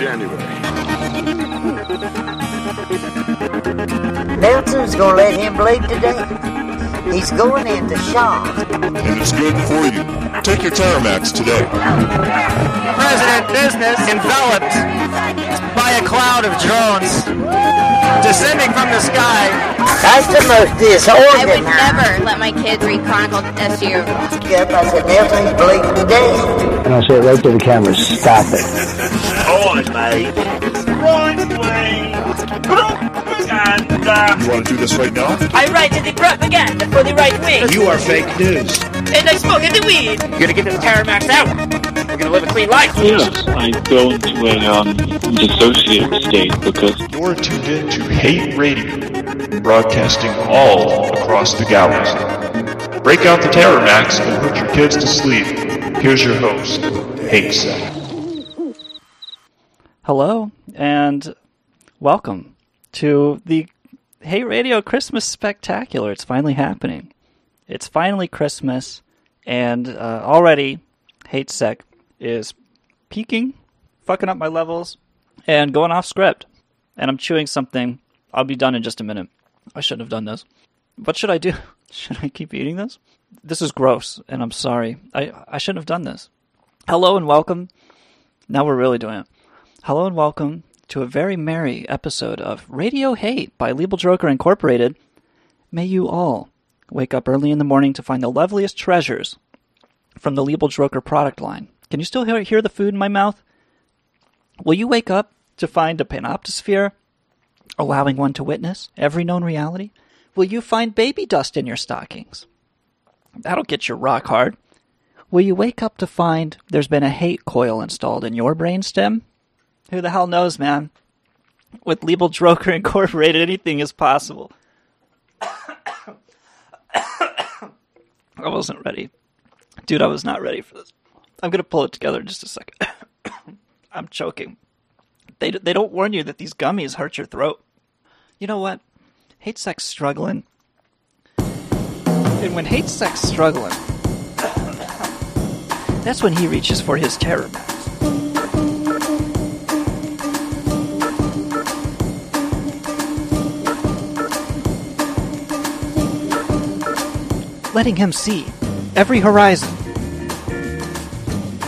January. Nelson's gonna let him bleed to death. He's going into shock. And it's good for you. Take your Terramax today. President business enveloped by a cloud of drones descending from the sky. That's the most disorganized. I would never let my kids read Chronicle SU. Yep, I said Nelson's bleeding to death. And I said right to the camera, stop it. You want to do this right now? I write to the propaganda for the right wing, You are fake news. and I smoke the weed. You're gonna get this Terramax out. We're gonna live a clean life. Yes, I go into a um, dissociative state because You're tuned in to Hate Radio, broadcasting all across the galaxy. Break out the Terramax and put your kids to sleep. Here's your host, Hate Set. Hello and welcome to the Hate Radio Christmas Spectacular. It's finally happening. It's finally Christmas, and uh, already Hate Sec is peaking, fucking up my levels, and going off script. And I'm chewing something. I'll be done in just a minute. I shouldn't have done this. What should I do? Should I keep eating this? This is gross, and I'm sorry. I, I shouldn't have done this. Hello and welcome. Now we're really doing it. Hello and welcome to a very merry episode of Radio Hate by Legal Joker Incorporated. May you all wake up early in the morning to find the loveliest treasures from the Legal Joker product line. Can you still hear, hear the food in my mouth? Will you wake up to find a panoptosphere, allowing one to witness every known reality? Will you find baby dust in your stockings? That'll get you rock hard. Will you wake up to find there's been a hate coil installed in your brainstem? Who the hell knows, man? With Legal Droker Incorporated, anything is possible. I wasn't ready. Dude, I was not ready for this. I'm gonna pull it together in just a second. I'm choking. They, they don't warn you that these gummies hurt your throat. You know what? Hate sex struggling. And when hate sex struggling, that's when he reaches for his terror letting him see every horizon.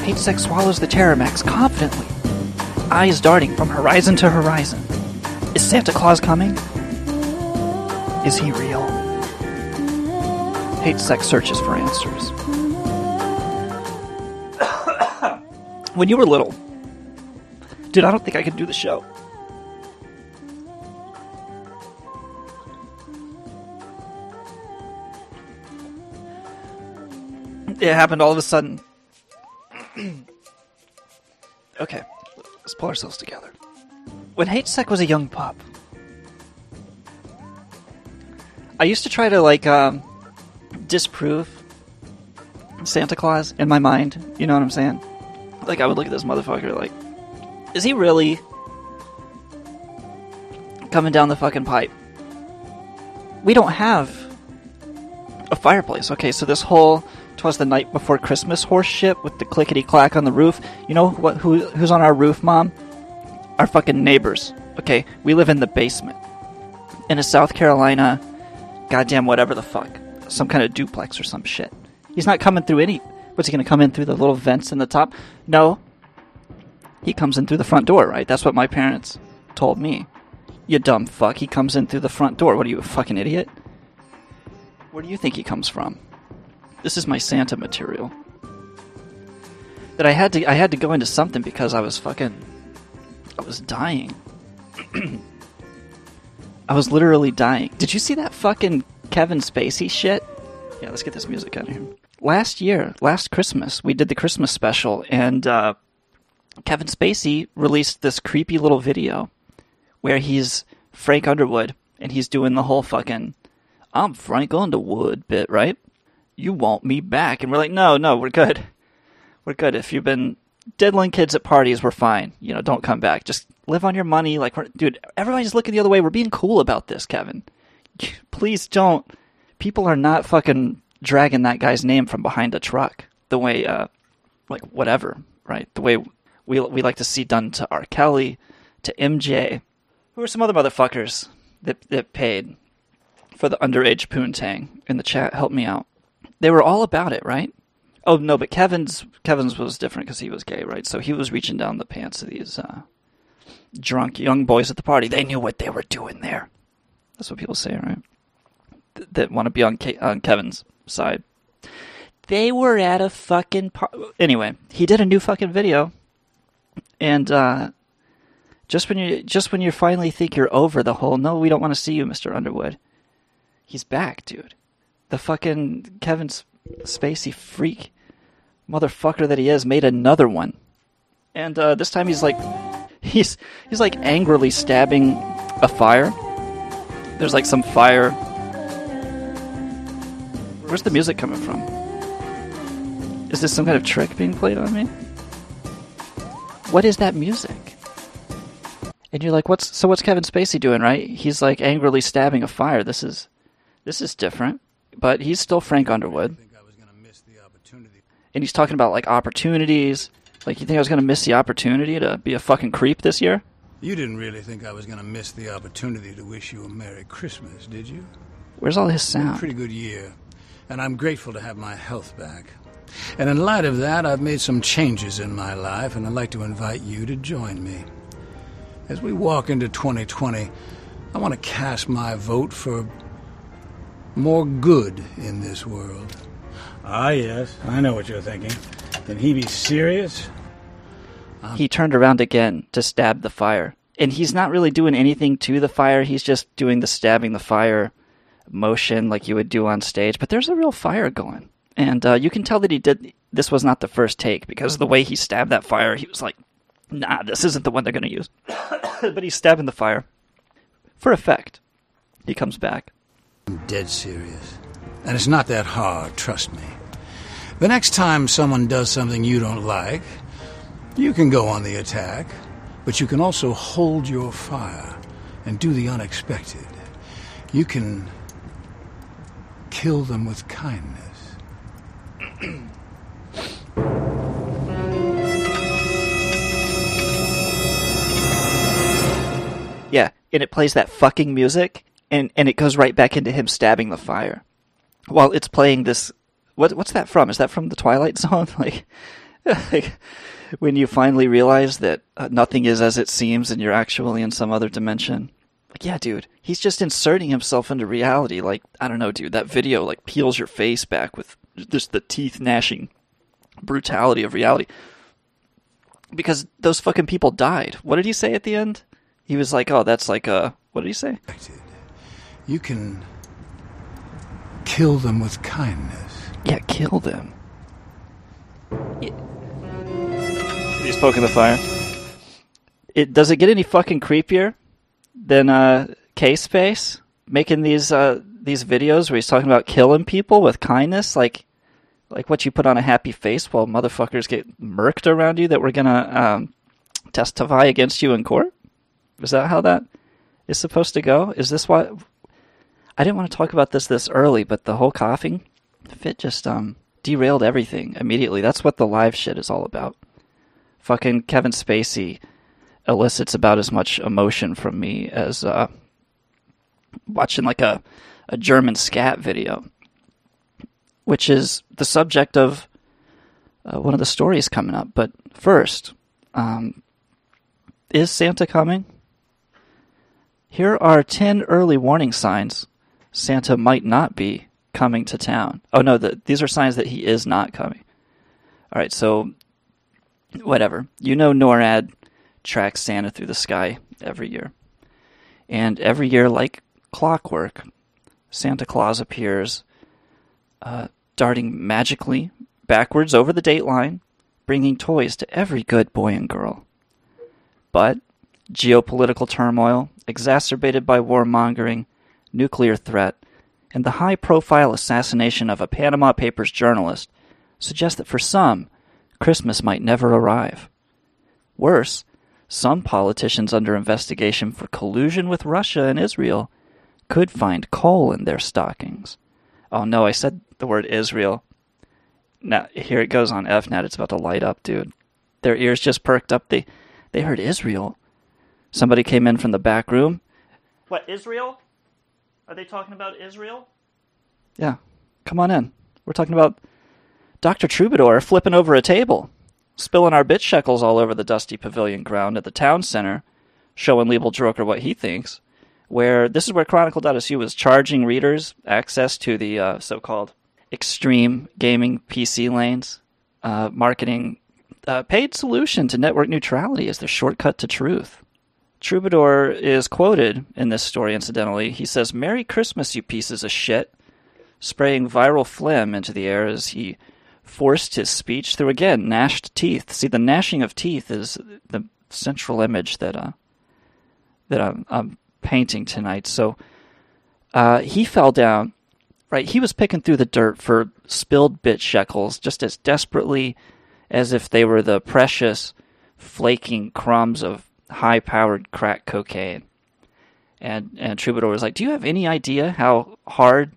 Hate Sex swallows the Terramax confidently, eyes darting from horizon to horizon. Is Santa Claus coming? Is he real? Hate Sex searches for answers. when you were little, dude, I don't think I could do the show. It happened all of a sudden. okay, let's pull ourselves together. When Hate Sec was a young pup, I used to try to like um, disprove Santa Claus in my mind. You know what I'm saying? Like I would look at this motherfucker like, is he really coming down the fucking pipe? We don't have a fireplace. Okay, so this whole "Twas the night before Christmas" horse shit with the clickety clack on the roof. You know what? Who who's on our roof, Mom? Our fucking neighbors. Okay, we live in the basement in a South Carolina, goddamn whatever the fuck, some kind of duplex or some shit. He's not coming through any. What's he gonna come in through the little vents in the top? No. He comes in through the front door, right? That's what my parents told me. You dumb fuck. He comes in through the front door. What are you, a fucking idiot? Where do you think he comes from? This is my Santa material. That I had to I had to go into something because I was fucking I was dying. I was literally dying. Did you see that fucking Kevin Spacey shit? Yeah, let's get this music out of here. Last year, last Christmas, we did the Christmas special and uh Kevin Spacey released this creepy little video where he's Frank Underwood and he's doing the whole fucking I'm Frank Underwood bit, right? You want me back. And we're like, no, no, we're good. We're good. If you've been diddling kids at parties, we're fine. You know, don't come back. Just live on your money. Like, dude, everybody's looking the other way. We're being cool about this, Kevin. Please don't. People are not fucking dragging that guy's name from behind a truck the way, uh, like, whatever, right? The way we, we like to see done to R. Kelly, to MJ. Who are some other motherfuckers that, that paid for the underage poontang in the chat? Help me out. They were all about it, right? Oh no, but Kevin's Kevin's was different because he was gay, right? So he was reaching down the pants of these uh, drunk young boys at the party. They knew what they were doing there. That's what people say, right? Th- that want to be on, Ke- on Kevin's side. They were at a fucking par- anyway. He did a new fucking video, and uh, just when you just when you finally think you're over the whole no, we don't want to see you, Mister Underwood. He's back, dude. The fucking Kevin Spacey freak motherfucker that he is made another one, and uh, this time he's like he's he's like angrily stabbing a fire. There's like some fire. Where's the music coming from? Is this some kind of trick being played on me? What is that music? And you're like, what's so? What's Kevin Spacey doing? Right? He's like angrily stabbing a fire. This is this is different, but he's still Frank Underwood. And he's talking about like opportunities. Like, you think I was going to miss the opportunity to be a fucking creep this year? You didn't really think I was going to miss the opportunity to wish you a Merry Christmas, did you? Where's all his sound? Pretty good year, and I'm grateful to have my health back. And in light of that, I've made some changes in my life, and I'd like to invite you to join me. As we walk into 2020, I want to cast my vote for more good in this world. Ah, yes, I know what you're thinking. Can he be serious? He turned around again to stab the fire. And he's not really doing anything to the fire, he's just doing the stabbing the fire motion like you would do on stage. But there's a real fire going. And uh, you can tell that he did. This was not the first take because the way he stabbed that fire, he was like, nah, this isn't the one they're going to use. but he's stabbing the fire for effect. He comes back. I'm dead serious. And it's not that hard, trust me. The next time someone does something you don't like, you can go on the attack, but you can also hold your fire and do the unexpected. You can kill them with kindness. Yeah, and it plays that fucking music, and, and it goes right back into him stabbing the fire. While it's playing this. What, what's that from? Is that from the Twilight Zone? like, like when you finally realize that uh, nothing is as it seems and you're actually in some other dimension. Like, yeah, dude, he's just inserting himself into reality. Like, I don't know, dude, that video like peels your face back with just the teeth gnashing brutality of reality. Because those fucking people died. What did he say at the end? He was like, "Oh, that's like a what did he say?" You can kill them with kindness. Yeah, kill them. Yeah. He's poking the fire. It does it get any fucking creepier than uh, K Space making these uh, these videos where he's talking about killing people with kindness, like like what you put on a happy face while motherfuckers get murked around you that we're gonna um, testify against you in court. Is that how that is supposed to go? Is this why? I didn't want to talk about this this early, but the whole coughing fit just um derailed everything immediately. That's what the live shit is all about. Fucking Kevin Spacey elicits about as much emotion from me as uh, watching like a a German scat video, which is the subject of uh, one of the stories coming up. But first, um, is Santa coming? Here are 10 early warning signs Santa might not be coming to town. Oh, no, the, these are signs that he is not coming. All right, so whatever. You know, NORAD tracks Santa through the sky every year. And every year, like clockwork, Santa Claus appears uh, darting magically backwards over the date line bringing toys to every good boy and girl. But geopolitical turmoil, exacerbated by warmongering, nuclear threat, and the high profile assassination of a Panama Papers journalist suggest that for some, Christmas might never arrive. Worse, some politicians under investigation for collusion with Russia and Israel could find coal in their stockings. Oh no, I said the word Israel. Now here it goes on FNet. It's about to light up, dude. Their ears just perked up. They they heard Israel. Somebody came in from the back room. What, Israel? Are they talking about Israel? Yeah, come on in. We're talking about Dr. Troubadour flipping over a table, spilling our bit shekels all over the dusty pavilion ground at the town center, showing Liebel Droker what he thinks. Where this is where Chronicle.su was charging readers access to the uh, so-called extreme gaming PC lanes, uh, marketing a paid solution to network neutrality as the shortcut to truth. Troubadour is quoted in this story, incidentally. He says, Merry Christmas, you pieces of shit, spraying viral phlegm into the air as he forced his speech through, again, gnashed teeth. See, the gnashing of teeth is the central image that, uh, that I'm, I'm painting tonight. So uh, he fell down, right? He was picking through the dirt for spilled bit shekels just as desperately as if they were the precious, flaking crumbs of high powered crack cocaine. And and Troubadour was like, Do you have any idea how hard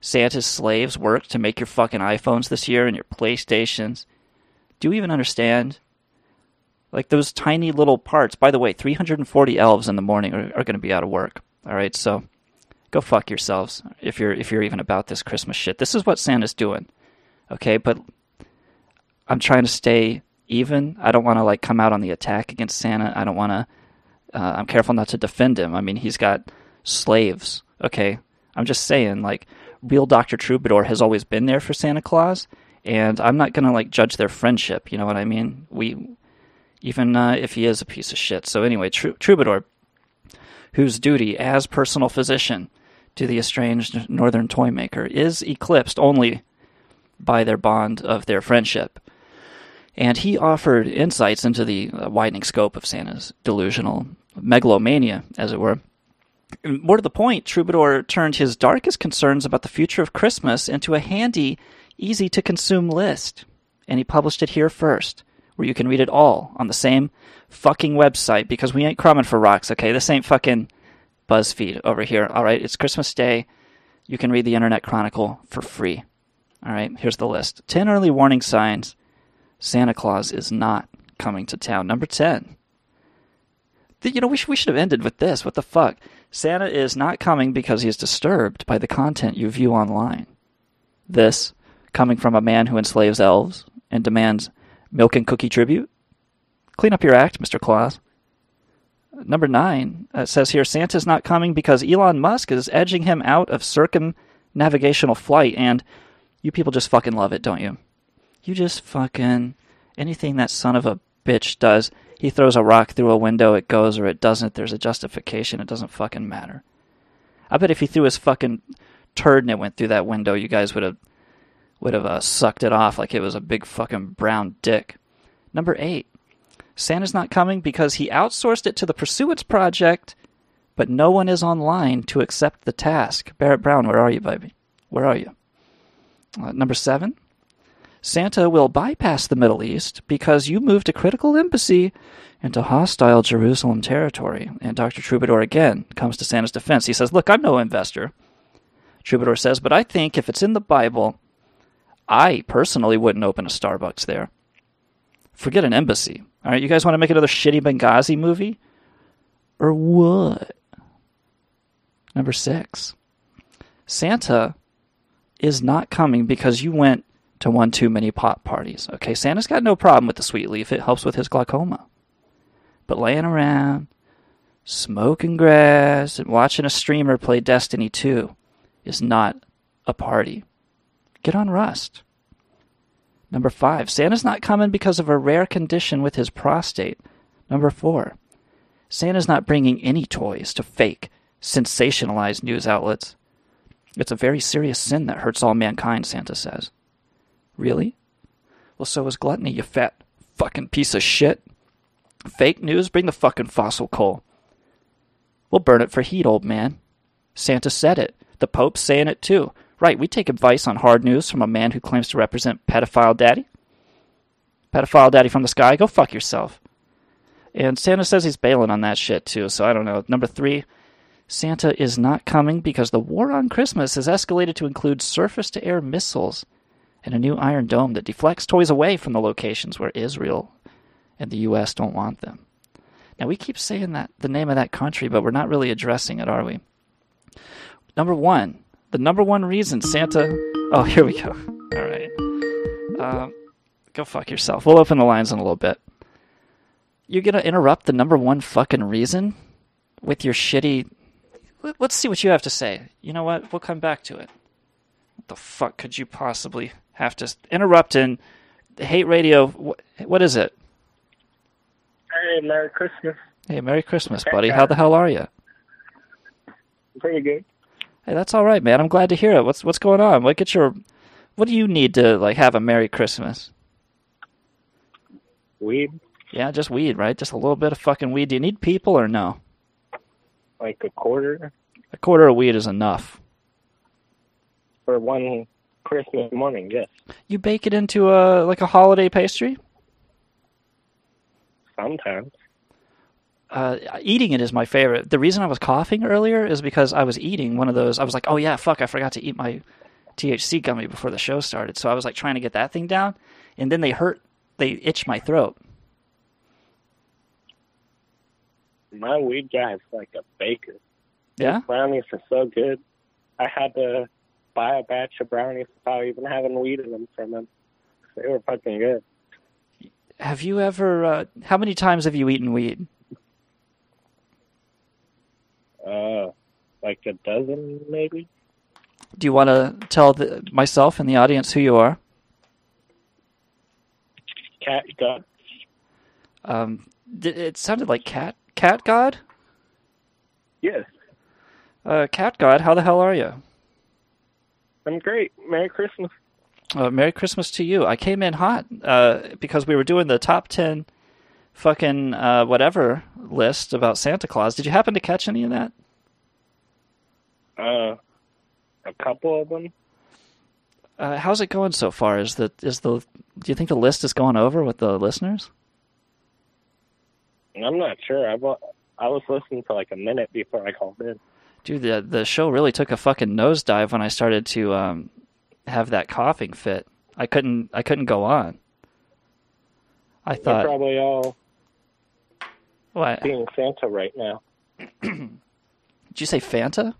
Santa's slaves worked to make your fucking iPhones this year and your PlayStations? Do you even understand? Like those tiny little parts. By the way, 340 elves in the morning are, are going to be out of work. All right, so go fuck yourselves if you're if you're even about this Christmas shit. This is what Santa's doing. Okay, but I'm trying to stay even. I don't want to like come out on the attack against Santa. I don't want to. Uh, I'm careful not to defend him. I mean, he's got slaves. Okay, I'm just saying, like, real Doctor Troubadour has always been there for Santa Claus, and I'm not gonna like judge their friendship. You know what I mean? We, even uh, if he is a piece of shit. So anyway, Tr- Troubadour, whose duty as personal physician to the estranged northern toy maker is eclipsed only by their bond of their friendship and he offered insights into the uh, widening scope of Santa's delusional megalomania, as it were. More to the point, Troubadour turned his darkest concerns about the future of Christmas into a handy, easy to consume list, and he published it here first, where you can read it all on the same fucking website because we ain't crumbing for rocks, okay? This ain't fucking BuzzFeed over here, all right? It's Christmas Day. You can read the Internet Chronicle for free. All right, here's the list 10 early warning signs Santa Claus is not coming to town. Number 10. You know, we, sh- we should have ended with this. What the fuck? Santa is not coming because he is disturbed by the content you view online. This, coming from a man who enslaves elves and demands milk and cookie tribute? Clean up your act, Mr. Claus. Number nine uh, says here Santa's not coming because Elon Musk is edging him out of circumnavigational flight, and you people just fucking love it, don't you? You just fucking anything that son of a bitch does. He throws a rock through a window, it goes or it doesn't. There's a justification. It doesn't fucking matter. I bet if he threw his fucking turd and it went through that window, you guys would have would have uh, sucked it off like it was a big fucking brown dick. Number eight, Santa's not coming because he outsourced it to the Pursuance Project, but no one is online to accept the task. Barrett Brown, where are you, baby? Where are you? Uh, number seven, Santa will bypass the Middle East because you moved a critical embassy into hostile Jerusalem territory. And Dr. Troubadour again comes to Santa's defense. He says, Look, I'm no investor. Troubadour says, But I think if it's in the Bible, I personally wouldn't open a Starbucks there. Forget an embassy. All right, you guys want to make another shitty Benghazi movie? Or what? Number six. Santa is not coming because you went to one too many pot parties. Okay, Santa's got no problem with the sweet leaf. It helps with his glaucoma. But laying around, smoking grass, and watching a streamer play Destiny 2 is not a party. Get on Rust. Number five, Santa's not coming because of a rare condition with his prostate. Number four, Santa's not bringing any toys to fake, sensationalized news outlets. It's a very serious sin that hurts all mankind, Santa says. Really? Well, so is gluttony, you fat, fucking piece of shit. Fake news? Bring the fucking fossil coal. We'll burn it for heat, old man. Santa said it. The Pope's saying it too. Right, we take advice on hard news from a man who claims to represent pedophile daddy. Pedophile daddy from the sky, go fuck yourself. And Santa says he's bailing on that shit too, so I don't know. Number three, Santa is not coming because the war on Christmas has escalated to include surface to air missiles and a new Iron Dome that deflects toys away from the locations where Israel and the U.S. don't want them. Now, we keep saying that the name of that country, but we're not really addressing it, are we? Number one, the number one reason Santa. Oh, here we go. All right. Um, go fuck yourself. We'll open the lines in a little bit. You're going to interrupt the number one fucking reason with your shitty. Let's see what you have to say. You know what? We'll come back to it. What the fuck could you possibly have to interrupt in hate radio? What is it? Hey, Merry Christmas. Hey, Merry Christmas, buddy. How the hell are you? Pretty good. Hey, that's all right, man. I'm glad to hear it. What's what's going on? What get your what do you need to like have a Merry Christmas? Weed. Yeah, just weed, right? Just a little bit of fucking weed. Do you need people or no? Like a quarter A quarter of weed is enough. for one Christmas morning, yes. You bake it into a like a holiday pastry? Sometimes. uh, eating it is my favorite. The reason I was coughing earlier is because I was eating one of those. I was like, oh yeah, fuck, I forgot to eat my THC gummy before the show started. So I was like trying to get that thing down, and then they hurt, they itch my throat. My weed guy is like a baker. Yeah? Brownies are so good. I had to buy a batch of brownies without even having weed in them from him. They were fucking good. Have you ever? Uh, how many times have you eaten weed? Uh, like a dozen, maybe. Do you want to tell the, myself and the audience who you are? Cat God. Um, it sounded like cat cat god. Yes, Uh, cat god, how the hell are you? I'm great. Merry Christmas. Uh, Merry Christmas to you. I came in hot uh, because we were doing the top 10 fucking uh, whatever list about Santa Claus. Did you happen to catch any of that? Uh, a couple of them. Uh, how's it going so far? Is the is the do you think the list is going over with the listeners? I'm not sure. I wa- I was listening for like a minute before I called in. Dude, the the show really took a fucking nosedive when I started to um, have that coughing fit. I couldn't I couldn't go on. I thought They're probably all what? being Santa right now. Did you say Fanta?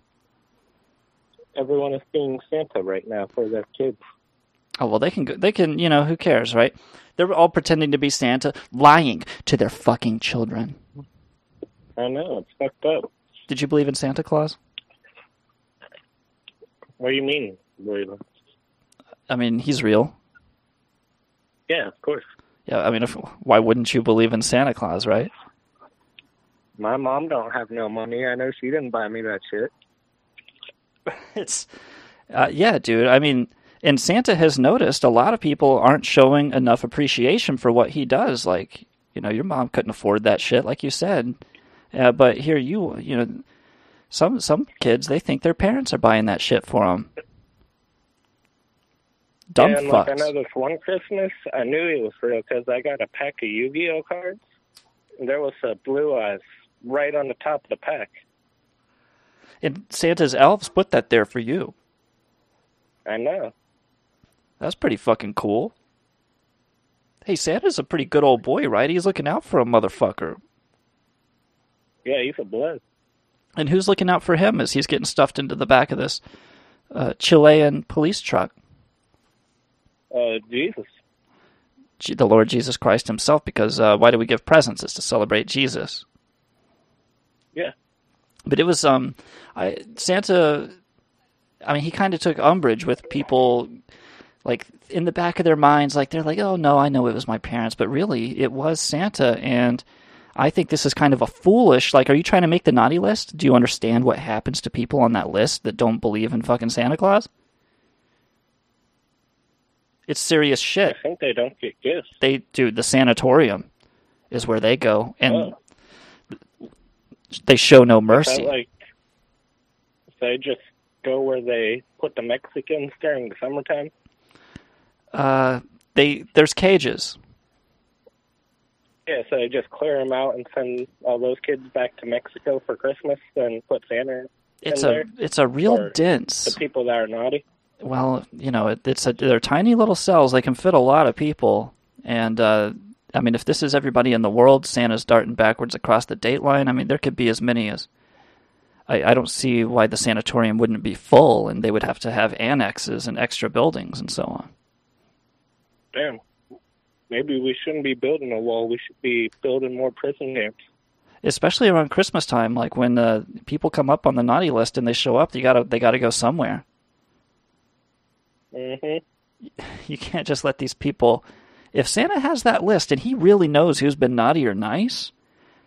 Everyone is being Santa right now for their kids. Oh well, they can go, they can you know who cares, right? They're all pretending to be Santa, lying to their fucking children. I know it's fucked up. Did you believe in Santa Claus? What do you mean, really? I mean, he's real. Yeah, of course. Yeah, I mean, if, why wouldn't you believe in Santa Claus, right? My mom don't have no money. I know she didn't buy me that shit. It's uh, yeah, dude. I mean, and Santa has noticed a lot of people aren't showing enough appreciation for what he does. Like, you know, your mom couldn't afford that shit, like you said. Uh, but here you, you know, some some kids they think their parents are buying that shit for them. Dumb and like I know this one Christmas, I knew it was real because I got a pack of Yu-Gi-Oh cards. And there was a blue eyes right on the top of the pack. And Santa's elves put that there for you. I know. That's pretty fucking cool. Hey, Santa's a pretty good old boy, right? He's looking out for a motherfucker. Yeah, he's a blood. And who's looking out for him as he's getting stuffed into the back of this uh, Chilean police truck? Uh, Jesus. G- The Lord Jesus Christ himself, because uh, why do we give presents? It's to celebrate Jesus. Yeah. But it was um, I Santa. I mean, he kind of took umbrage with people, like in the back of their minds, like they're like, "Oh no, I know it was my parents," but really, it was Santa. And I think this is kind of a foolish. Like, are you trying to make the naughty list? Do you understand what happens to people on that list that don't believe in fucking Santa Claus? It's serious shit. I think they don't get gifts. They do the sanatorium is where they go, and Oh. they show no mercy. like they just go where they put the Mexicans during the summertime? Uh, they there's cages. Yeah, so they just clear them out and send all those kids back to Mexico for Christmas, and put Santa It's in a there. it's a real Or dense. The people that are naughty. Well, you know, it, it's a they're tiny little cells. They can fit a lot of people, and uh, I mean, if this is everybody in the world, Santa's darting backwards across the date line. I mean, there could be as many as. I, I don't see why the sanatorium wouldn't be full, and they would have to have annexes and extra buildings and so on. Damn. Maybe we shouldn't be building a wall. We should be building more prison camps. Especially around Christmas time, like when uh, people come up on the naughty list and they show up, you gotta they gotta go somewhere. hmm You can't just let these people. If Santa has that list and he really knows who's been naughty or nice,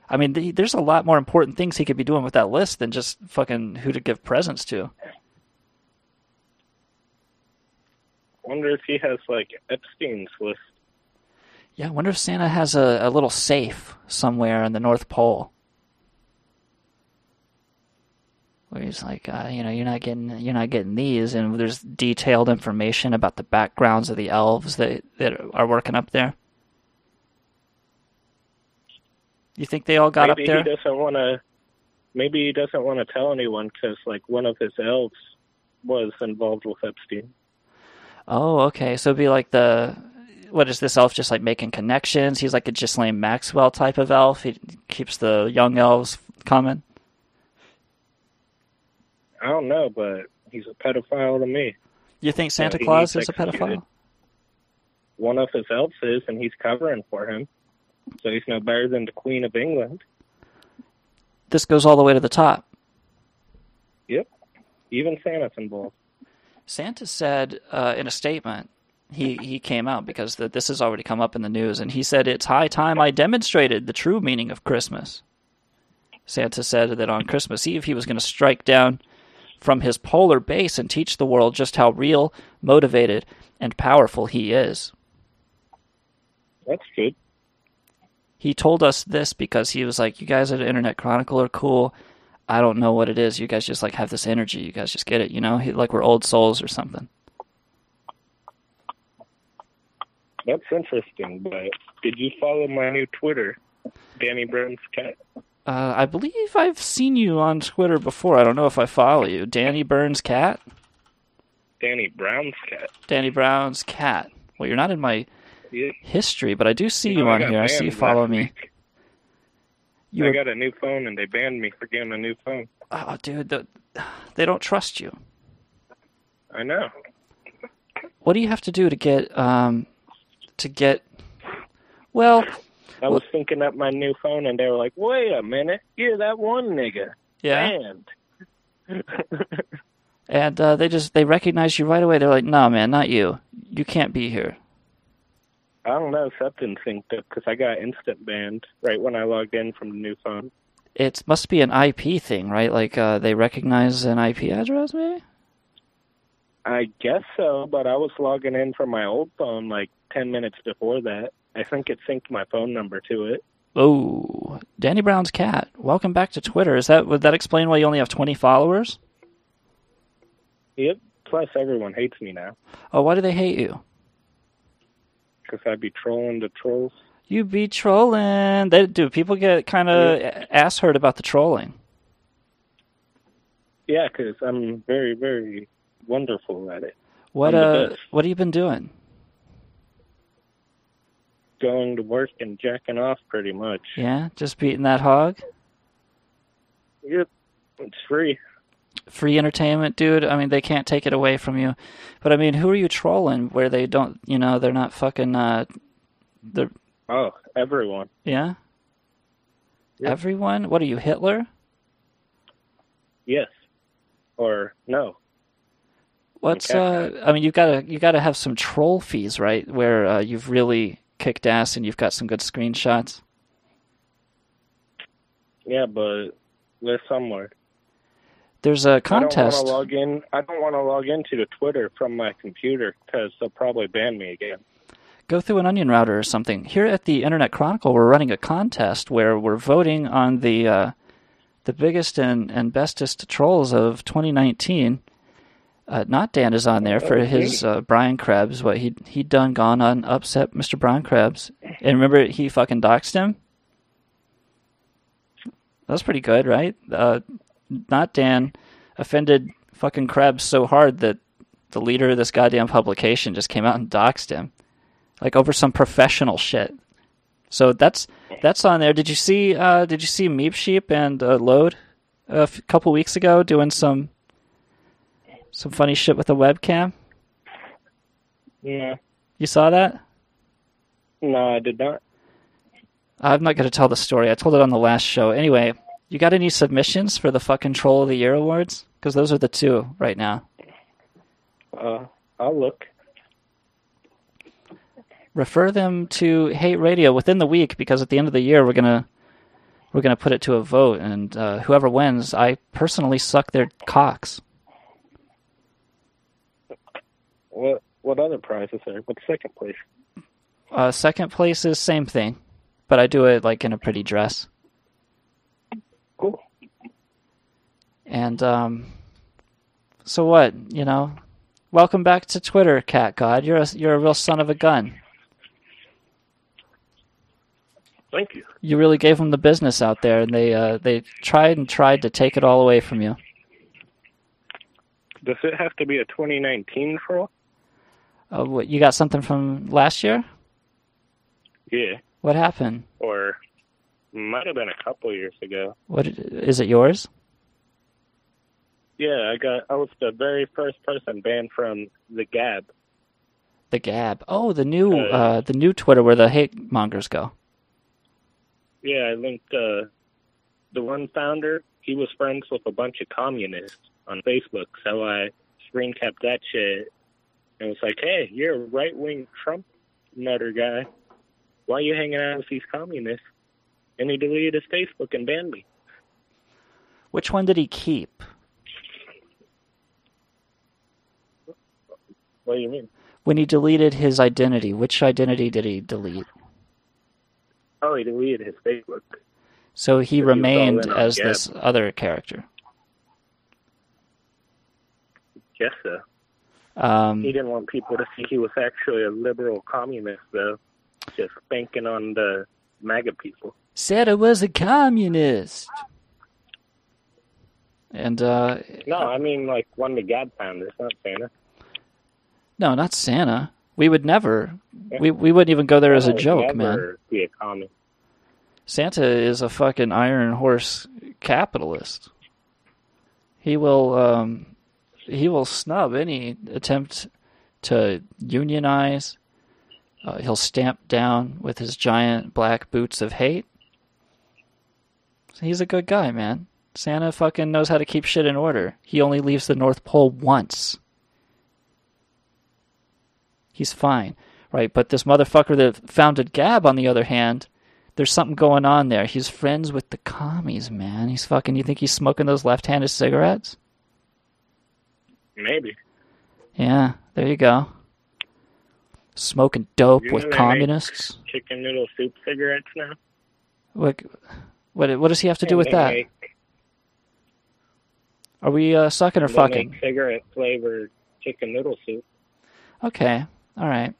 I mean, th- there's a lot more important things he could be doing with that list than just fucking who to give presents to. Wonder if he has like Epstein's list. Yeah, I wonder if Santa has a, a little safe somewhere in the North Pole. Where he's like, uh, you know, you're not getting, you're not getting these, and there's detailed information about the backgrounds of the elves that that are working up there. You think they all got maybe up there? he doesn't want to. Maybe he doesn't want to tell anyone because like one of his elves was involved with Epstein. Oh, okay. So it'd be like the what is this elf just like making connections? He's like a Ghislaine Maxwell type of elf. He keeps the young elves coming. I don't know, but he's a pedophile to me. You think Santa he Claus is a pedophile? One of his elves is, and he's covering for him. So he's no better than the Queen of England. This goes all the way to the top. Yep. Even Santa's involved. Santa said uh, in a statement, he, he came out because the, this has already come up in the news, and he said, It's high time I demonstrated the true meaning of Christmas. Santa said that on Christmas Eve he was going to strike down from his polar base and teach the world just how real, motivated, and powerful he is. That's good. He told us this because he was like, You guys at Internet Chronicle are cool. I don't know what it is. You guys just like have this energy. You guys just get it, you know? He, like we're old souls or something. That's interesting, but did you follow my new Twitter, Danny Brown's cat? Uh, I believe I've seen you on Twitter before. I don't know if I follow you. Danny Burns Cat? Danny Brown's cat. Danny Brown's Cat. Well, you're not in my Yeah. history, but I do see You you know, I on here. I see you follow me. You I were- got a new phone and they banned me for getting a new phone. Oh, dude, the, they don't trust you. I know. What do you have to do to get um to get? Well, I was thinking up my new phone and they were like, wait a minute, you're that one nigga. Yeah. Banned. and uh, they just they recognize you right away. They're like, "No, man, not you. You can't be here." I don't know, something synced up because I got instant banned right when I logged in from the new phone. It must be an IP thing, right? Like uh, they recognize an IP address, maybe. I guess so, but I was logging in from my old phone like 10 minutes before that. I think it synced my phone number to it. Oh, Danny Brown's cat. Welcome back to Twitter. Is that would that explain why you only have twenty followers? Yep. Plus, everyone hates me now Oh, why do they hate you? because I'd be trolling the trolls. You be trolling. They do. People get kind of ass hurt about the trolling. Yeah, because I'm very, very wonderful at it. What uh? What have you been doing? Going to work and jacking off pretty much. Yeah, just beating that hog. Yep. It's free. Free entertainment, dude. I mean, they can't take it away from you. But I mean, who are you trolling? Where they don't, you know, they're not fucking. uh They're Oh, everyone. yeah. Yep. Everyone. What are you, Hitler? Yes. Or no. What's uh? I mean, you've got to you got to have some troll fees, right? Where uh, you've really kicked ass and you've got some good screenshots. Yeah, but they're somewhere. There's a I don't contest. want to log in. I don't want to log into the Twitter from my computer because they'll probably ban me again. Go through an onion router or something. Here at the Internet Chronicle, we're running a contest where we're voting on the uh, the biggest and, and bestest trolls of 2019. Uh, not Dan is on there for his uh, Brian Krebs. What he he done gone on upset Mr. Brian Krebs. And remember he fucking doxed him. That's pretty good, right? Uh, not Dan offended fucking Krebs so hard that the leader of this goddamn publication just came out and doxed him, like over some professional shit. So that's that's on there. Did you see? Uh, did you see Meep Sheep and uh, Load a f- couple weeks ago doing some some funny shit with a webcam? Yeah. You saw that? No, I did not. I'm not going to tell the story. I told it on the last show. Anyway, you got any submissions for the fucking Troll of the Year awards? Because those are the two right now. Uh, I'll look. Refer them to Hate Radio within the week because at the end of the year we're gonna we're gonna put it to a vote, and uh, whoever wins, I personally suck their cocks. What what other prizes are? What's second place? Uh, second place is same thing, but I do it like in a pretty dress. Cool. And um, so what? You know, welcome back to Twitter, Cat God. You're a, you're a real son of a gun. Thank you. You really gave them the business out there, and they uh, they tried and tried to take it all away from you. Does it have to be a 2019 troll? Uh, what, you got something from last year? Yeah. What happened? Or might have been a couple years ago. What is it? Yours? Yeah, I got. I was the very first person banned from the Gab. The Gab. Oh, the new Uh, uh, the new Twitter where the hate mongers go. Yeah, I linked uh, the one founder. He was friends with a bunch of communists on Facebook, so I screen capped that shit and was like, "Hey, you're a right wing Trump nutter guy. Why are you hanging out with these communists?" And he deleted his Facebook and banned me. Which one did he keep? What do you mean? When he deleted his identity, which identity did he delete? Oh, he deleted his Facebook. So he But he was all remained in on as this other character. Guess so. Um, He didn't want people to see he was actually a liberal communist, though, just banking on the MAGA people. said I was a communist. And uh, No, I mean like one of the Gab founders, not Santa. no, not Santa. We would never. We we wouldn't even go there as a joke, man. never Be a commie. Santa is a fucking iron horse capitalist. He will um, he will snub any attempt to unionize. Uh, he'll stamp down with his giant black boots of hate. He's a good guy, man. Santa fucking knows how to keep shit in order. He only leaves the North Pole once. He's fine, right? But this motherfucker that founded Gab, on the other hand, there's something going on there. He's friends with the commies, man. He's fucking. You think he's smoking those left-handed cigarettes? Maybe. Yeah, there you go. Smoking dope You with communists. Chicken noodle soup cigarettes now. What? What? What does he have to do And with that? Make, Are we uh, sucking or fucking? Cigarette flavored chicken noodle soup. Okay, all right.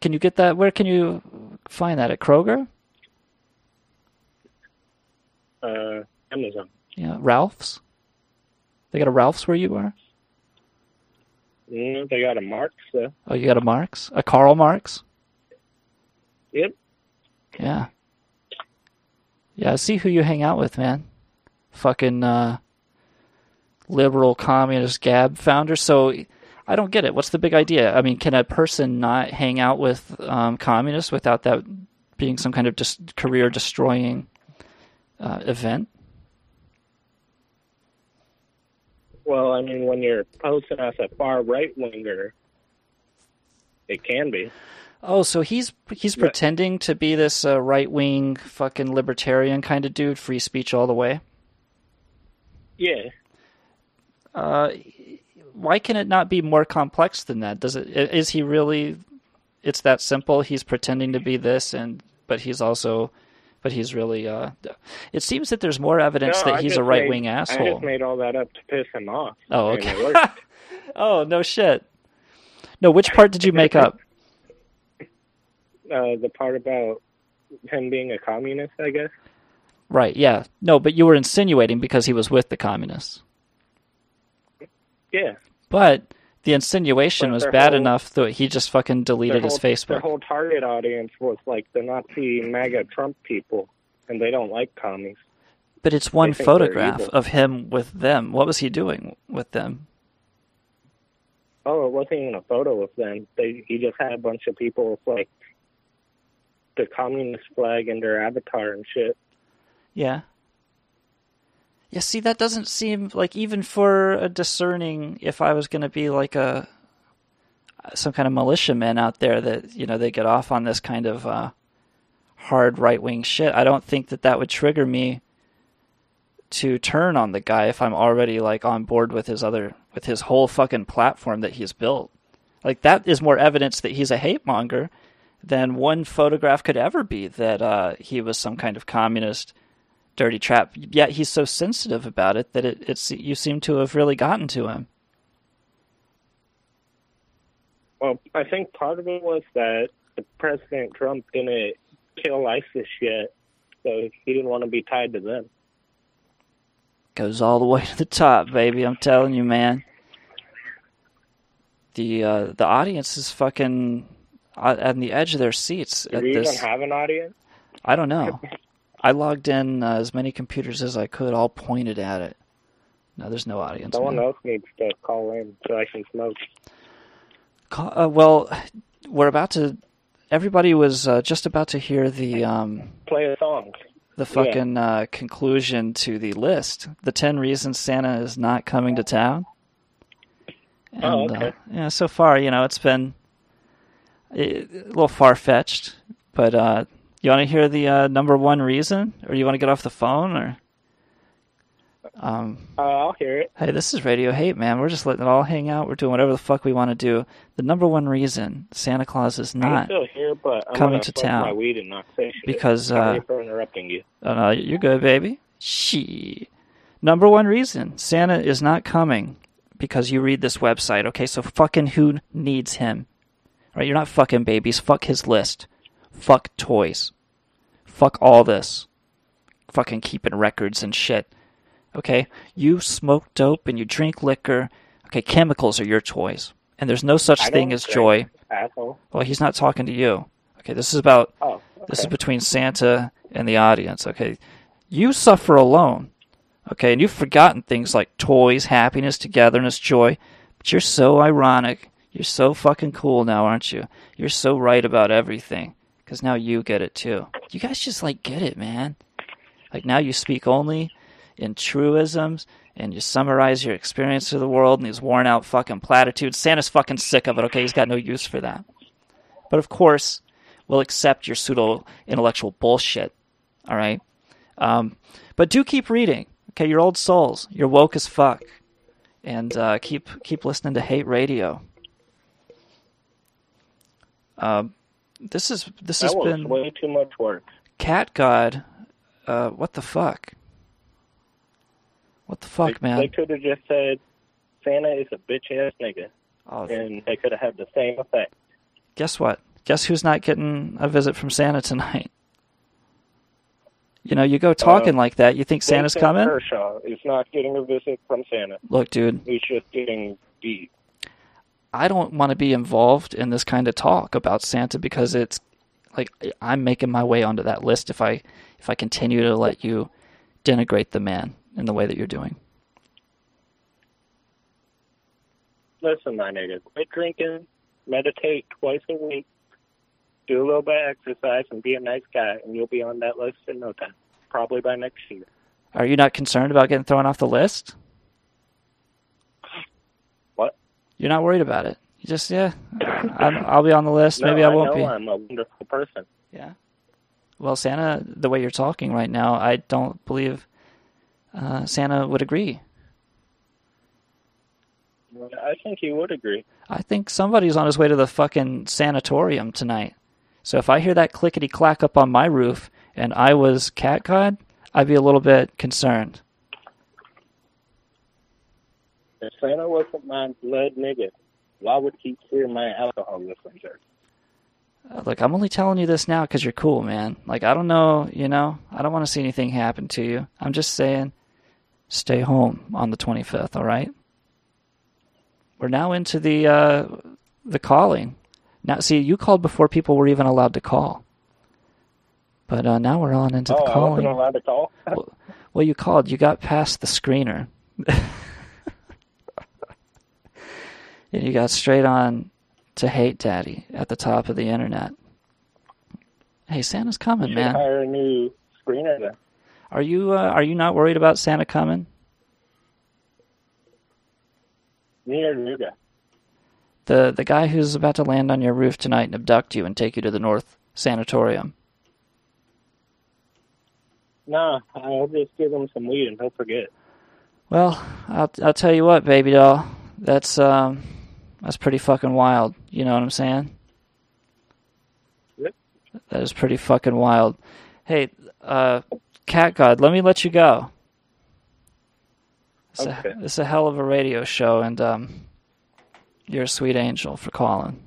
Can you get that? Where can you find that? At Kroger? Uh, Amazon. Yeah, Ralph's. They got a Ralph's where you are. Mm, they got a Marks though. Oh, you got a Marx? a Karl Marx. Yep. Yeah. Yeah, see who you hang out with, man. Fucking uh, liberal communist Gab founder. So I don't get it. What's the big idea? I mean, can a person not hang out with um, communists without that being some kind of dis- career destroying uh, event? Well, I mean, when you're posting as a far right winger, it can be. Oh, so he's he's pretending to be this uh, right wing fucking libertarian kind of dude, free speech all the way. Yeah. Uh, why can it not be more complex than that? Does it? i- Is he really? It's that simple. He's pretending to be this, and but he's also, but he's really. Uh, it seems that there's more evidence No, that I he's a right wing made- I just made all that up to piss him off. Oh, okay. oh no shit. No, which part did you make up? uh, the part about him being a communist, I guess. Right. Yeah. No, but you were insinuating because he was with the communists. Yeah. But the insinuation was bad whole- enough that he just fucking deleted Their his Facebook. Their whole target audience was like the Nazi MAGA Trump people, and they don't like commies. But it's one They think they're photograph of him with them. What was he doing with them? Oh, it wasn't even a photo of them. They he just had a bunch of people with like the communist flag in their avatar and shit. Yeah. Yeah, see, that doesn't seem like even for a discerning, if I was going to be like a some kind of militiaman out there that you know they get off on this kind of uh, hard right wing shit, I don't think that that would trigger me to turn on the guy if I'm already like on board with his other with his whole fucking platform that he's built. Like that is more evidence that he's a hate monger than one photograph could ever be that uh, he was some kind of communist dirty trap. Yet he's so sensitive about it that it, it's you seem to have really gotten to him. Well, I think part of it was that the President Trump didn't kill ISIS yet, so he didn't want to be tied to them. Goes all the way to the top, baby. I'm telling you, man. The uh, the audience is fucking uh, on the edge of their seats Do at we this. even have an audience? I don't know. I logged in uh, as many computers as I could, all pointed at it. No, there's no audience. Someone man. else needs to call in so I can smoke. Ca- Uh, well, we're about to. Everybody was uh, just about to hear the um, Play a song. the fucking uh, conclusion to the list. The ten reasons Santa is not coming to town. And, Oh, okay. Yeah, so far, you know, it's been a, a little far fetched, but uh, you want to hear the uh, number one reason, or you want to get off the phone, or? Um, Uh, I'll hear it. Hey, this is Radio Hate, man. We're just letting it all hang out. We're doing whatever the fuck we want to do. The number one reason Santa Claus is not still here, but I'm coming gonna town my weed and not say shit. because, uh, for interrupting you. Oh, no, you're good, baby. She. Number one reason Santa is not coming because you read this website. Okay, so fucking who needs him? Right? You're not fucking babies. Fuck his list. Fuck toys. Fuck all this. Fucking keeping records and shit. Okay? You smoke dope and you drink liquor. Okay, chemicals are your toys. And there's no such I thing as joy. Asshole. Well, he's not talking to you. Okay, this is about Oh, this is between Santa and the audience. Okay, you suffer alone. Okay, and you've forgotten things like toys, happiness, togetherness, joy. But you're so ironic. You're so fucking cool now, aren't you? You're so right about everything because now you get it too. You guys just like get it, man. Like now you speak only in truisms and you summarize your experience of the world in these worn out fucking platitudes. Santa's fucking sick of it, okay? He's got no use for that. But of course, we'll accept your pseudo intellectual bullshit. All right? Um, but do keep reading. Okay, you're old souls. You're woke as fuck. And uh, keep keep listening to hate radio. Um, this is this has that was been way too much work. Cat God. Uh, what the fuck? What the fuck, they, man? They could have just said Santa is a bitch ass nigga, Oh. and they could have had the same effect. Guess what? Guess who's not getting a visit from Santa tonight? You know, you go talking Uh, like that, you think Santa's coming? Kershaw is not getting a visit from Santa. Look, dude, He's just getting beat. I don't want to be involved in this kind of talk about Santa because it's like I'm making my way onto that list if I if I continue to let you denigrate the man in the way that you're doing. Listen, my nigga, quit drinking, meditate twice a week, do a little bit of exercise, and be a nice guy, and you'll be on that list in no time. Probably by next year. Are you not concerned about getting thrown off the list? What? You're not worried about it. You just yeah, I'm, I'll be on the list. No, Maybe I I won't be. I'm a wonderful person. Yeah. Well, Santa, the way you're talking right now, I don't believe uh, Santa would agree. I think he would agree. I think somebody's on his way to the fucking sanatorium tonight. So if I hear that clickety clack up on my roof and I was cat god, I'd be a little bit concerned. If Santa wasn't my blood nigga, why would he clear my alcoholism, sir? Uh, Look, I'm only telling you this now because you're cool, man. Like, I don't know, you know, I don't want to see anything happen to you. I'm just saying, stay home on the 25th, all right? We're now into the uh, the calling. Now, see, you called before people were even allowed to call. But uh, now we're on into oh, the I calling. wasn't allowed to call? Well, you called. You got past the screener. and you got straight on to Hate Daddy at the top of the internet. Hey, Santa's coming, you man. hire a new screener then. Are you uh, are you not worried about Santa coming? Me or the new guy? The the guy who's about to land on your roof tonight and abduct you and take you to the North Sanatorium. Nah, I'll just give him some weed and he'll forget. Well, I'll I'll tell you what, baby doll. That's um that's pretty fucking wild. You know what I'm saying? Yep. That is pretty fucking wild. Hey, uh Cat God, let me let you go. It's, Okay. a, it's a hell of a radio show and um you're a sweet angel for calling.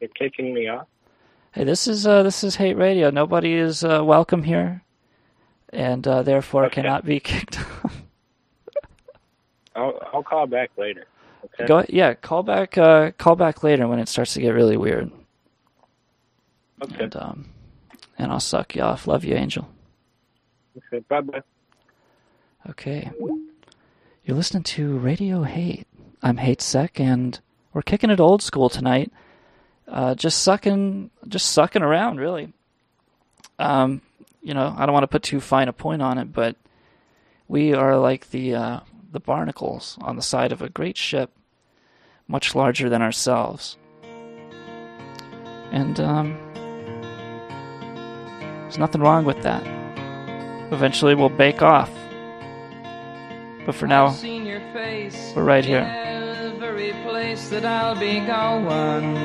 You're kicking me off? Hey, this is uh, this is hate radio. Nobody is uh, welcome here, and uh, therefore Okay. cannot be kicked off. I'll, I'll call back later. Okay? Go, yeah, call back, uh, call back later when it starts to get really weird. Okay. And um, and I'll suck you off. Love you, Angel. Okay, bye-bye. Okay, you're listening to Radio Hate. I'm Hate Sec, and we're kicking it old school tonight. Uh, just sucking, just sucking around, really. Um, you know, I don't want to put too fine a point on it, but we are like the uh, the barnacles on the side of a great ship, much larger than ourselves. And um, there's nothing wrong with that. Eventually, we'll bake off. But for now, seen your face we're right here. every place that I'll be going.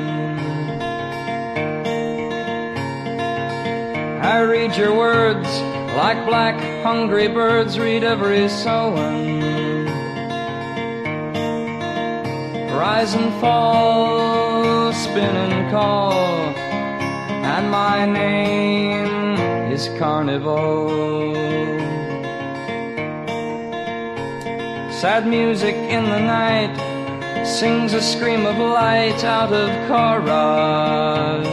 I read your words like black hungry birds read every sowing. Rise and fall, spin and call, and my name is Carnival. Sad music in the night sings a scream of light out of chorus.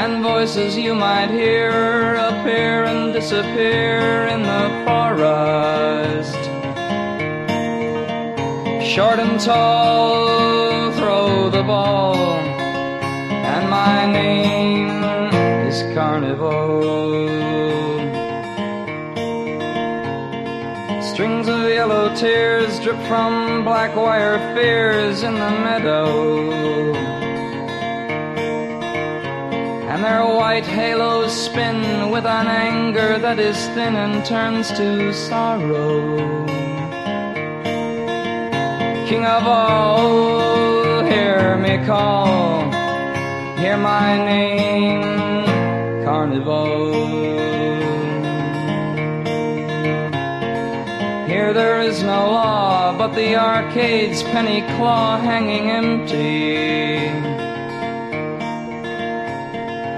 And voices you might hear appear and disappear in the forest. Short and tall, throw the ball, and my name is Carnival. Strings of yellow tears drip from black wire fears in the meadow. And their white halos spin with an anger that is thin and turns to sorrow. King of all, hear me call, hear my name, Carnival. Here there is no law, but the arcade's penny claw hanging empty.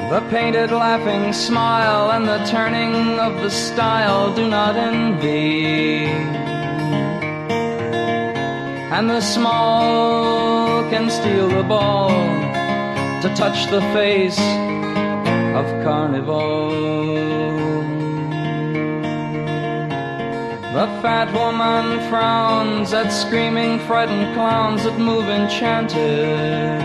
The painted laughing smile and the turning of the style do not envy. And the small can steal the ball to touch the face of carnival. The fat woman frowns at screaming, frightened clowns that move enchanted.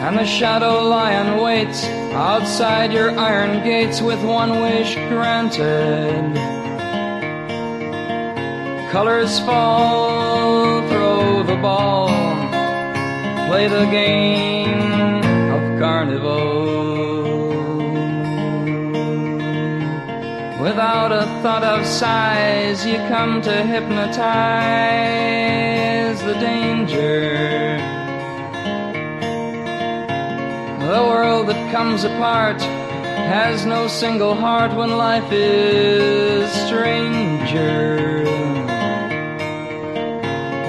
And the shadow lion waits outside your iron gates with one wish granted. Colors fall, throw the ball, play the game of carnival. Without a thought of size, you come to hypnotize the danger. The world that comes apart has no single heart when life is stranger.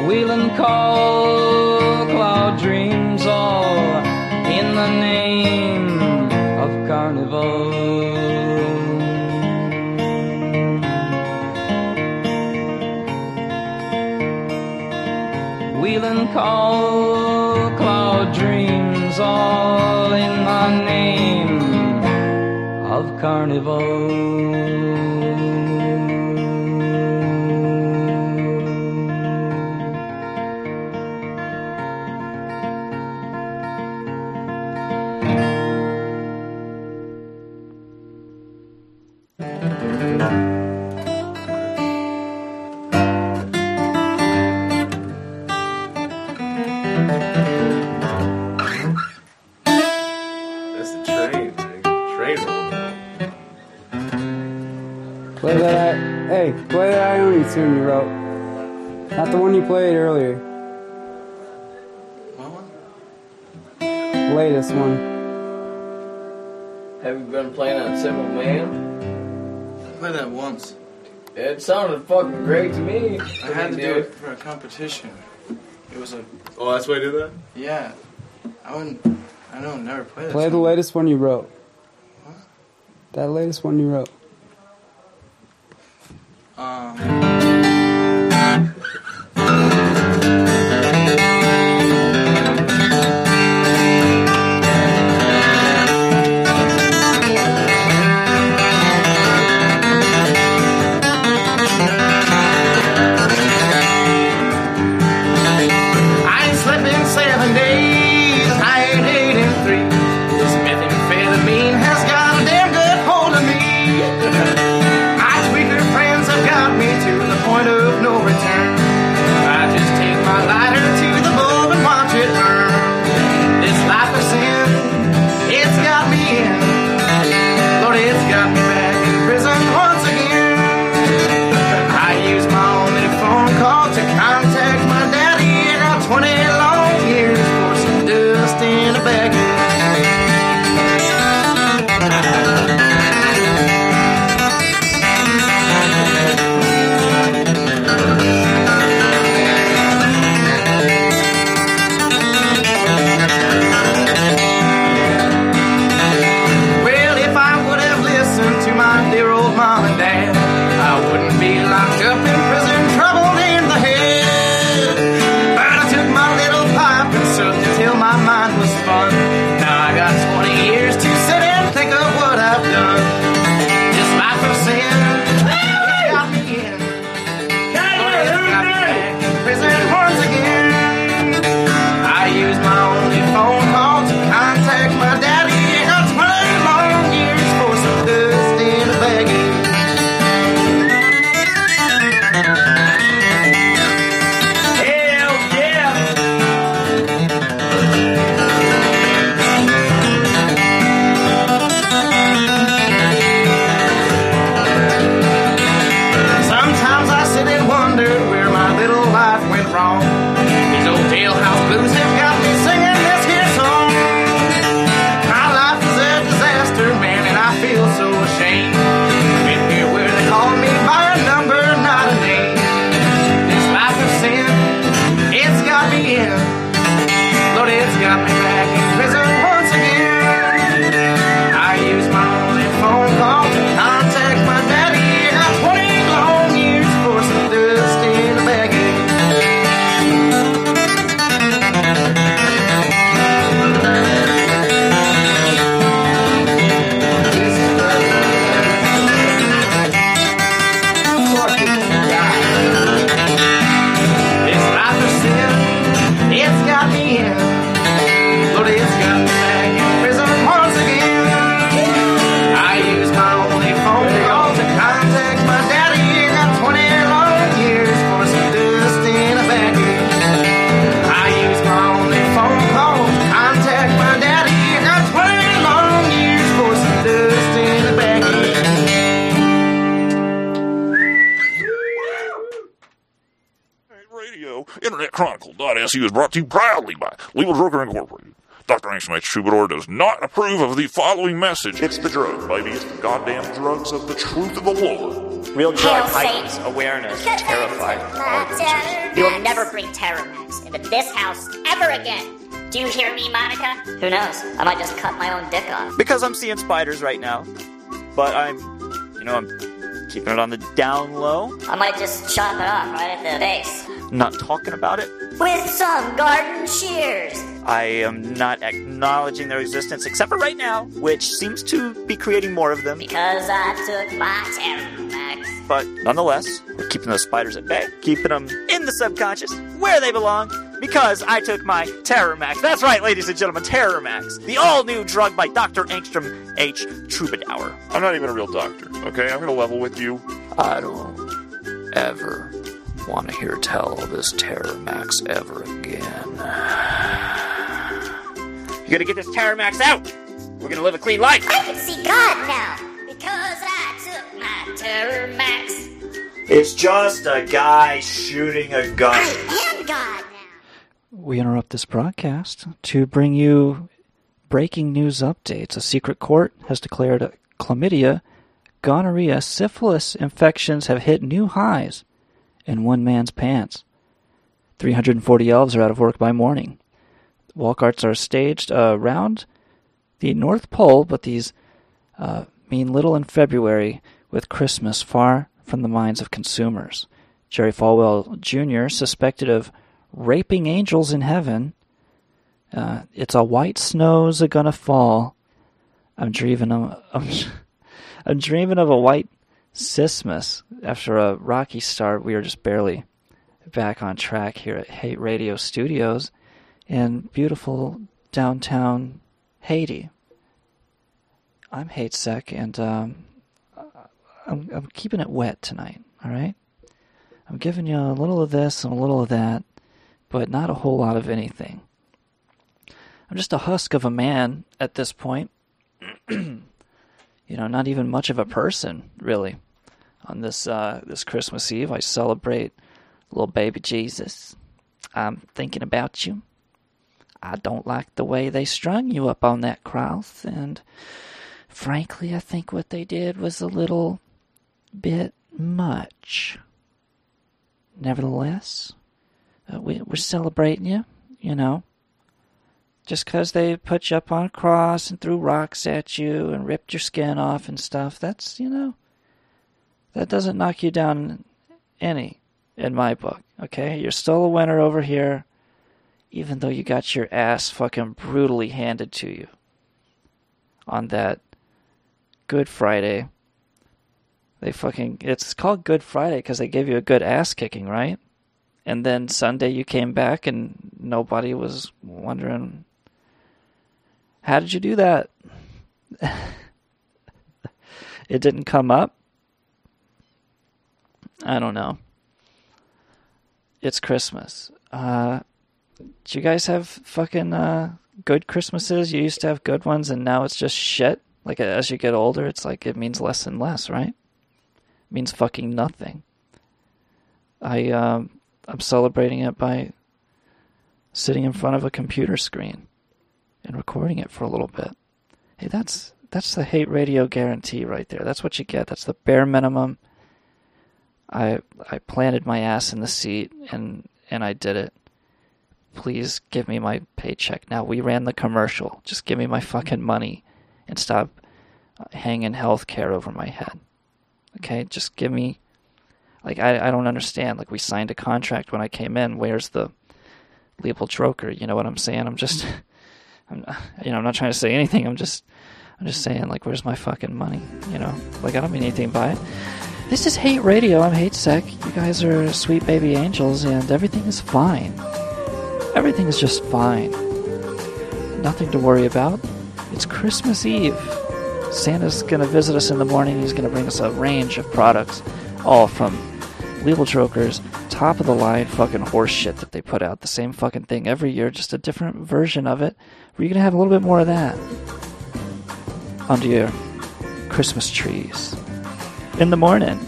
Wheel and call cloud dreams all in the name of carnival. Wheel and call cloud dreams all in the name of carnival. Not the one you played earlier. Latest one. Have you been playing on Simple Man? I played that once. It sounded fucking great to me. I had to do it for a competition. It was a. Oh, that's why I did that? Yeah. I wouldn't. I don't never play that. Play the latest one you wrote. That latest one you wrote. Um. Chronicle.su is brought to you proudly by Legal Broker Incorporated. Dr. Angstrom H. Troubadour does not approve of the following message. It's the drug, baby. It's the goddamn drugs of the truth of the Lord. Real drug Hail heightens awareness, terrified all users. You'll never bring Terramax into this house ever again. Do you hear me, Monica? Who knows? I might just cut my own dick off. Because I'm seeing spiders right now. But I'm, you know, I'm keeping it on the down low. I might just chop it off right at the base. Not talking about it. With some garden shears. I am not acknowledging their existence, except for right now, which seems to be creating more of them. Because I took my Terramax. But nonetheless, we're keeping those spiders at bay, keeping them in the subconscious, where they belong, because I took my Terramax. That's right, ladies and gentlemen, Terramax, the all-new drug by Dr. Angstrom H. Troubadour. I'm not even a real doctor, okay? I'm gonna level with you. I don't ever want to hear tell of this Terramax ever again. You gotta get this Terramax out! We're gonna live a clean life! I can see God now. Because I took my Terramax. It's just a guy shooting a gun. I am God now. We interrupt this broadcast to bring you breaking news updates. A secret court has declared chlamydia, gonorrhea, syphilis infections have hit new highs in one man's pants. 340 elves are out of work by morning. Walk arts are staged uh, around the North Pole, but these uh, mean little in February with Christmas far from the minds of consumers. Jerry Falwell Jr., suspected of raping angels in heaven. Uh, it's a white snow's a gonna fall. I'm dreaming of I'm, I'm dreaming of a white Sismus. After a rocky start, we are just barely back on track here at Hate Radio Studios in beautiful downtown Haiti. I'm Hate Sec, and um, I'm, I'm keeping it wet tonight. All right, I'm giving you a little of this and a little of that, but not a whole lot of anything. I'm just a husk of a man at this point. you know, not even much of a person, really. On this uh, this Christmas Eve, I celebrate little baby Jesus. I'm thinking about you. I don't like the way they strung you up on that cross, and frankly, I think what they did was a little bit much. Nevertheless, uh, we, we're celebrating you, you know. Just 'cause they put you up on a cross and threw rocks at you and ripped your skin off and stuff, that's, you know, that doesn't knock you down any in my book, okay? You're still a winner over here, even though you got your ass fucking brutally handed to you on that Good Friday. They fucking, it's called Good Friday because they gave you a good ass kicking, right? And then Sunday you came back and nobody was wondering, how did you do that? it didn't come up. I don't know. It's Christmas. Uh, do you guys have fucking uh, good Christmases? You used to have good ones, and now it's just shit. Like as you get older, it's like it means less and less, right? It means fucking nothing. I um, I'm celebrating it by sitting in front of a computer screen and recording it for a little bit. Hey, that's that's the hate radio guarantee right there. That's what you get. That's the bare minimum. I I planted my ass in the seat and and I did it. Please give me my paycheck now. We ran the commercial. Just give me my fucking money and stop hanging health care over my head. Okay, just give me like I I don't understand. Like we signed a contract when I came in. Where's the Leopold Troker? You know what I'm saying? I'm just I'm you know I'm not trying to say anything. I'm just I'm just saying like where's my fucking money? You know like I don't mean anything by it. This is Hate Radio. I'm Hate Sec. You guys are sweet baby angels, and everything is fine. Everything is just fine. Nothing to worry about. It's Christmas Eve. Santa's gonna visit us in the morning. He's gonna bring us a range of products, all from Legal Troker's top of the line fucking horse shit that they put out. The same fucking thing every year, just a different version of it. We're gonna have a little bit more of that under your Christmas trees in the morning.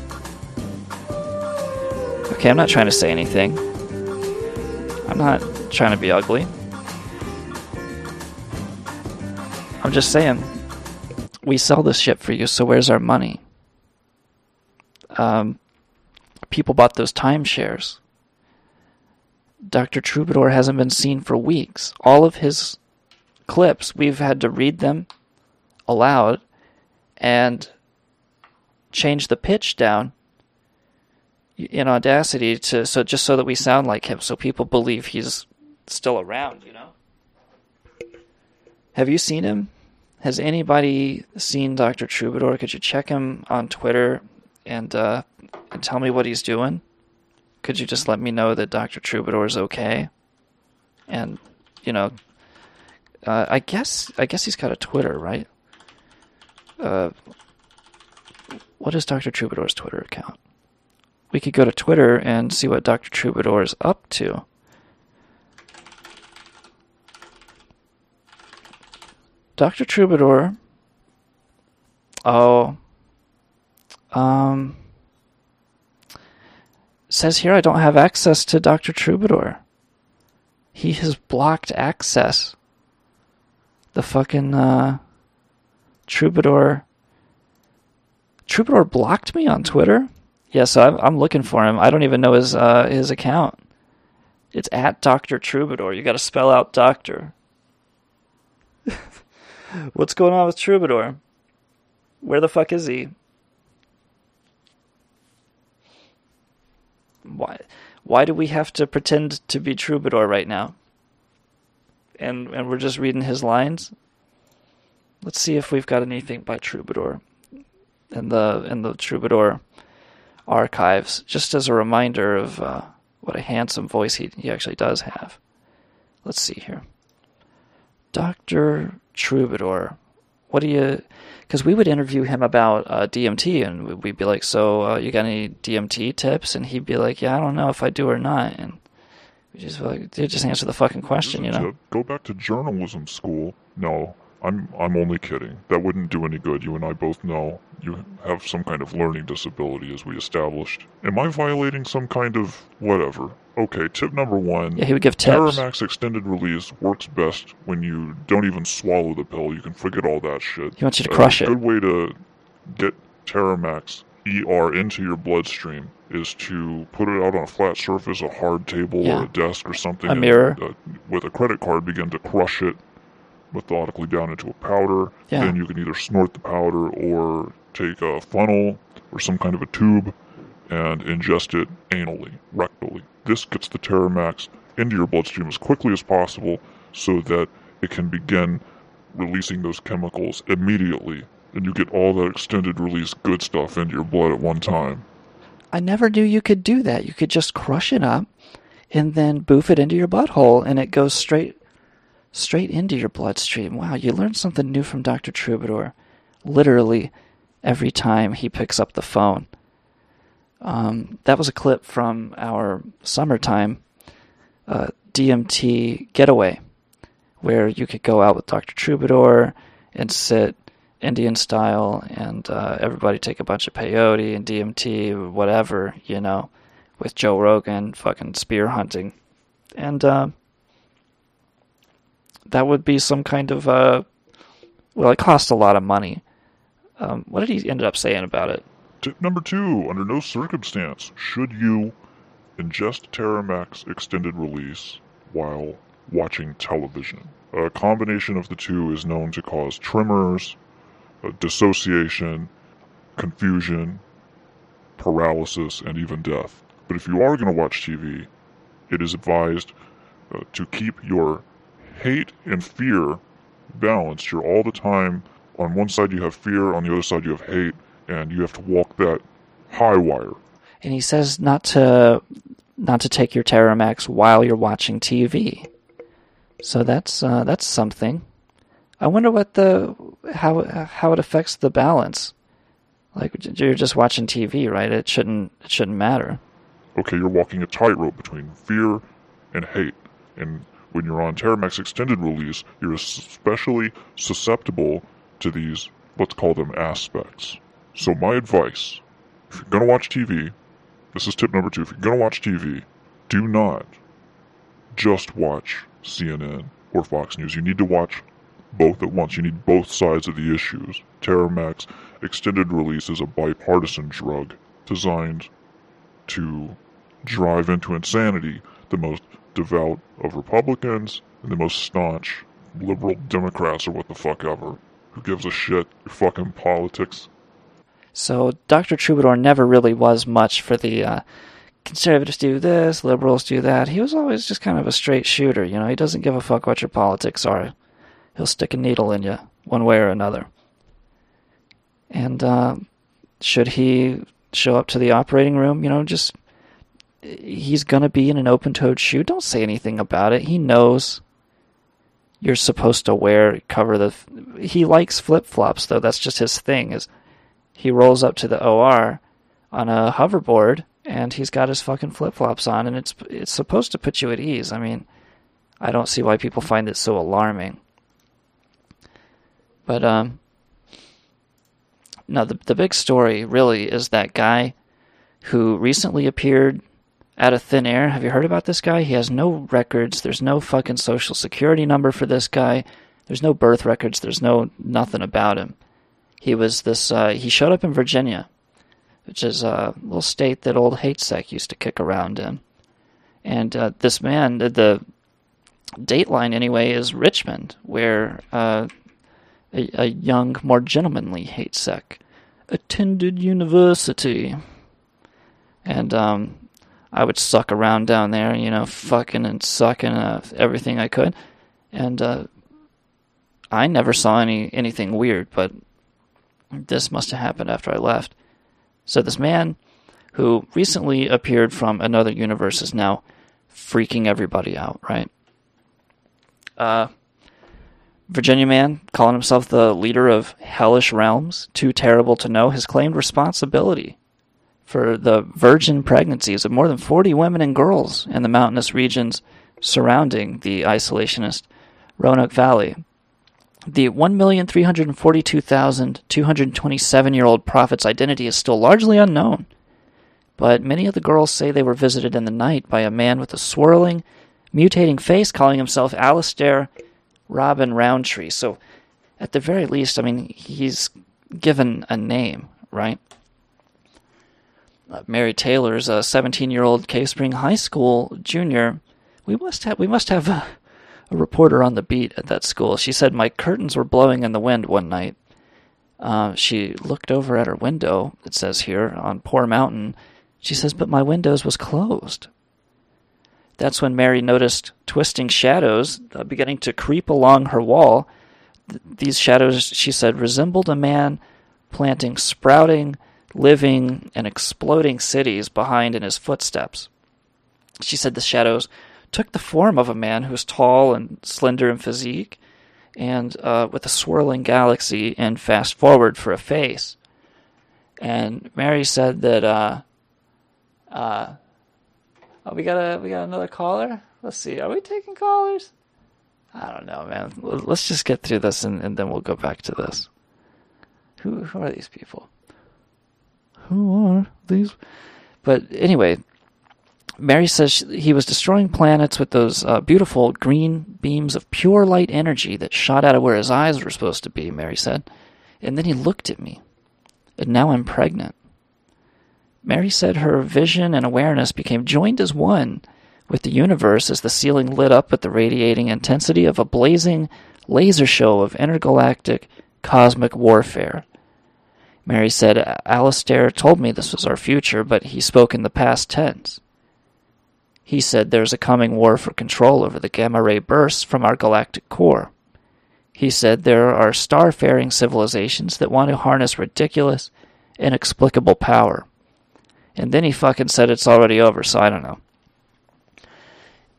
Okay, I'm not trying to say anything. I'm not trying to be ugly. I'm just saying, we sell this shit for you, so where's our money? Um, people bought those timeshares. Dr. Troubadour hasn't been seen for weeks. All of his clips, we've had to read them aloud and change the pitch down in Audacity to so just so that we sound like him, so people believe he's still around. You know. Have you seen him? Has anybody seen Dr. Troubadour? Could you check him on Twitter and uh, tell me what he's doing? Could you just let me know that Dr. Troubadour is okay? And you know, uh, I guess I guess he's got a Twitter, right? Uh, what is Dr. Troubadour's Twitter account? We could go to Twitter and see what Dr. Troubadour is up to. Dr. Troubadour. Oh. Um. Says here I don't have access to Dr. Troubadour. He has blocked access. The fucking, uh. Troubadour. Troubadour blocked me on Twitter? Yeah, so I'm, I'm looking for him. I don't even know his, uh, his account. It's at Dr. Troubadour. You gotta spell out Doctor. What's going on with Troubadour? Where the fuck is he? Why why do we have to pretend to be Troubadour right now? And and we're just reading his lines? Let's see if we've got anything by Troubadour in the in the Troubadour archives, just as a reminder of uh, what a handsome voice he he actually does have. Let's see here. Dr. Troubadour. What do you. Because we would interview him about uh, DMT, and we'd be like, So, uh, you got any DMT tips? And he'd be like, Yeah, I don't know if I do or not. And we just like, Dude, just answer the fucking question, you know? Go back to journalism school. No, I'm I'm only kidding. That wouldn't do any good. You and I both know you have some kind of learning disability, as we established. Am I violating some kind of whatever? Okay, tip number one. Yeah, he would give tips. Terramax extended release works best when you don't even swallow the pill. You can forget all that shit. He wants you to Uh, crush a it. good way to get Terramax ER into your bloodstream is to put it out on a flat surface, a hard table Yeah. or a desk or something. A and, mirror. uh, with a credit card, begin to crush it methodically down into a powder. Yeah. Then you can either snort the powder or take a funnel or some kind of a tube and ingest it anally, rectally. This gets the Terramax into your bloodstream as quickly as possible so that it can begin releasing those chemicals immediately and you get all that extended release good stuff into your blood at one time. I never knew you could do that. You could just crush it up and then boof it into your butthole and it goes straight straight into your bloodstream. Wow, you learned something new from Dr. Troubadour. Literally every time he picks up the phone. Um, that was a clip from our summertime uh, DMT getaway, where you could go out with Dr. Troubadour and sit Indian style, and uh, everybody take a bunch of peyote and DMT whatever, you know, with Joe Rogan fucking spear hunting, and uh, that would be some kind of uh, well, it cost a lot of money. Um, what did he end up saying about it? Tip number two under no circumstance should you ingest Terramax extended release while watching television. A combination of the two is known to cause tremors, uh, dissociation, confusion, paralysis, and even death. But if you are going to watch TV, it is advised uh, to keep your hate and fear balanced. You're all the time on one side you have fear, on the other side you have hate, and you have to walk that high wire. And he says not to not to take your Terramax while you're watching TV. So that's uh, that's something. I wonder what the how how it affects the balance. Like you're just watching TV, right? It shouldn't it shouldn't matter. Okay, you're walking a tightrope between fear and hate. And when you're on Terramax extended release, you're especially susceptible to these, let's call them aspects. So, my advice if you're going to watch TV, this is tip number two. If you're going to watch TV, do not just watch CNN or Fox News. You need to watch both at once. You need both sides of the issues. Terramax extended release is a bipartisan drug designed to drive into insanity the most devout of Republicans and the most staunch liberal Democrats or what the fuck ever. Who gives a shit? Your fucking politics. So Dr. Troubadour never really was much for the uh, conservatives do this, liberals do that. He was always just kind of a straight shooter. You know, he doesn't give a fuck what your politics are. He'll stick a needle in you one way or another. And uh, should he show up to the operating room, you know, just he's gonna be in an open-toed shoe. Don't say anything about it. He knows you're supposed to wear cover the. He likes flip-flops though. That's just his thing. Is he rolls up to the OR on a hoverboard and he's got his fucking flip-flops on, and it's it's supposed to put you at ease. I mean, I don't see why people find it so alarming. But um, no, the the big story really is that guy who recently appeared out of thin air. Have you heard about this guy? He has no records. There's no fucking social security number for this guy. There's no birth records. There's no nothing about him. He was this. Uh, he showed up in Virginia, which is a little state that old Hatesec used to kick around in. And uh, this man, the, the dateline anyway, is Richmond, where uh, a, a young, more gentlemanly Hatesec attended university. And um, I would suck around down there, you know, fucking and sucking uh, everything I could. And uh, I never saw any anything weird, but this must have happened after I left. So this man who recently appeared from another universe is now freaking everybody out, right? Uh, Virginia man, calling himself the leader of hellish realms, too terrible to know, has claimed responsibility for the virgin pregnancies of more than 40 women and girls in the mountainous regions surrounding the isolationist Roanoke Valley. The 1,342,227 year old prophet's identity is still largely unknown, but many of the girls say they were visited in the night by a man with a swirling, mutating face calling himself Alistair Robin Roundtree. So, at the very least, I mean, he's given a name, right? Uh, Mary Taylor's a 17-year-old Cave Spring High School junior. We must have we must have a, a, reporter on the beat at that school. She said my curtains were blowing in the wind one night. Uh, she looked over at her window. It says here on Poor Mountain. She says, but my windows was closed. That's when Mary noticed twisting shadows uh, beginning to creep along her wall. Th- these shadows, she said, resembled a man planting sprouting living and exploding cities behind in his footsteps. She said the shadows took the form of a man who was tall and slender in physique, and uh, with a swirling galaxy and fast forward for a face. And Mary said that, uh, uh, oh, we got a we got another caller. Let's see, are we taking callers? I don't know, man. Let's just get through this, and, and then we'll go back to this. Who who are these people? Who are these? But anyway, Mary says he was destroying planets with those uh, beautiful green beams of pure light energy that shot out of where his eyes were supposed to be, Mary said. And then he looked at me. And now I'm pregnant. Mary said her vision and awareness became joined as one with the universe as the ceiling lit up with the radiating intensity of a blazing laser show of intergalactic cosmic warfare. Mary said, Alistair told me this was our future, but he spoke in the past tense. He said there's a coming war for control over the gamma ray bursts from our galactic core. He said there are star-faring civilizations that want to harness ridiculous, inexplicable power. And then he fucking said it's already over, so I don't know.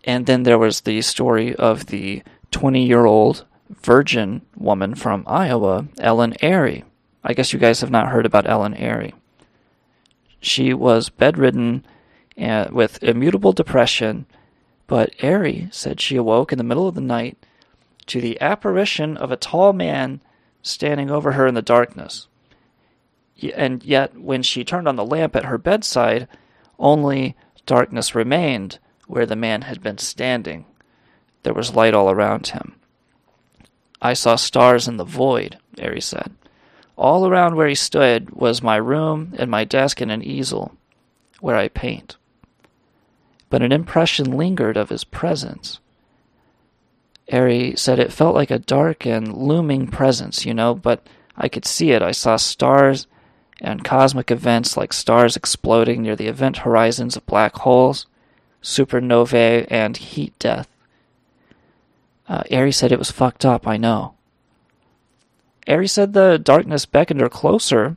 And then there was the story of the 20 year old virgin woman from Iowa, Ellen Airy. I guess you guys have not heard about Ellen Airy. She was bedridden uh, with immutable depression, but Airy said she awoke in the middle of the night to the apparition of a tall man standing over her in the darkness. And yet, when she turned on the lamp at her bedside, only darkness remained where the man had been standing. There was light all around him. I saw stars in the void, Airy said. All around where he stood was my room and my desk and an easel where I paint. But an impression lingered of his presence. Airy said it felt like a dark and looming presence, you know, but I could see it. I saw stars and cosmic events like stars exploding near the event horizons of black holes, supernovae, and heat death. Uh, said it was fucked up, I know. Airy said the darkness beckoned her closer.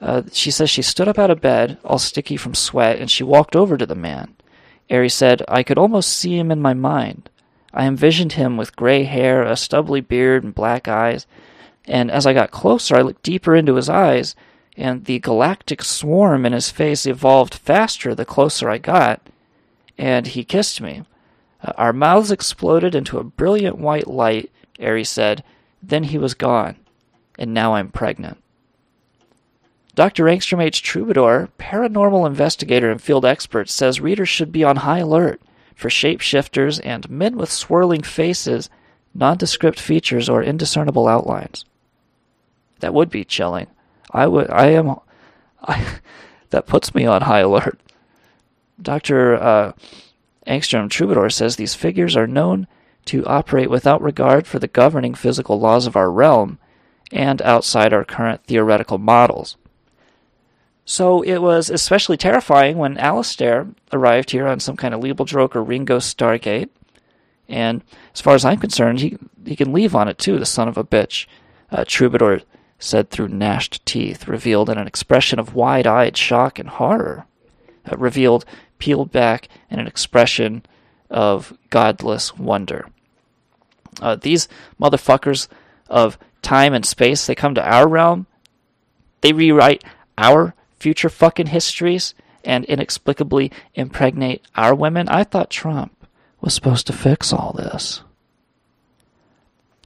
Uh, she says she stood up out of bed, all sticky from sweat, and she walked over to the man. Airy said, I could almost see him in my mind. I envisioned him with gray hair, a stubbly beard, and black eyes. And as I got closer, I looked deeper into his eyes, and the galactic swarm in his face evolved faster the closer I got. And he kissed me. Uh, our mouths exploded into a brilliant white light, Airy said. Then he was gone. And now I'm pregnant. Dr. Angstrom H. Troubadour, paranormal investigator and field expert, says readers should be on high alert for shapeshifters and men with swirling faces, nondescript features, or indiscernible outlines. That would be chilling. I would. I am. I, that puts me on high alert. Dr. Uh, Angstrom Troubadour says these figures are known to operate without regard for the governing physical laws of our realm and outside our current theoretical models. So it was especially terrifying when Alistair arrived here on some kind of Lebeldroke or Ringo Stargate. And as far as I'm concerned, he, he can leave on it too, the son of a bitch. Uh, Troubadour said through gnashed teeth, revealed in an expression of wide eyed shock and horror. Uh, revealed, peeled back in an expression of godless wonder. Uh, these motherfuckers of time and space, they come to our realm, they rewrite our future fucking histories and inexplicably impregnate our women. I thought Trump was supposed to fix all this.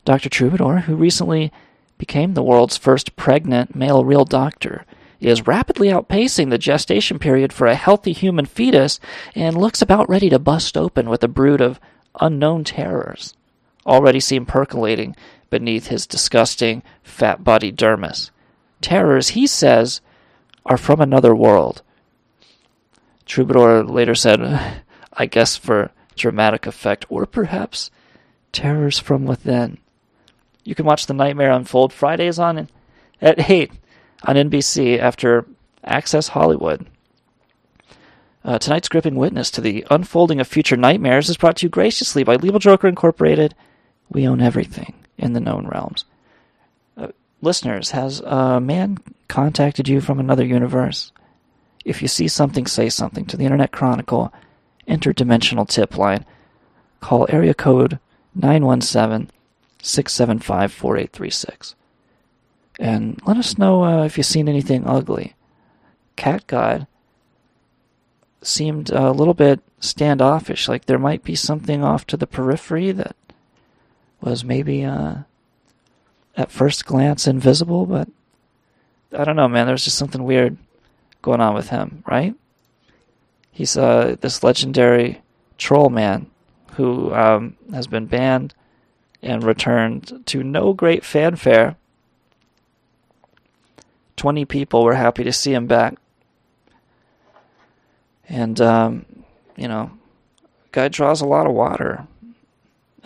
Dr. Troubadour, who recently became the world's first pregnant male real doctor, is rapidly outpacing the gestation period for a healthy human fetus and looks about ready to bust open with a brood of unknown terrors, already seen percolating beneath his disgusting, fat body dermis. Terrors, he says, are from another world. Troubadour later said, I guess for dramatic effect, or perhaps terrors from within. You can watch The Nightmare Unfold Fridays on at 8 on NBC after Access Hollywood. Uh, tonight's gripping witness to the unfolding of future nightmares is brought to you graciously by Liebel Drucker Incorporated. We own everything in the known realms. Uh, listeners, has a man contacted you from another universe? If you see something, say something to the Internet Chronicle interdimensional tip line. Call area code 917 675 4836. And let us know uh, if you've seen anything ugly. Cat God seemed a little bit standoffish, like there might be something off to the periphery that was maybe uh, at first glance invisible, but I don't know, man. There's just something weird going on with him, right? He's uh, this legendary troll man who um, has been banned and returned to no great fanfare. Twenty people were happy to see him back. And, um, you know, guy draws a lot of water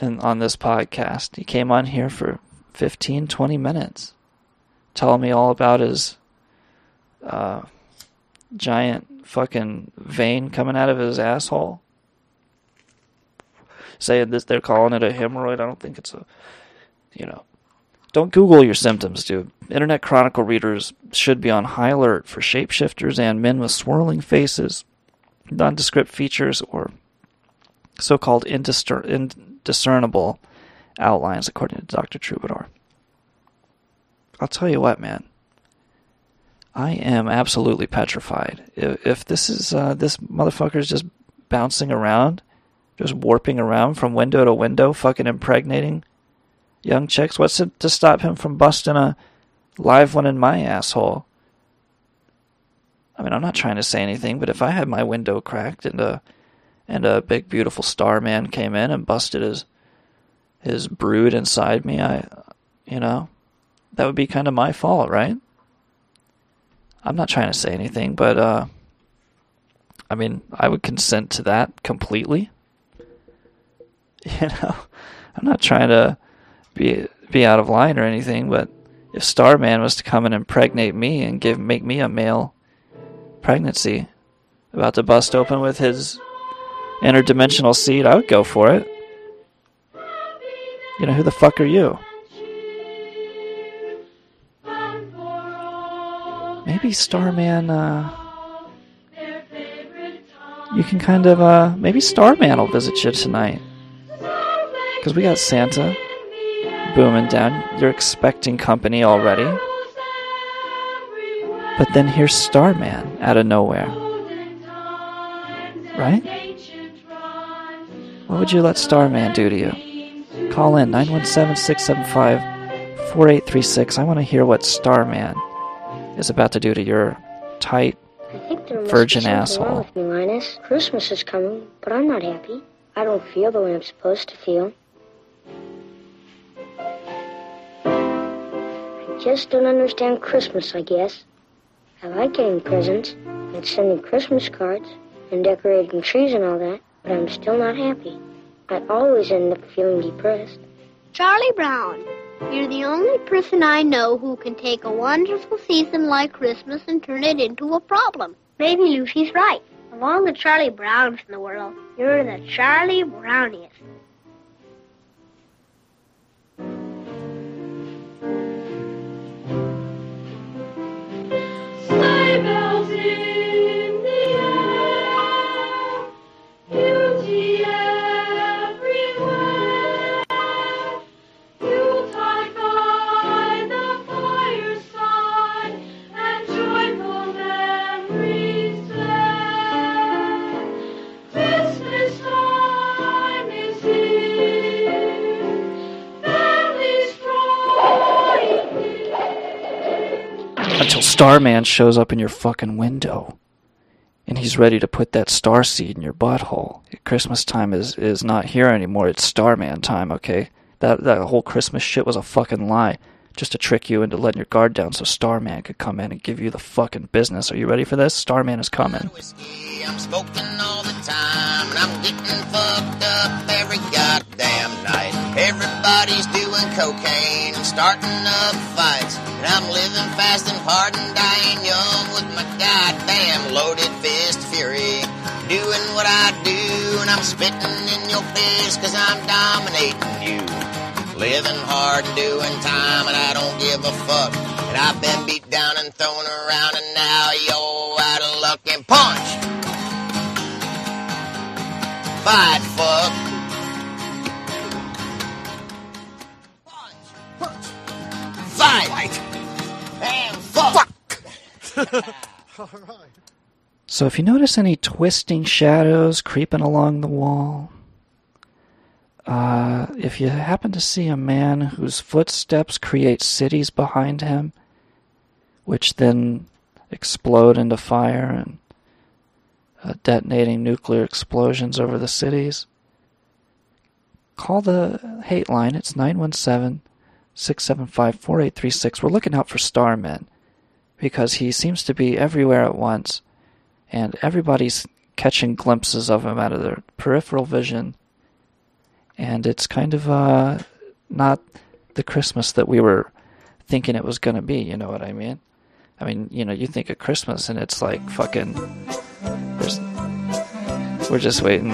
on this podcast. He came on here for 15, 20 minutes telling me all about his uh, giant fucking vein coming out of his asshole. Saying this, they're calling it a hemorrhoid. I don't think it's a, you know. Don't Google your symptoms, dude. Internet Chronicle readers should be on high alert for shapeshifters and men with swirling faces, nondescript features, or so called indiscernible outlines, according to Dr. Troubadour. I'll tell you what, man. I am absolutely petrified. If, if this is uh, this motherfucker's just bouncing around, just warping around from window to window, fucking impregnating young chicks, what's it to stop him from busting a live one in my asshole? I mean, I'm not trying to say anything, but if I had my window cracked and a and a big beautiful star man came in and busted his his brood inside me, I you know, that would be kind of my fault, right? I'm not trying to say anything, but uh I mean, I would consent to that completely. You know, I'm not trying to be be out of line or anything, but if Starman was to come and impregnate me and give make me a male pregnancy about to bust open with his interdimensional seed, I would go for it. You know, who the fuck are you? Maybe Starman, uh. You can kind of, uh. Maybe Starman will visit you tonight. Because we got Santa booming down. You're expecting company already. But then here's Starman out of nowhere. Right? What would you let Starman do to you? Call in 917 675 4836. I want to hear what Starman is about to do to your tight I think there must virgin asshole. me, Linus. Christmas is coming, but I'm not happy. I don't feel the way I'm supposed to feel. I just don't understand Christmas, I guess. I like getting presents and sending Christmas cards and decorating trees and all that, but I'm still not happy. I always end up feeling depressed. Charlie Brown, you're the only person I know who can take a wonderful season like Christmas and turn it into a problem. Maybe Lucy's right. Of all the Charlie Browns in the world, you're the Charlie Browniest. Starman shows up in your fucking window and he's ready to put that star seed in your butthole. Christmas time is is not here anymore. It's Starman time, okay? That that whole Christmas shit was a fucking lie. Just to trick you into letting your guard down so Starman could come in and give you the fucking business. Are you ready for this? Starman is coming. I'm smoking all the time, and I'm getting fucked up every goddamn night. Everybody's doing cocaine and starting up fights, and I'm living fast and hard and dying young with my goddamn loaded fist fury. Doing what I do, and I'm spitting in your face, cause I'm dominating you. Living hard and doing time, and I don't give a fuck. And I've been beat down and thrown around, and now you're out of luck and punch. Fight, fuck. Fight. And fuck. So if you notice any twisting shadows creeping along the wall, uh, if you happen to see a man whose footsteps create cities behind him, which then explode into fire and uh, detonating nuclear explosions over the cities, call the hate line. It's 917 675 4836. We're looking out for Starman because he seems to be everywhere at once, and everybody's catching glimpses of him out of their peripheral vision. And it's kind of uh, not the Christmas that we were thinking it was going to be, you know what I mean? I mean, you know, you think of Christmas and it's like fucking. We're just waiting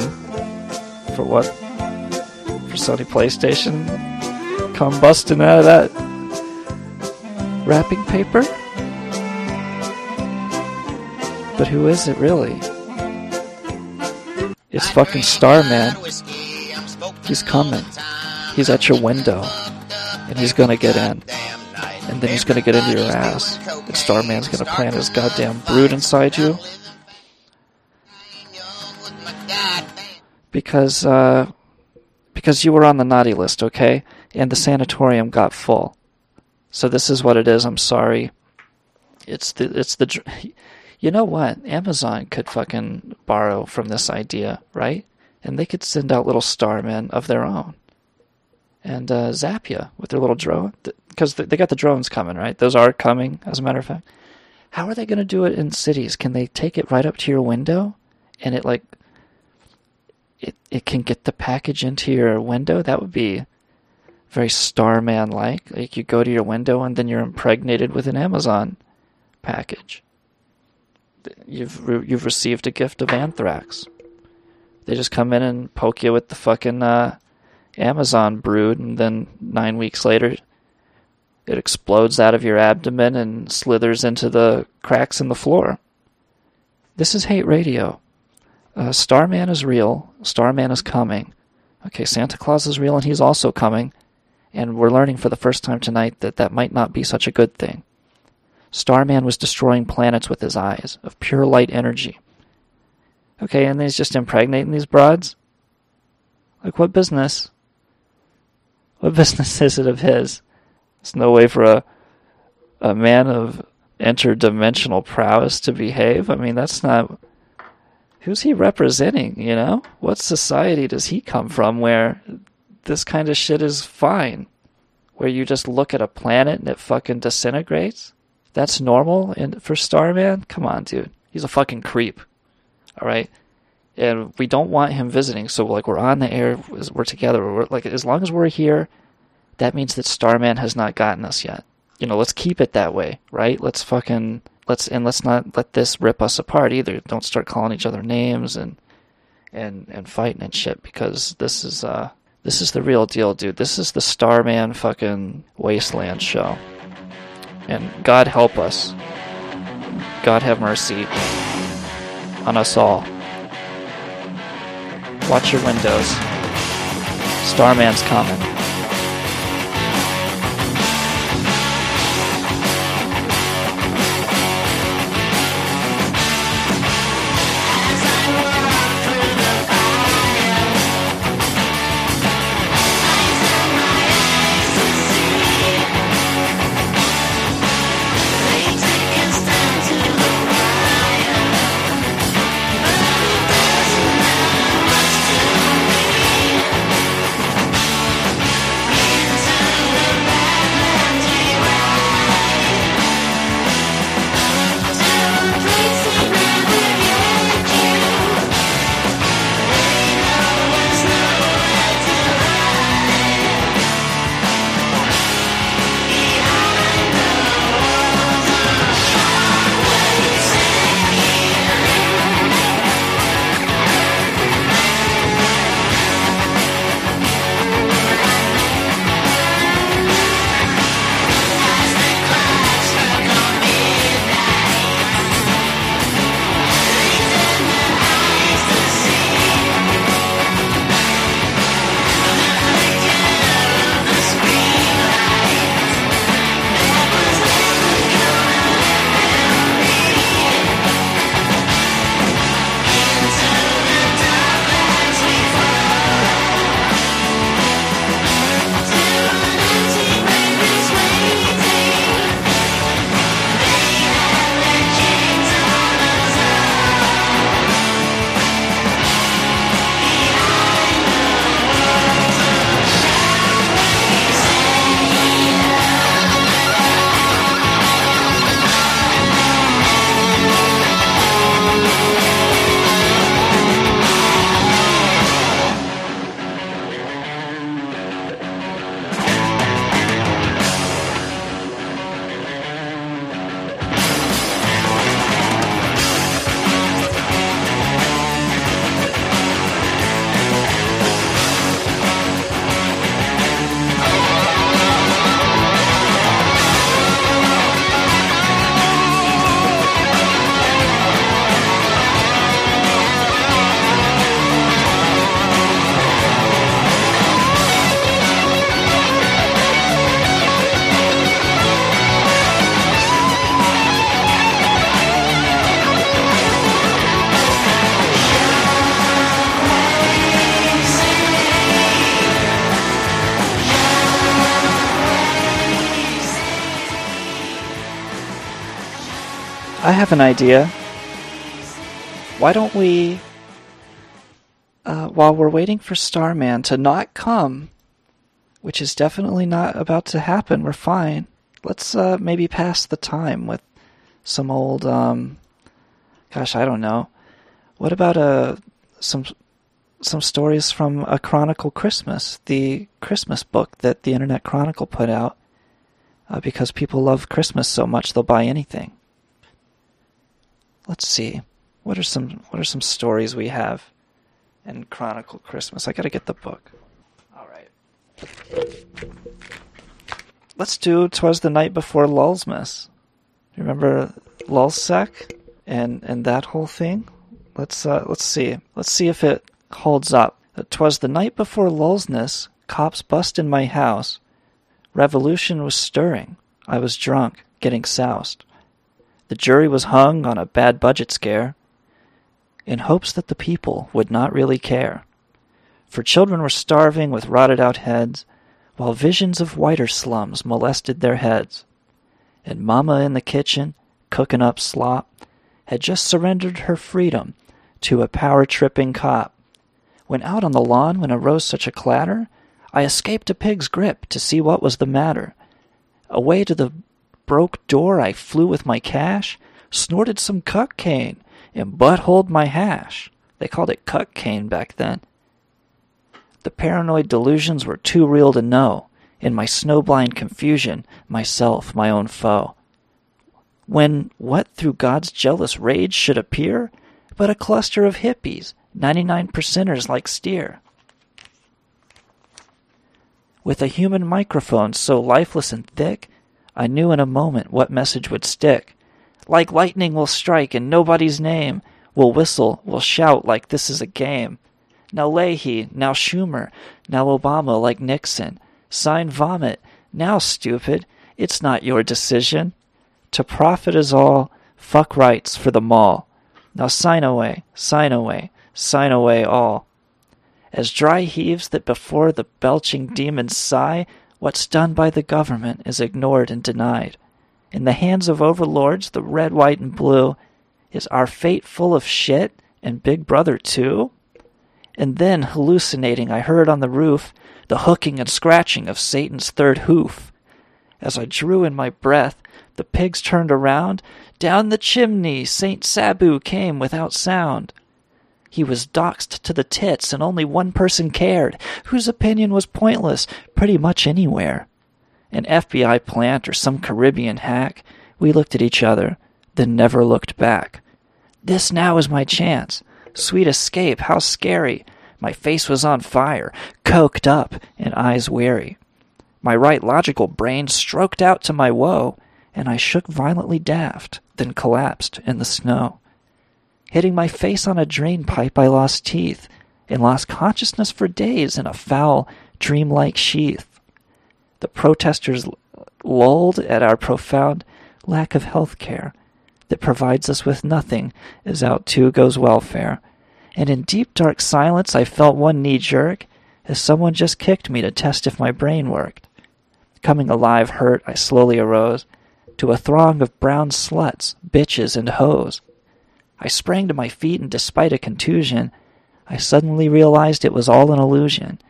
for what? For Sony PlayStation? Come busting out of that wrapping paper? But who is it really? It's fucking Starman. He's coming. He's at your window. And he's gonna get in. And then he's gonna get into your ass. And Starman's gonna plant his goddamn brood inside you. Because, uh, because you were on the naughty list, okay? And the sanatorium got full. So this is what it is. I'm sorry. It's the it's the You know what? Amazon could fucking borrow from this idea, right? And they could send out little starmen of their own and uh, with their little drone. Because they got the drones coming, right? Those are coming, as a matter of fact. How are they going to do it in cities? Can they take it right up to your window and it like it it can get the package into your window? That would be very Starman like. Like you go to your window and then you're impregnated with an Amazon package. You've re- you've received a gift of anthrax. They just come in and poke you with the fucking uh, Amazon brood, and then nine weeks later, it explodes out of your abdomen and slithers into the cracks in the floor. This is hate radio. Uh, Starman is real. Starman is coming. Okay, Santa Claus is real, and he's also coming. And we're learning for the first time tonight that that might not be such a good thing. Starman was destroying planets with his eyes of pure light energy. Okay, and he's just impregnating these broads? Like, what business? What business is it of his? There's no way for a, a man of interdimensional prowess to behave. I mean, that's not. Who's he representing, you know? What society does he come from where this kind of shit is fine? Where you just look at a planet and it fucking disintegrates? That's normal in, for Starman? Come on, dude. He's a fucking creep. All right? And we don't want him visiting, so like we're on the air, we're together. We're, like as long as we're here, that means that Starman has not gotten us yet. You know, let's keep it that way, right? Let's fucking let's and let's not let this rip us apart either. Don't start calling each other names and and and fighting and shit because this is uh this is the real deal, dude. This is the Starman fucking wasteland show. And God help us. God have mercy on us all. Watch your windows. Starman's coming. I have an idea. why don't we, uh, while we're waiting for Starman to not come, which is definitely not about to happen, we're fine. Let's uh, maybe pass the time with some old, um, gosh, I don't know. What about uh, some some stories from A Chronicle Christmas, the Christmas book that the Internet Chronicle put out, uh, because people love Christmas so much they'll buy anything. Let's see, what are some what are some stories we have in Chronicle Christmas? I got to get the book. All right. Let's do "Twas the Night Before Lulzmas." Remember Lulzsec and and that whole thing? Let's uh, let's see. Let's see if it holds up. "Twas the night before Lulzness, Cops bust in my house. Revolution was stirring. I was drunk, getting soused. The jury was hung on a bad budget scare, in hopes that the people would not really care. For children were starving with rotted out heads, while visions of whiter slums molested their heads. And Mama in the kitchen, cooking up slop, had just surrendered her freedom to a power tripping cop. When out on the lawn, when arose such a clatter, I escaped a pig's grip to see what was the matter. Away to the broke door I flew with my cash, snorted some cocaine, and buttholed my hash. They called it cocaine back then. The paranoid delusions were too real to know. In my snowblind confusion, myself, my own foe. When what through God's jealous rage should appear but a cluster of hippies, 99 percenters like steer. With a human microphone so lifeless and thick, I knew in a moment what message would stick. Like lightning will strike in nobody's name, will whistle, will shout like this is a game. Now Leahy, now Schumer, now Obama like Nixon. Sign vomit. Now, stupid, it's not your decision. To profit is all, fuck rights for the mall. Now sign away, sign away, sign away all. As dry heaves that before the belching demons sigh, what's done by the government is ignored and denied. In the hands of overlords, the red, white, and blue, is our fate full of shit and Big Brother too? And then, hallucinating, I heard on the roof the hooking and scratching of Satan's third hoof. As I drew in my breath, the pigs turned around. Down the chimney Saint Sabu came without sound. He was doxed to the tits, and only one person cared, whose opinion was pointless pretty much anywhere. An FBI plant or some Caribbean hack. We looked at each other, then never looked back. This now is my chance. Sweet escape, how scary. My face was on fire, coked up, and eyes weary. My right logical brain stroked out to my woe, and I shook violently daft, then collapsed in the snow. Hitting my face on a drain pipe, I lost teeth, and lost consciousness for days in a foul, dreamlike sheath. The protesters lulled at our profound lack of health care that provides us with nothing as out too goes welfare. And in deep dark silence I felt one knee jerk as someone just kicked me to test if my brain worked. Coming alive hurt, I slowly arose to a throng of brown sluts, bitches, and hoes. I sprang to my feet, and despite a contusion, I suddenly realized it was all an illusion.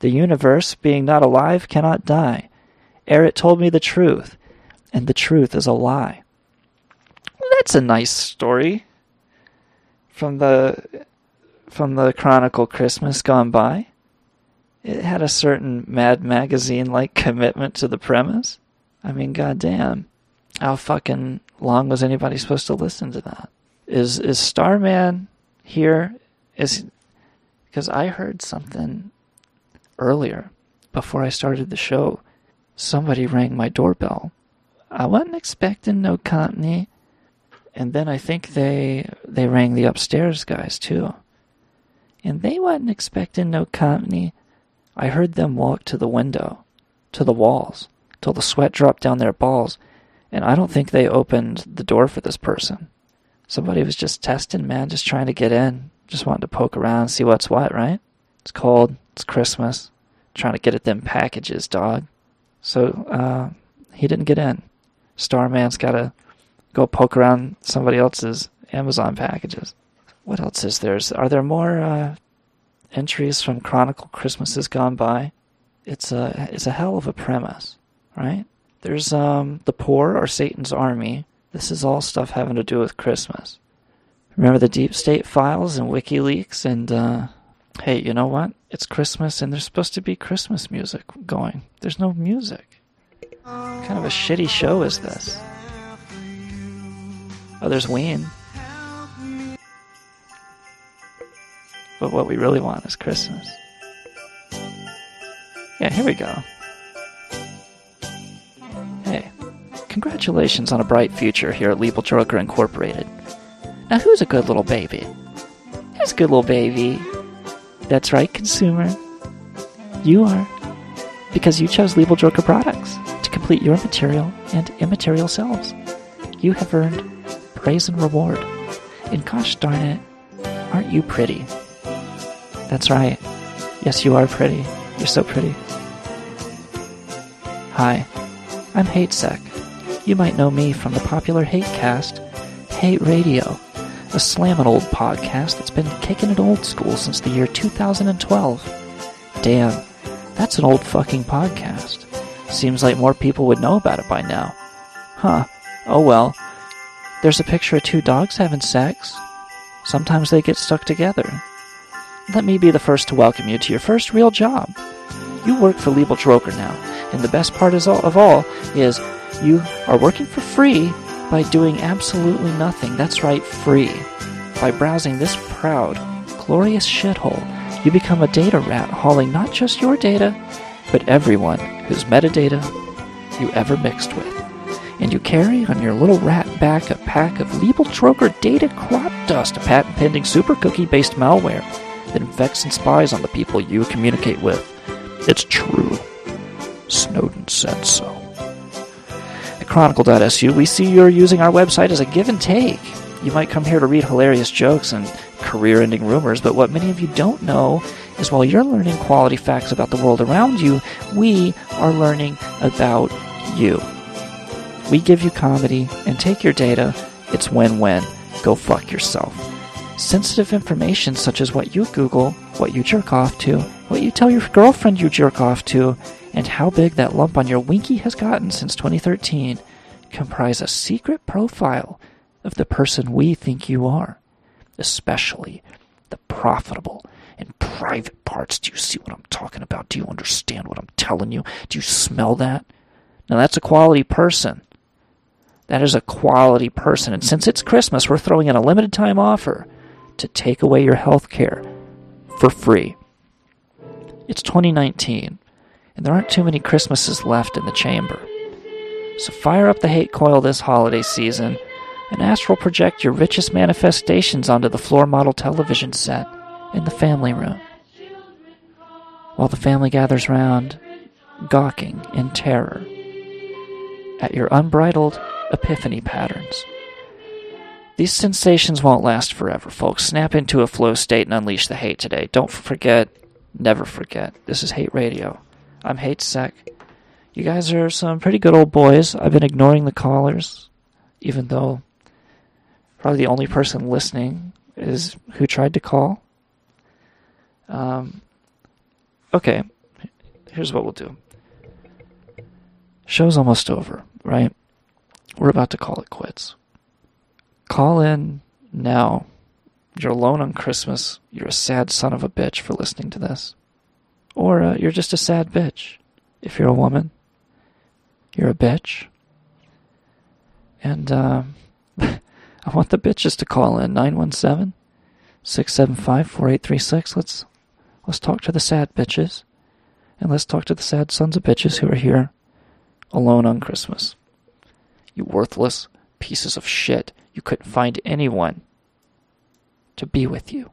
The universe, being not alive, cannot die, ere it told me the truth, and the truth is a lie. That's a nice story from the from the Chronicle Christmas gone by. It had a certain Mad Magazine like commitment to the premise. I mean, goddamn, how fucking long was anybody supposed to listen to that? Is is Starman here? Is because I heard something earlier before I started the show. Somebody rang my doorbell. I wasn't expecting no company. And then I think they they rang the upstairs guys too. And they wasn't expecting no company. I heard them walk to the window, to the walls, till the sweat dropped down their balls, and I don't think they opened the door for this person. Somebody was just testing, man, just trying to get in, just wanting to poke around, see what's what, right? It's cold, it's Christmas, trying to get at them packages, dog. So, uh, he didn't get in. Starman's gotta go poke around somebody else's Amazon packages. what else is there? Are there more uh, entries from Chronicle Christmases Gone By? It's a it's a hell of a premise, right? There's um the poor are Satan's army. This is all stuff having to do with Christmas. Remember the deep state files and WikiLeaks and uh, hey, you know what? It's Christmas and there's supposed to be Christmas music going. There's no music. What kind of a shitty show is this? Oh, there's Ween. But what we really want is Christmas. Yeah, here we go. Congratulations on a bright future here at Liebel Drucker Incorporated. Now, who's a good little baby? Who's a good little baby? That's right, consumer. You are. Because you chose Liebel Drucker products to complete your material and immaterial selves. You have earned praise and reward. And gosh darn it, aren't you pretty? That's right. Yes, you are pretty. You're so pretty. Hi, I'm HateSec. You might know me from the popular Hatecast, Hate Radio, a slammin' old podcast that's been kicking it old school since the year 2012. Damn, that's an old fucking podcast. Seems like more people would know about it by now. Huh, oh well. There's a picture of two dogs having sex. Sometimes they get stuck together. Let me be the first to welcome you to your first real job. You work for Liebel Drucker now, and the best part is all, of all is you are working for free by doing absolutely nothing. That's right, free. By browsing this proud, glorious shithole, you become a data rat hauling not just your data, but everyone whose metadata you ever mixed with. And you carry on your little rat back a pack of Liebel Drucker data crop dust, a patent pending super cookie based malware that infects and spies on the people you communicate with. It's true. Snowden said so. At Chronicle.su, we see you're using our website as a give and take. You might come here to read hilarious jokes and career ending rumors, but what many of you don't know is while you're learning quality facts about the world around you, we are learning about you. We give you comedy and take your data. It's win win. Go fuck yourself. Sensitive information such as what you Google, what you jerk off to, what you tell your girlfriend you jerk off to, and how big that lump on your winky has gotten since 2013 comprise a secret profile of the person we think you are, especially the profitable and private parts. Do you see what I'm talking about? Do you understand what I'm telling you? Do you smell that? Now that's a quality person. That is a quality person. And since it's Christmas, we're throwing in a limited time offer to take away your health care for free. It's 2019, and there aren't too many Christmases left in the chamber. So fire up the hate coil this holiday season and astral project your richest manifestations onto the floor model television set in the family room. While the family gathers round, gawking in terror at your unbridled epiphany patterns. These sensations won't last forever, folks. Snap into a flow state and unleash the hate today. Don't forget, never forget. This is Hate Radio. I'm Hate Sec. You guys are some pretty good old boys. I've been ignoring the callers, even though probably the only person listening is who tried to call. Um, okay, here's what we'll do. Show's almost over, right? We're about to call it quits. Call in now. You're alone on Christmas. You're a sad son of a bitch for listening to this. Or uh, you're just a sad bitch. If you're a woman, you're a bitch. And uh, I want the bitches to call in 917 675 4836. Let's let's talk to the sad bitches. And let's talk to the sad sons of bitches who are here alone on Christmas. You worthless pieces of shit. You couldn't find anyone to be with you.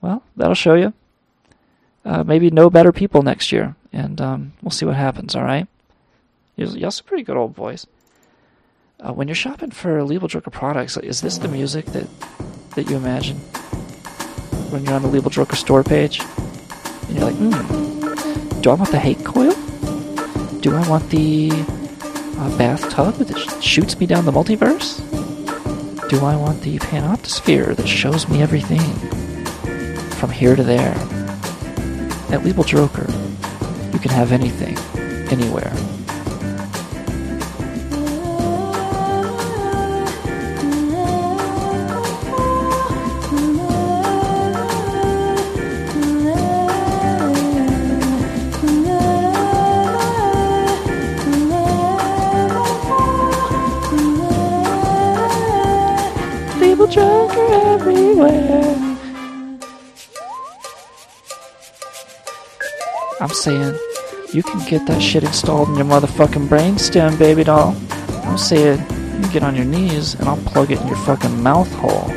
Well, that'll show you. Uh, maybe know better people next year, and um, we'll see what happens, all right? You're some pretty good old boys. Uh, when you're shopping for Liebel Drucker products, is this the music that, that you imagine? When you're on the Liebel Drucker store page? And you're like, hmm, do I want the hate coil? Do I want the uh, bathtub that sh- shoots me down the multiverse? Do I want the panoptosphere that shows me everything from here to there? At Weeble Droker, you can have anything, anywhere. I'm saying, you can get that shit installed in your motherfucking brainstem, baby doll. I'm saying, you get on your knees and I'll plug it in your fucking mouth hole.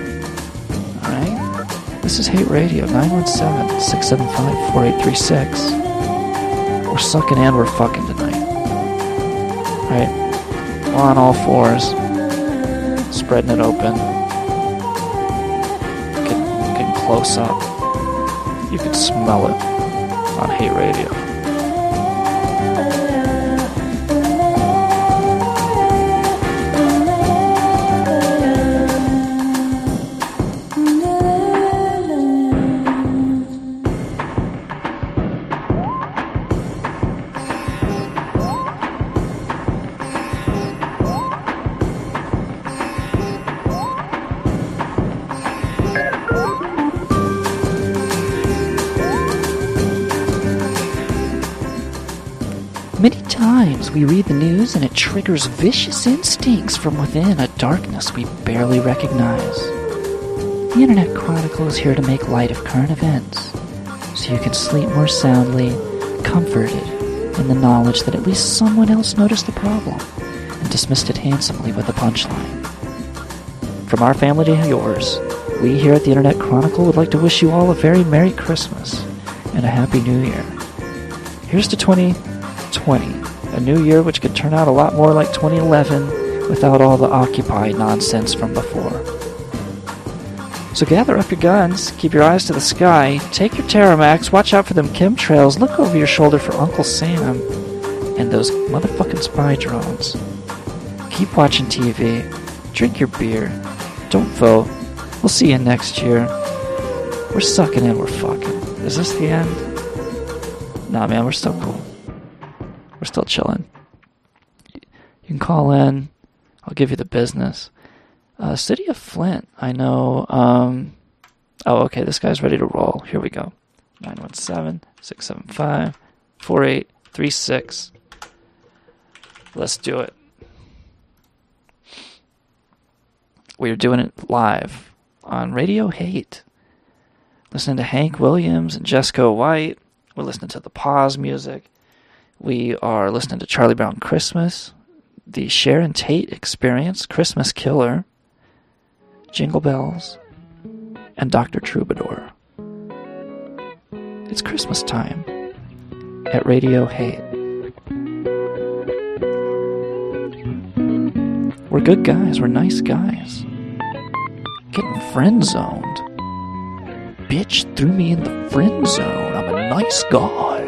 Alright? This is Hate Radio, 917 675 4836. We're sucking and we're fucking tonight. Alright? We're on all fours, spreading it open. Getting, getting close up. You can smell it on Hate Radio. We read the news and it triggers vicious instincts from within a darkness we barely recognize. The Internet Chronicle is here to make light of current events so you can sleep more soundly, comforted in the knowledge that at least someone else noticed the problem and dismissed it handsomely with a punchline. From our family to yours, we here at the Internet Chronicle would like to wish you all a very Merry Christmas and a Happy New Year. Here's to 2020, a new year which could turn out a lot more like 2011 without all the Occupy nonsense from before. So gather up your guns, keep your eyes to the sky, take your Terramax, watch out for them chemtrails, look over your shoulder for Uncle Sam and those motherfucking spy drones. Keep watching TV, drink your beer, don't vote. We'll see you next year. We're sucking and we're fucking. Is this the end? Nah, man, we're still cool. We're still chilling. You can call in. I'll give you the business. Uh, City of Flint. I know. Um, oh, okay. This guy's ready to roll. Here we go. 917 675 4836. Let's do it. We're doing it live on Radio Hate. Listening to Hank Williams and Jessica White. We're listening to the Pause music. We are listening to Charlie Brown Christmas, the Sharon Tate Experience, Christmas Killer, Jingle Bells, and Dr. Troubadour. It's Christmas time at Radio Hate. We're good guys, we're nice guys. Getting friend zoned. Bitch threw me in the friend zone. I'm a nice guy.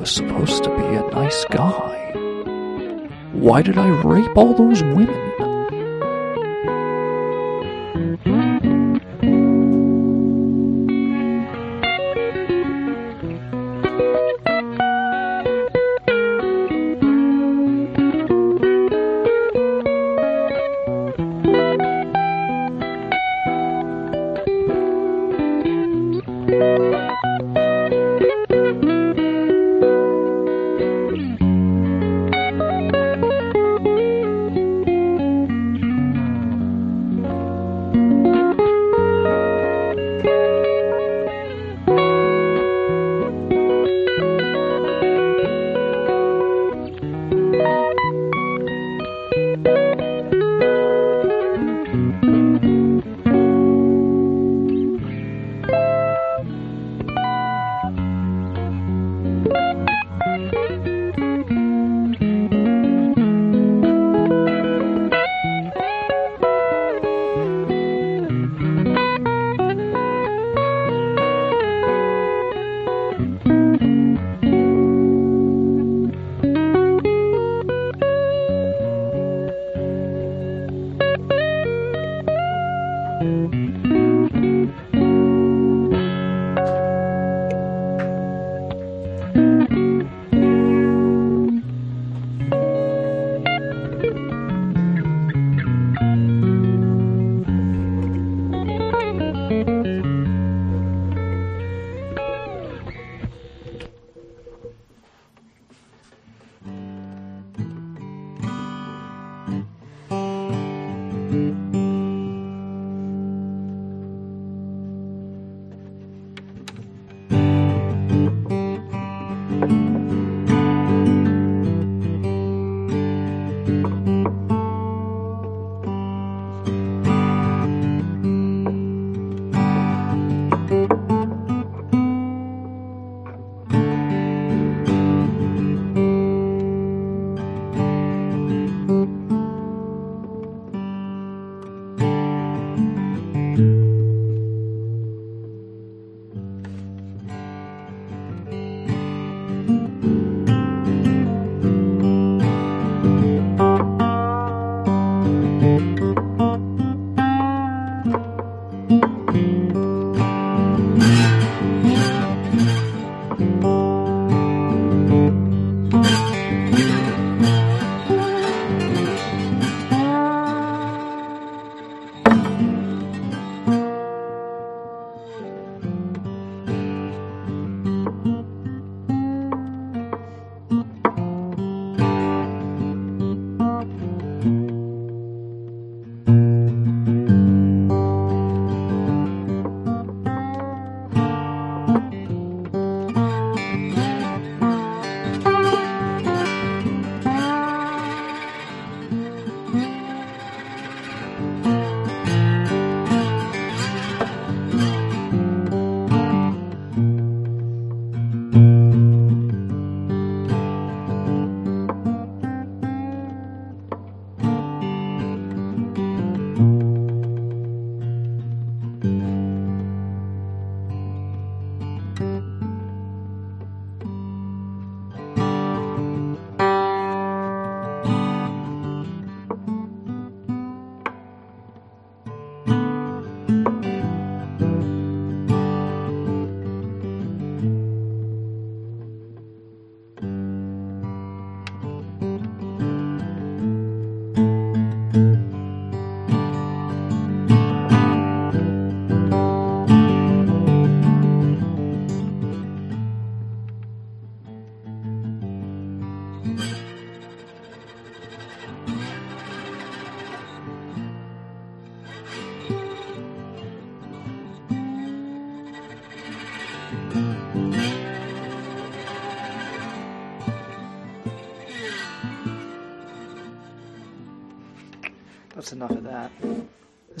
Was supposed to be a nice guy. Why did I rape all those women?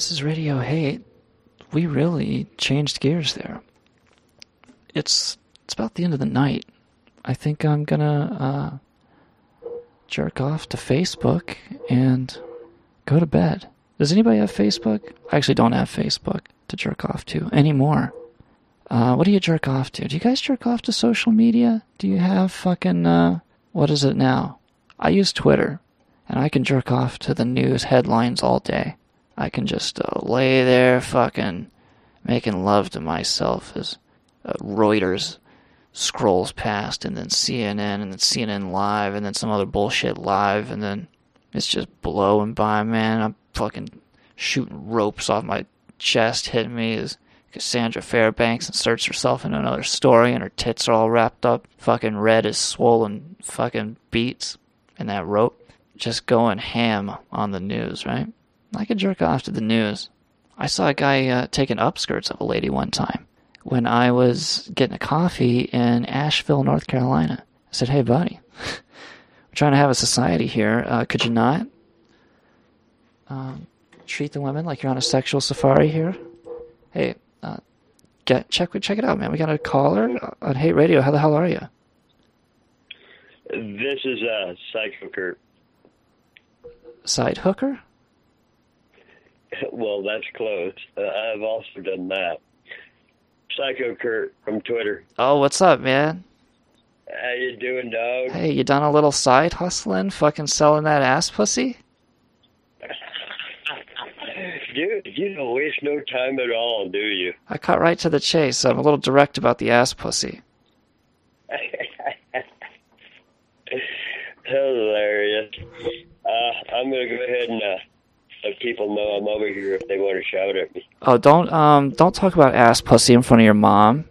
This is Radio Hate. We really changed gears there. It's it's about the end of the night. I think I'm gonna uh, jerk off to Facebook and go to bed. Does anybody have Facebook? I actually don't have Facebook to jerk off to anymore. Uh, what do you jerk off to? Do you guys jerk off to social media? Do you have fucking, uh, what is it now? I use Twitter, and I can jerk off to the news headlines all day. I can just uh, lay there fucking making love to myself as uh, Reuters scrolls past, and then CNN, and then CNN Live, and then some other bullshit live, and then it's just blowing by, man. I'm fucking shooting ropes off my chest, hitting me as Cassandra Fairbanks inserts herself in another story, and her tits are all wrapped up, fucking red as swollen fucking beets in that rope. Just going ham on the news, right? I could jerk off to the news. I saw a guy uh, taking upskirts of a lady one time when I was getting a coffee in Asheville, North Carolina. I said, "Hey, buddy, we're trying to have a society here. Uh, could you not um, treat the women like you're on a sexual safari here? Hey, uh, get check check it out, man. We got a caller on Hate Radio. How the hell are you? This is uh, Psycho Kurt. Side hooker? Well, that's close. Uh, I've also done that. Psycho Kurt from Twitter. Oh, what's up, man? How you doing, dog? Hey, you done a little side hustling, fucking selling that ass pussy? Dude, you don't waste no time at all, do you? I cut right to the chase. I'm a little direct about the ass pussy. Hilarious. Uh, I'm gonna go ahead and uh, let people know I'm over here if they want to shout at me. Oh, don't um, don't talk about ass pussy in front of your mom.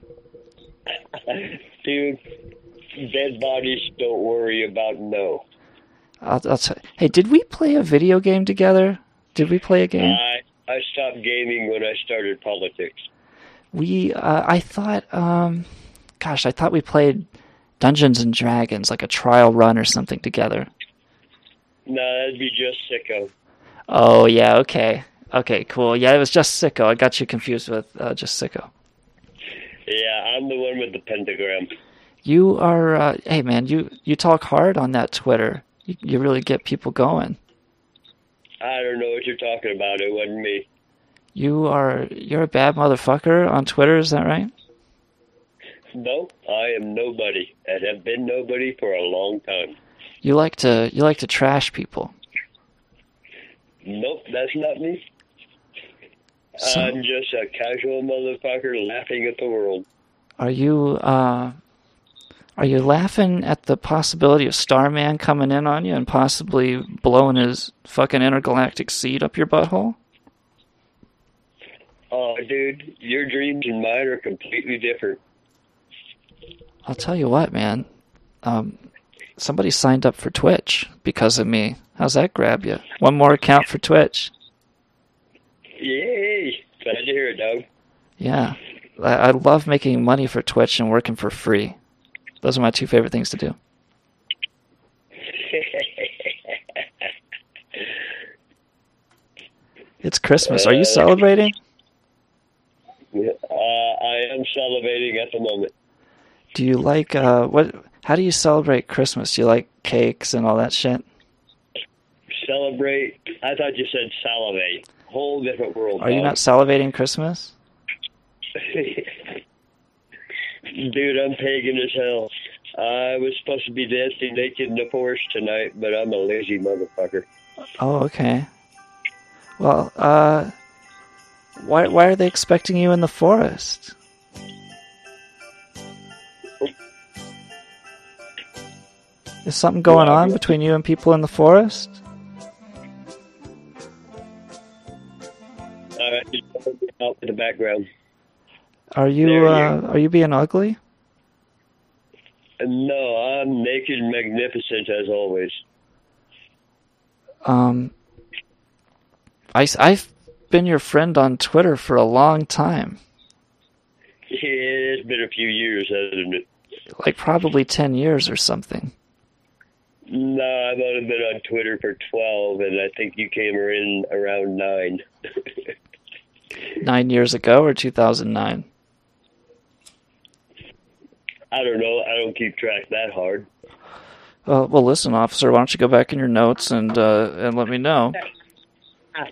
Dude, dead bodies don't worry about no. I'll, I'll t- hey, did we play a video game together? Did we play a game? I I stopped gaming when I started politics. We, uh, I thought, um, gosh, I thought we played Dungeons and Dragons, like a trial run or something together. No, that'd be just sicko. Oh yeah, okay, okay, cool. Yeah, it was just Sicko. I got you confused with uh, just Sicko. Yeah, I'm the one with the pentagram. You are, uh, hey man, you you talk hard on that Twitter. You, you really get people going. I don't know what you're talking about. It wasn't me. You are, you're a bad motherfucker on Twitter. Is that right? No, I am nobody and have been nobody for a long time. You like to you like to trash people. Nope, that's not me. So- I'm just a casual motherfucker laughing at the world. Are you uh are you laughing at the possibility of Starman coming in on you and possibly blowing his fucking intergalactic seed up your butthole? Oh, dude, your dreams and mine are completely different. I'll tell you what, man. Um somebody signed up for Twitch because of me. How's that grab you? One more account for Twitch. Yay! Glad to hear it, Doug. Yeah. I, I love making money for Twitch and working for free. Those are my two favorite things to do. It's Christmas. Are you Uh, celebrating? uh, I am celebrating at the moment. Do you like uh what how do you celebrate Christmas? Do you like cakes and all that shit? Celebrate. I thought you said salivate. Whole different world. Are you not salivating Christmas? Dude, I'm pagan as hell. I was supposed to be dancing naked in the forest tonight, but I'm a lazy motherfucker. Oh, okay. Well, uh why why are they expecting you in the forest? Is something going on between you and people in the forest? All right, just out in the background. Are you uh are you being ugly? No, I'm naked magnificent as always. Um I I've been your friend on Twitter for a long time. It's been a few years, hasn't it? Like probably 10 years or something. No, I've only been on Twitter for 12, and I think you came in around 9. Nine years ago or 2009? I don't know. I don't keep track that hard. Uh, well, listen, officer, why don't you go back in your notes and uh, and let me know? I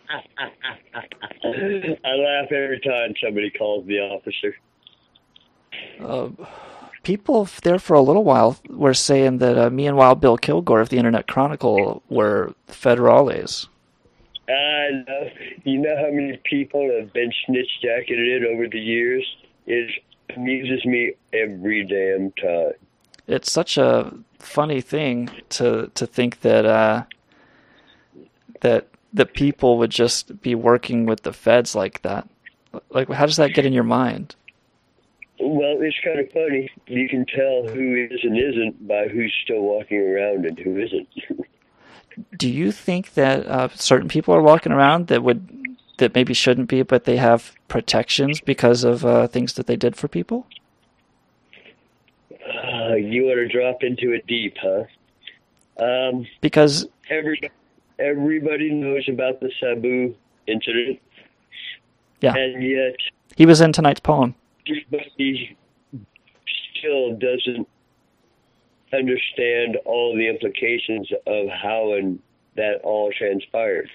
laugh every time somebody calls the officer. Uh, people there for a little while were saying that uh, me and Wild Bill Kilgore of the Internet Chronicle were federales. I know. You know how many people have been snitch jacketed over the years? It amuses me every damn time. It's such a funny thing to to think that uh, that that people would just be working with the feds like that. Like, how does that get in your mind? Well, it's kind of funny. You can tell who is and isn't by who's still walking around and who isn't. Do you think that uh, certain people are walking around that would that maybe shouldn't be, but they have protections because of uh, things that they did for people? Uh, you want to drop into it deep, huh? Um, Because every, everybody knows about the Sabu incident, yeah, and yet he was in tonight's poem. Everybody still doesn't understand all the implications of how and that all transpired,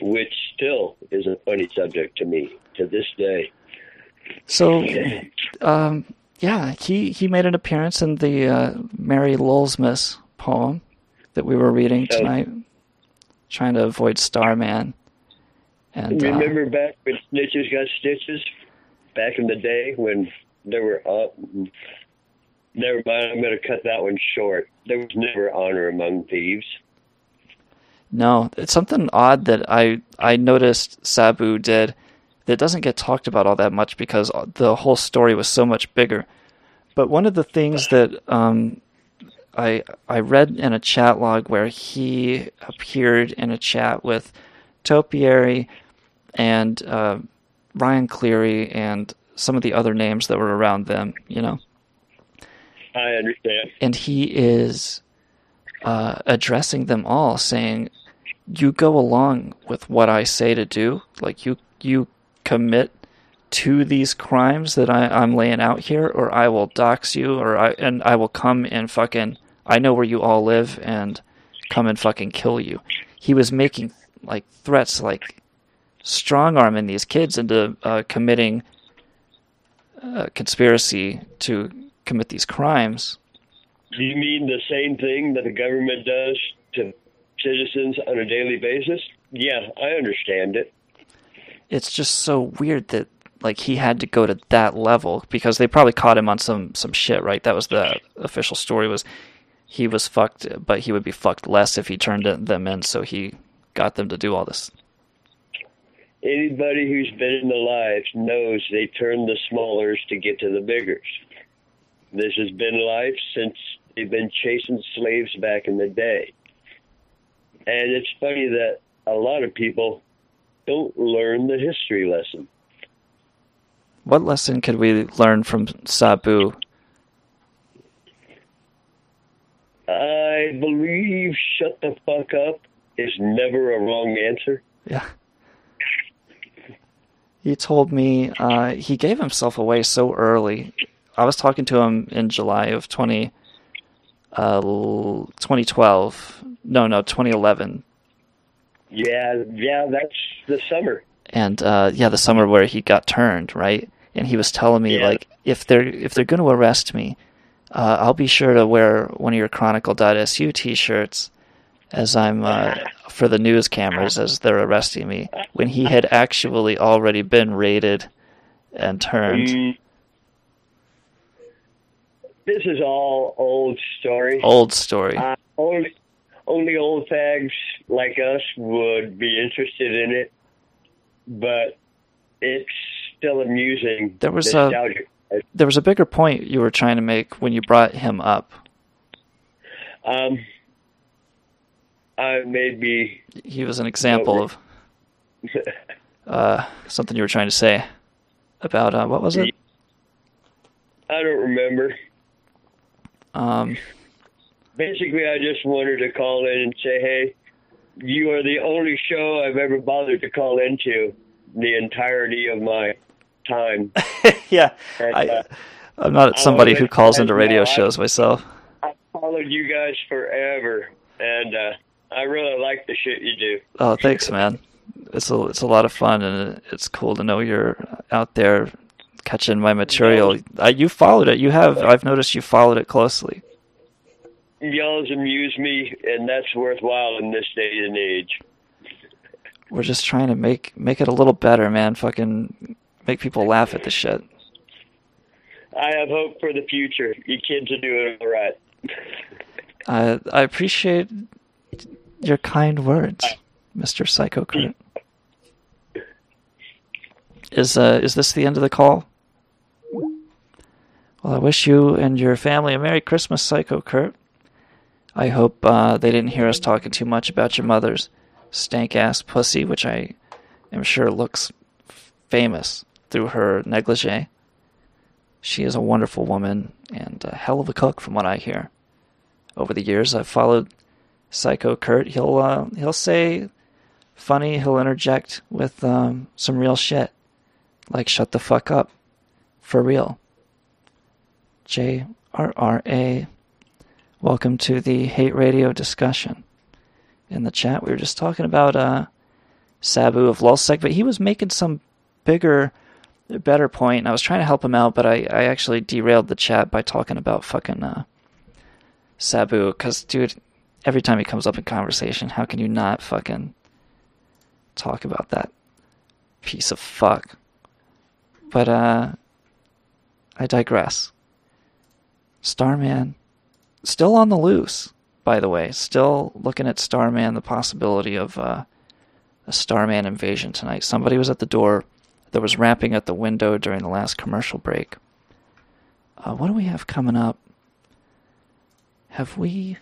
which still is a funny subject to me to this day. So, um, yeah, he, he made an appearance in the uh, Mary Lulzmas poem that we were reading Oh. tonight, trying to avoid Starman. And uh, Remember back when snitches got stitches? Back in the day when there were uh, never mind, I'm gonna cut that one short. There was never honor among thieves. no, it's something odd that I I noticed Sabu did that doesn't get talked about all that much because the whole story was so much bigger. But one of the things that um, I I read in a chat log where he appeared in a chat with Topiary and uh, Ryan Cleary and some of the other names that were around them, you know, I understand. and he is uh, addressing them all, saying, "You go along with what I say to do, like you you commit." To these crimes that I, I'm laying out here, or I will dox you, or I and I will come and fucking I know where you all live and come and fucking kill you. He was making like threats, like strong arming these kids into uh, committing uh, conspiracy to commit these crimes. Do you mean the same thing that the government does to citizens on a daily basis? Yeah, I understand it. It's just so weird that like he had to go to that level because they probably caught him on some some shit, right? That was the official story was he was fucked, but he would be fucked less if he turned them in. So he got them to do all this. Anybody who's been in the lives knows they turn the smallers to get to the biggers. This has been life since they've been chasing slaves back in the day. And it's funny that a lot of people don't learn the history lesson. What lesson could we learn from Sabu? I believe shut the fuck up is never a wrong answer. Yeah. He told me uh, he gave himself away so early. I was talking to him in July of 20, uh, 2012. No, no, 2011. Yeah, yeah, that's the summer. And uh, yeah, the summer where he got turned, right? And he was telling me Yeah. like if they're if they're going to arrest me, uh, I'll be sure to wear one of your Chronicle.su t-shirts as I'm uh, for the news cameras as they're arresting me. When he had actually already been raided and turned. Mm. This is all old story. Old story. Uh, only, only old fags like us would be interested in it, but it's still amusing. There was a there was a bigger point you were trying to make when you brought him up. Um, I maybe He was an example of uh, something you were trying to say about uh, what was it? I don't remember. Um, basically, I just wanted to call in and say, hey, you are the only show I've ever bothered to call into the entirety of my time. yeah, And, I, uh, I'm not somebody who calls into radio shows myself. I followed you guys forever, and uh, I really like the shit you do. Oh, thanks, man. It's a it's a lot of fun, and it's cool to know you're out there catching my material. Uh, you followed it. You have. I've noticed you followed it closely. Y'all's amuse me, and that's worthwhile in this day and age. We're just trying to make make it a little better, man. Fucking make people laugh at the shit. I have hope for the future. You kids are doing all right. I I appreciate your kind words, Mister Psycho Kurt. Is uh is this the end of the call? Well, I wish you and your family a Merry Christmas, Psycho Kurt. I hope uh, they didn't hear us talking too much about your mother's stank ass pussy, which I am sure looks famous through her negligee. She is a wonderful woman and a hell of a cook, from what I hear. Over the years, I've followed Psycho Kurt. He'll uh, he'll say funny. He'll interject with um, some real shit, like "shut the fuck up," for real. J R R A. Welcome to the hate radio discussion. In the chat, we were just talking about uh, Sabu of LulzSec, but he was making some bigger, better point, and I was trying to help him out, but I, I actually derailed the chat by talking about fucking uh, Sabu, because, dude, every time he comes up in conversation, how can you not fucking talk about that piece of fuck? But, uh, I digress. Starman, still on the loose, by the way. Still looking at Starman, the possibility of uh, a Starman invasion tonight. Somebody was at the door that was rapping at the window during the last commercial break. Uh, what do we have coming up? Have we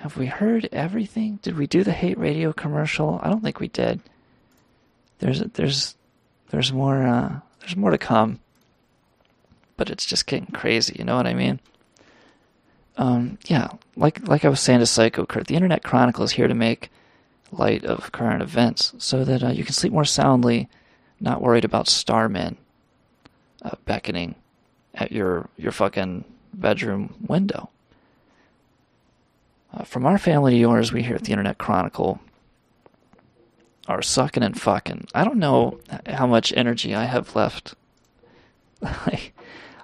have we heard everything? Did we do the hate radio commercial? I don't think we did. There's there's there's more uh, there's more to come, but it's just getting crazy. You know what I mean? Um, yeah, like like I was saying to Psycho Kurt, the Internet Chronicle is here to make light of current events so that uh, you can sleep more soundly, not worried about starmen uh, beckoning at your your fucking bedroom window. Uh, from our family to yours, we here at the Internet Chronicle are sucking and fucking. I don't know how much energy I have left.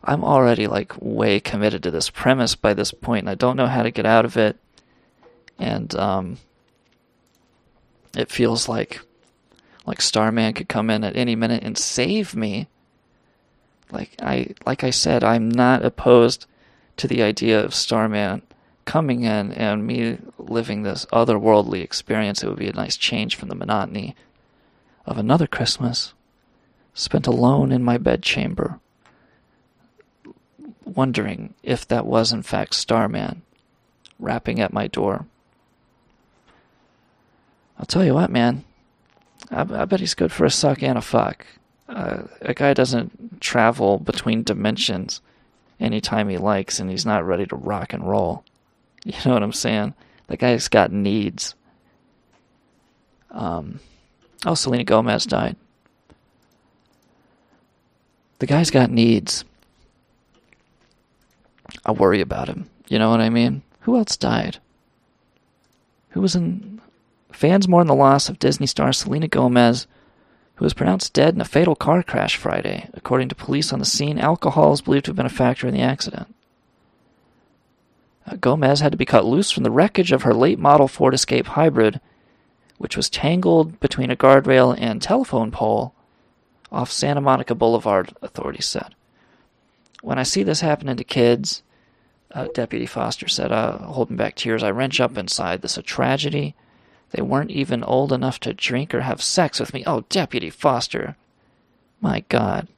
I'm already like way committed to this premise by this point, and I don't know how to get out of it. And um, it feels like like Starman could come in at any minute and save me. Like I like I said, I'm not opposed to the idea of Starman coming in and me living this otherworldly experience. It would be a nice change from the monotony of another Christmas spent alone in my bedchamber, wondering if that was in fact Starman rapping at my door. I'll tell you what, man. I, I bet he's good for a suck and a fuck. Uh, a guy doesn't travel between dimensions anytime he likes, and he's not ready to rock and roll. You know what I'm saying? The guy's got needs. Um, oh, Selena Gomez died. The guy's got needs. I worry about him. You know what I mean? Who else died? Who was in. Fans mourn the loss of Disney star Selena Gomez, who was pronounced dead in a fatal car crash Friday. According to police on the scene, alcohol is believed to have been a factor in the accident. Uh, Gomez had to be cut loose from the wreckage of her late model Ford Escape Hybrid, which was tangled between a guardrail and telephone pole off Santa Monica Boulevard, authorities said. When I see this happening to kids, uh, Deputy Foster said, uh, holding back tears, I wrench up inside. This a tragedy. They weren't even old enough to drink or have sex with me. Oh, Deputy Foster. My God.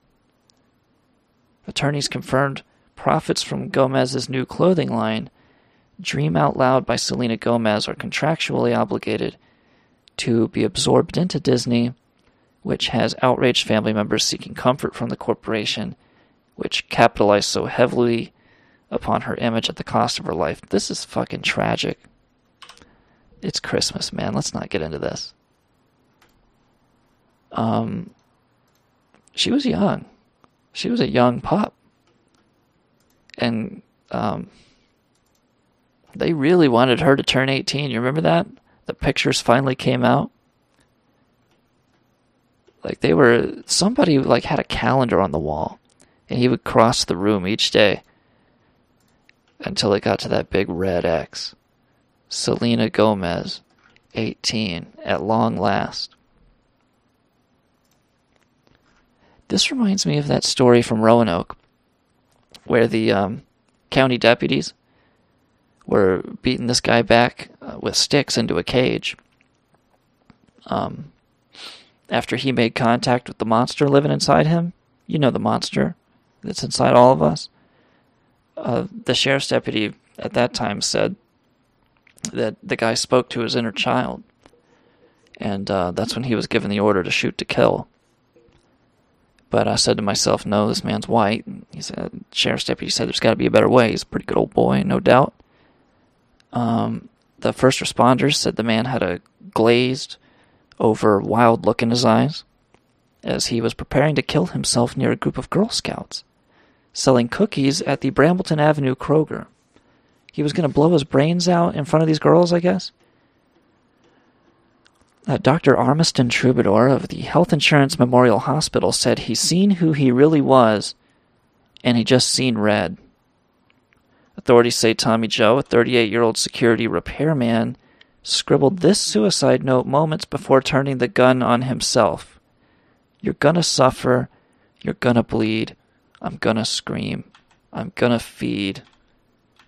Attorneys confirmed profits from Gomez's new clothing line, Dream Out Loud by Selena Gomez, are contractually obligated to be absorbed into Disney, which has outraged family members seeking comfort from the corporation, which capitalized so heavily upon her image at the cost of her life. This is fucking tragic. It's Christmas, man. Let's not get into this. Um, she was young. She was a young pup. And um, they really wanted her to turn 18. You remember that? The pictures finally came out. Like they were somebody like had a calendar on the wall and he would cross the room each day until it got to that big red X. Selena Gomez, 18, at long last. This reminds me of that story from Roanoke where the um, county deputies were beating this guy back uh, with sticks into a cage um, after he made contact with the monster living inside him. You know the monster that's inside all of us. Uh, the sheriff's deputy at that time said that the guy spoke to his inner child, and uh, that's when he was given the order to shoot to kill. But I said to myself, no, this man's white. He said, sheriff's deputy said there's got to be a better way. He's a pretty good old boy, no doubt. Um, the first responders said the man had a glazed over wild look in his eyes as he was preparing to kill himself near a group of Girl Scouts selling cookies at the Brambleton Avenue Kroger. He was going to blow his brains out in front of these girls, I guess. Uh, Dr. Armiston Troubadour of the Health Insurance Memorial Hospital said he's seen who he really was and he just seen red. Authorities say Tommy Joe, a 38 year old security repairman, scribbled this suicide note moments before turning the gun on himself. You're gonna suffer. You're gonna bleed. I'm gonna scream. I'm gonna feed.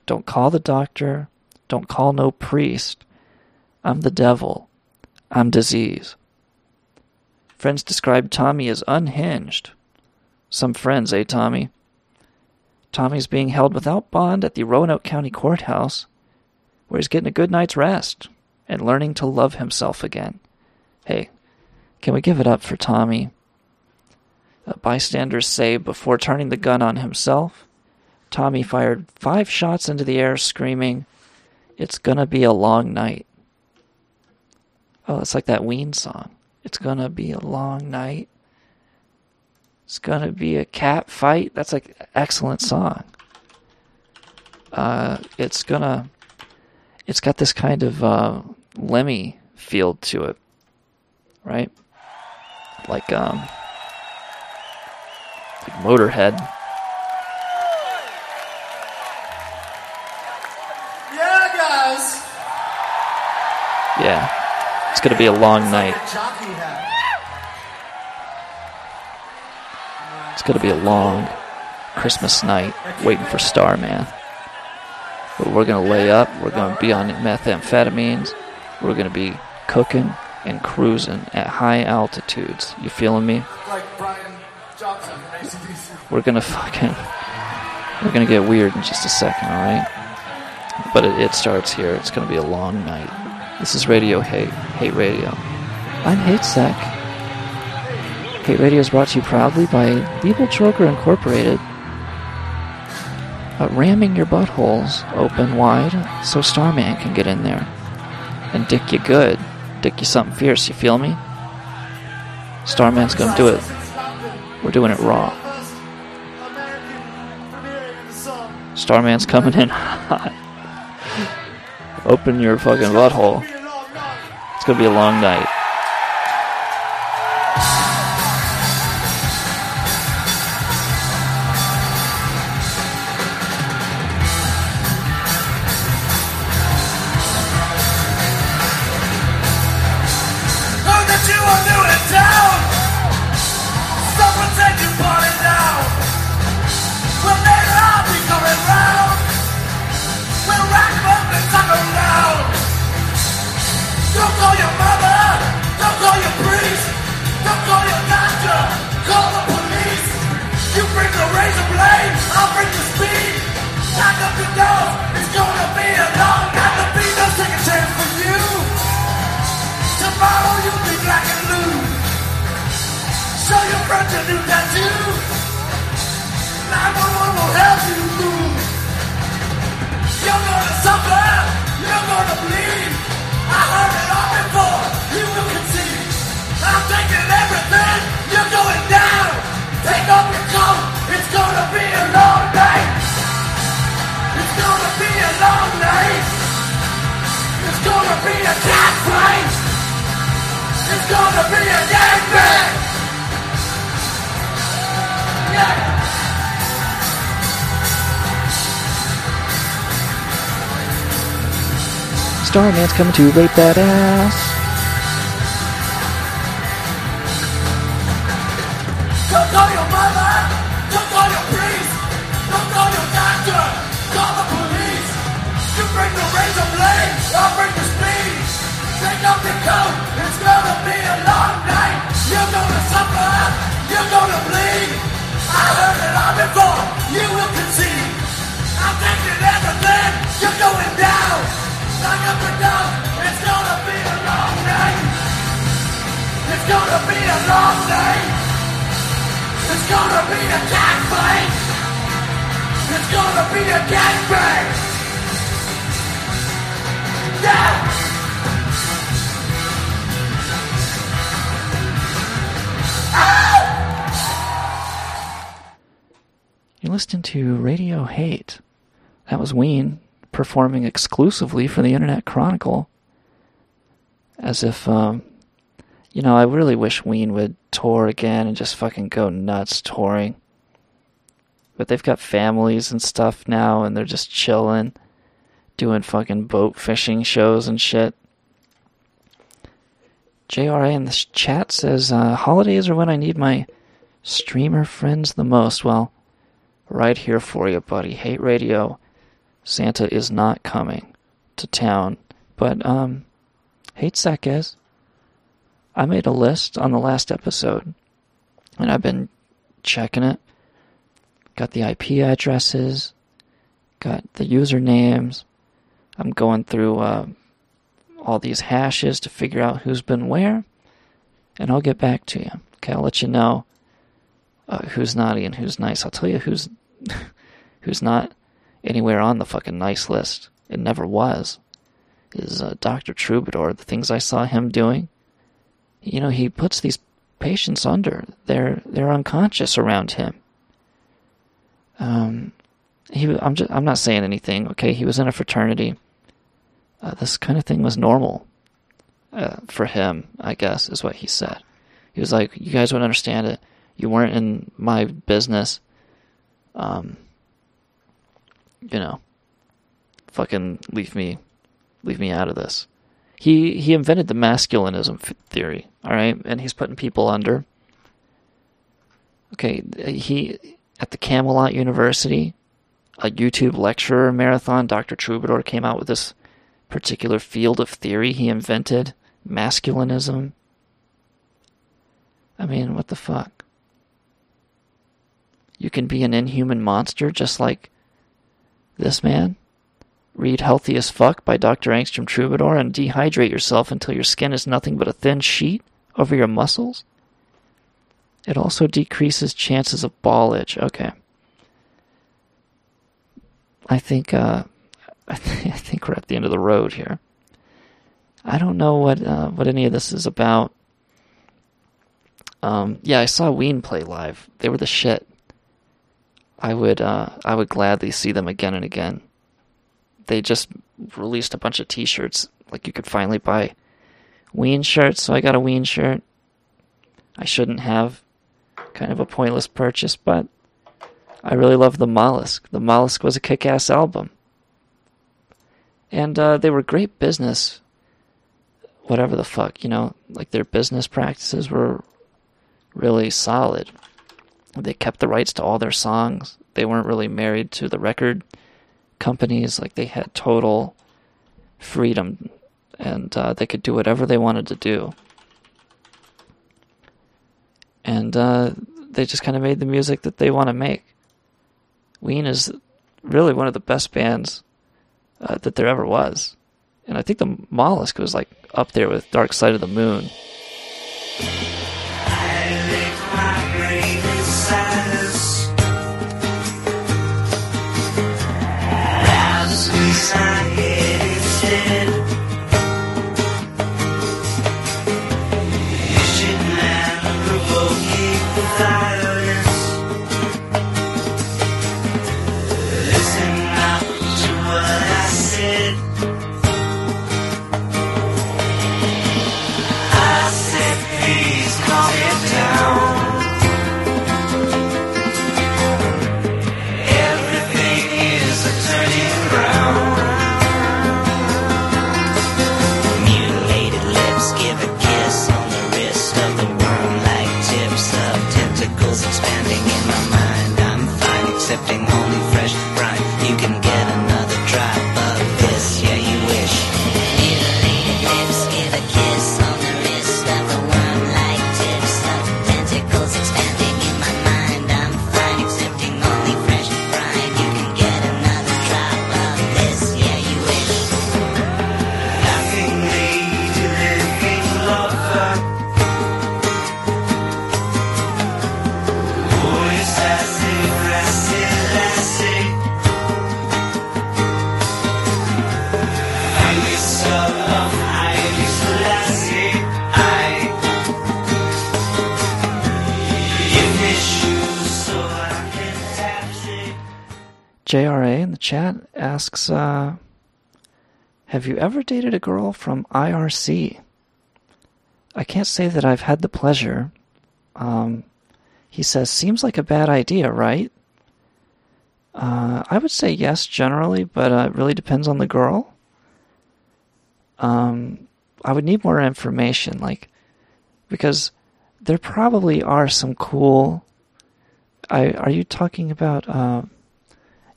Don't call the doctor. Don't call no priest. I'm the devil. I'm disease. Friends described Tommy as unhinged. Some friends, eh, Tommy? Tommy's being held without bond at the Roanoke County Courthouse, where he's getting a good night's rest and learning to love himself again. Hey, can we give it up for Tommy? Bystanders say before turning the gun on himself, Tommy fired five shots into the air, screaming, It's gonna be a long night. Oh, it's like that Ween song. It's gonna be a long night. It's gonna be a cat fight. That's like an excellent song. Uh, it's gonna. It's got this kind of uh, Lemmy feel to it, right? Like um, like Motorhead. Yeah, guys. Yeah, it's gonna be a long night. It's gonna be a long Christmas night waiting for Starman. But we're gonna lay up. We're gonna be on methamphetamines. We're gonna be cooking and cruising at high altitudes. You feeling me? Like Brian Johnson from ACDC. We're gonna fucking. We're gonna get weird in just a second, alright? But it, it starts here. It's gonna be a long night. This is Radio Hate. Hate Radio. I'm Hate Sec. Hate Radio is brought to you proudly by Liebel Drucker Incorporated. Uh, ramming your buttholes open wide so Starman can get in there. And dick you good. Dick you something fierce, you feel me? Starman's gonna do it. We're doing it raw. Starman's coming in hot. Open your fucking butthole. It's gonna be a long night. Show your new tattoo. 911 will help you move. You're gonna suffer, you're gonna bleed. I heard it all before, you will concede. I'm taking everything, you're going down. Take off your coat, it's gonna be a long night. It's gonna be a long night. It's gonna be a cat fight. It's gonna be a gangbang. Starman's coming to rape that ass. Don't call your mother. Don't call your priest. Don't call your doctor. Call the police. You bring the razor blade. I'll bring the speed. Take off your. It's gonna be a long night. You're gonna suffer. You're gonna bleed. I heard it all before. You will concede. I'm taking everything. You're going down. Lock up the door. It's gonna be a long night. It's gonna be a long night. It's gonna be a cat fight. It's gonna be a gangbang. Yeah. You listened to Radio Hate. That was Ween performing exclusively for the Internet Chronicle. As if, um, you know, I really wish Ween would tour again and just fucking go nuts touring. But they've got families and stuff now, and they're just chilling, doing fucking boat fishing shows and shit. JRA in the chat says, uh, holidays are when I need my streamer friends the most. Well, right here for you, buddy. Hate Radio. Santa is not coming to town. But, um, Hate Sec is. I made a list on the last episode, and I've been checking it. Got the IP addresses, got the usernames. I'm going through uh, all these hashes to figure out who's been where, and I'll get back to you. Okay, I'll let you know uh, who's naughty and who's nice. I'll tell you who's who's not anywhere on the fucking nice list. It never was. Is uh, Dr. Troubadour. The things I saw him doing. You know, he puts these patients under. They're they're unconscious around him. Um, he. I'm just. I'm not saying anything. Okay, he was in a fraternity. Uh, this kind of thing was normal uh, for him. I guess is what he said. He was like, "You guys wouldn't understand it. You weren't in my business. Um, you know, fucking leave me, leave me out of this." He he invented the masculinism theory. All right, and he's putting people under. Okay, he at the Camelot University, a YouTube lecturer marathon, Dr. Troubadour came out with this particular field of theory he invented, masculinism. I mean, what the fuck? You can be an inhuman monster just like this man? Read Healthy as Fuck by Dr. Angstrom Troubadour and dehydrate yourself until your skin is nothing but a thin sheet over your muscles? It also decreases chances of ball itch. Okay. I think uh, I, th- I think we're at the end of the road here. I don't know what uh, what any of this is about. Um, yeah, I saw Ween play live. They were the shit. I would uh, I would gladly see them again and again. They just released a bunch of T-shirts. Like you could finally buy Ween shirts, so I got a Ween shirt. I shouldn't have. Kind of a pointless purchase, but I really love the Mollusk. The Mollusk was a kick-ass album, and uh, they were great business. Whatever the fuck, you know, like their business practices were really solid. They kept the rights to all their songs. They weren't really married to the record companies. Like they had total freedom, and uh, they could do whatever they wanted to do. And uh, they just kind of made the music that they want to make. Ween is really one of the best bands uh, that there ever was. And I think the Mollusk was like up there with Dark Side of the Moon. Yes. JRA in the chat asks, uh, Have you ever dated a girl from IRC? I can't say that I've had the pleasure. Um, he says, Seems like a bad idea, right? Uh, I would say yes generally, but uh, it really depends on the girl. Um, I would need more information, like, because there probably are some cool. I are you talking about? Uh,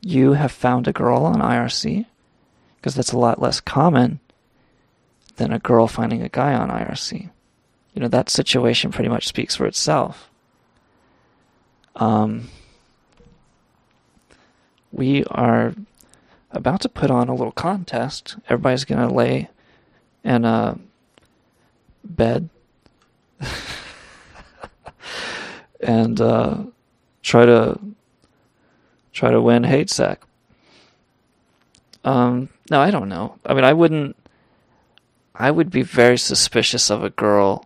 you have found a girl on IRC? Because that's a lot less common than a girl finding a guy on IRC. You know, that situation pretty much speaks for itself. Um, we are about to put on a little contest. Everybody's going to lay in a bed and uh, try to try to win hate sack. Um, no, I don't know. I mean, I wouldn't. I would be very suspicious of a girl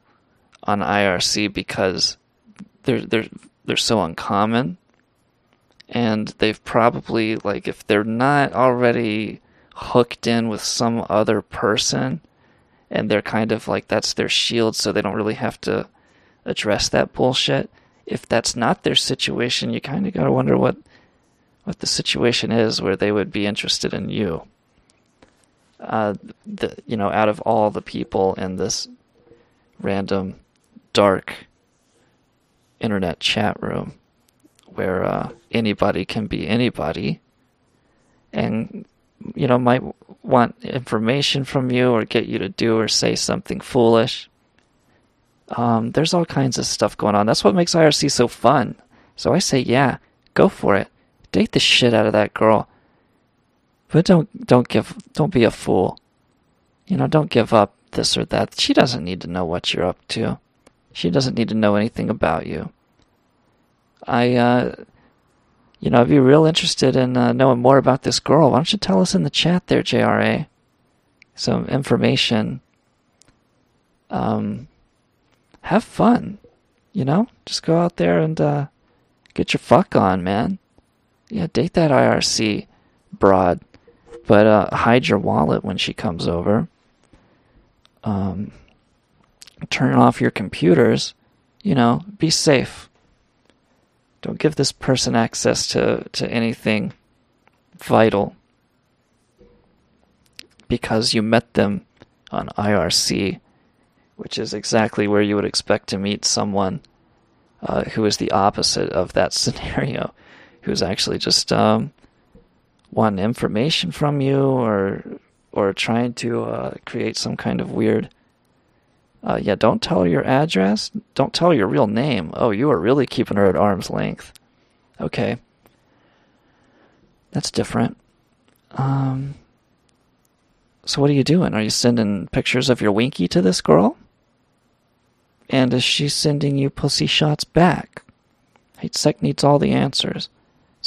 on IRC because they're they're they're so uncommon, and they've probably like if they're not already hooked in with some other person, and they're kind of like that's their shield, so they don't really have to address that bullshit. If that's not their situation, you kind of got to wonder what what the situation is where they would be interested in you. Uh, the you know, out of all the people in this random dark internet chat room where uh, anybody can be anybody, and you know might want information from you or get you to do or say something foolish. Um, there's all kinds of stuff going on. That's what makes IRC so fun. So I say, yeah, go for it. Date the shit out of that girl. But don't don't give don't be a fool. You know, don't give up this or that. She doesn't need to know what you're up to. She doesn't need to know anything about you. I uh you know, if you're real interested in uh, knowing more about this girl, why don't you tell us in the chat there, JRA? Some information. Um have fun. You know? Just go out there and uh get your fuck on, man. Yeah, date that IRC broad, but uh, hide your wallet when she comes over. Um, turn off your computers. You know, be safe. Don't give this person access to, to anything vital because you met them on IRC, which is exactly where you would expect to meet someone uh, who is the opposite of that scenario who's actually just um, wanting information from you or or trying to uh, create some kind of weird. Uh, yeah, don't tell your address. Don't tell your real name. Oh, you are really keeping her at arm's length. Okay, that's different. Um, so what are you doing? Are you sending pictures of your winky to this girl? And is she sending you pussy shots back? Hate Sec needs all the answers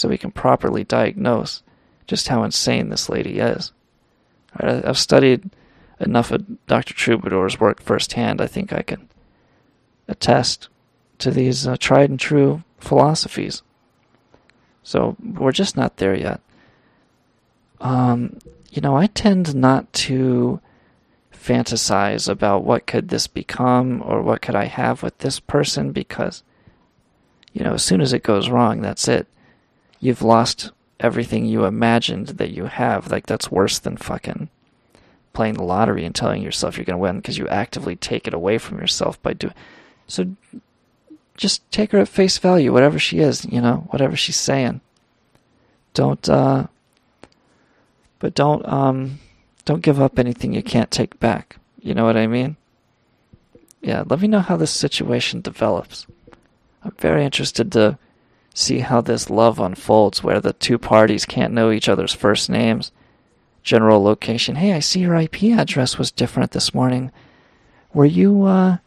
so we can properly diagnose just how insane this lady is. Right, I've studied enough of Dr. Troubadour's work firsthand. I think I can attest to these uh, tried and true philosophies. So we're just not there yet. Um, you know, I tend not to fantasize about what could this become or what could I have with this person because, you know, as soon as it goes wrong, that's it. You've lost everything you imagined that you have. Like, that's worse than fucking playing the lottery and telling yourself you're going to win because you actively take it away from yourself by doing. So just take her at face value, whatever she is, you know, whatever she's saying. Don't, uh, but don't, um, don't give up anything you can't take back. You know what I mean? Yeah, let me know how this situation develops. I'm very interested to see how this love unfolds where the two parties can't know each other's first names, general location. Hey, I see your IP address was different this morning. Were you, uh,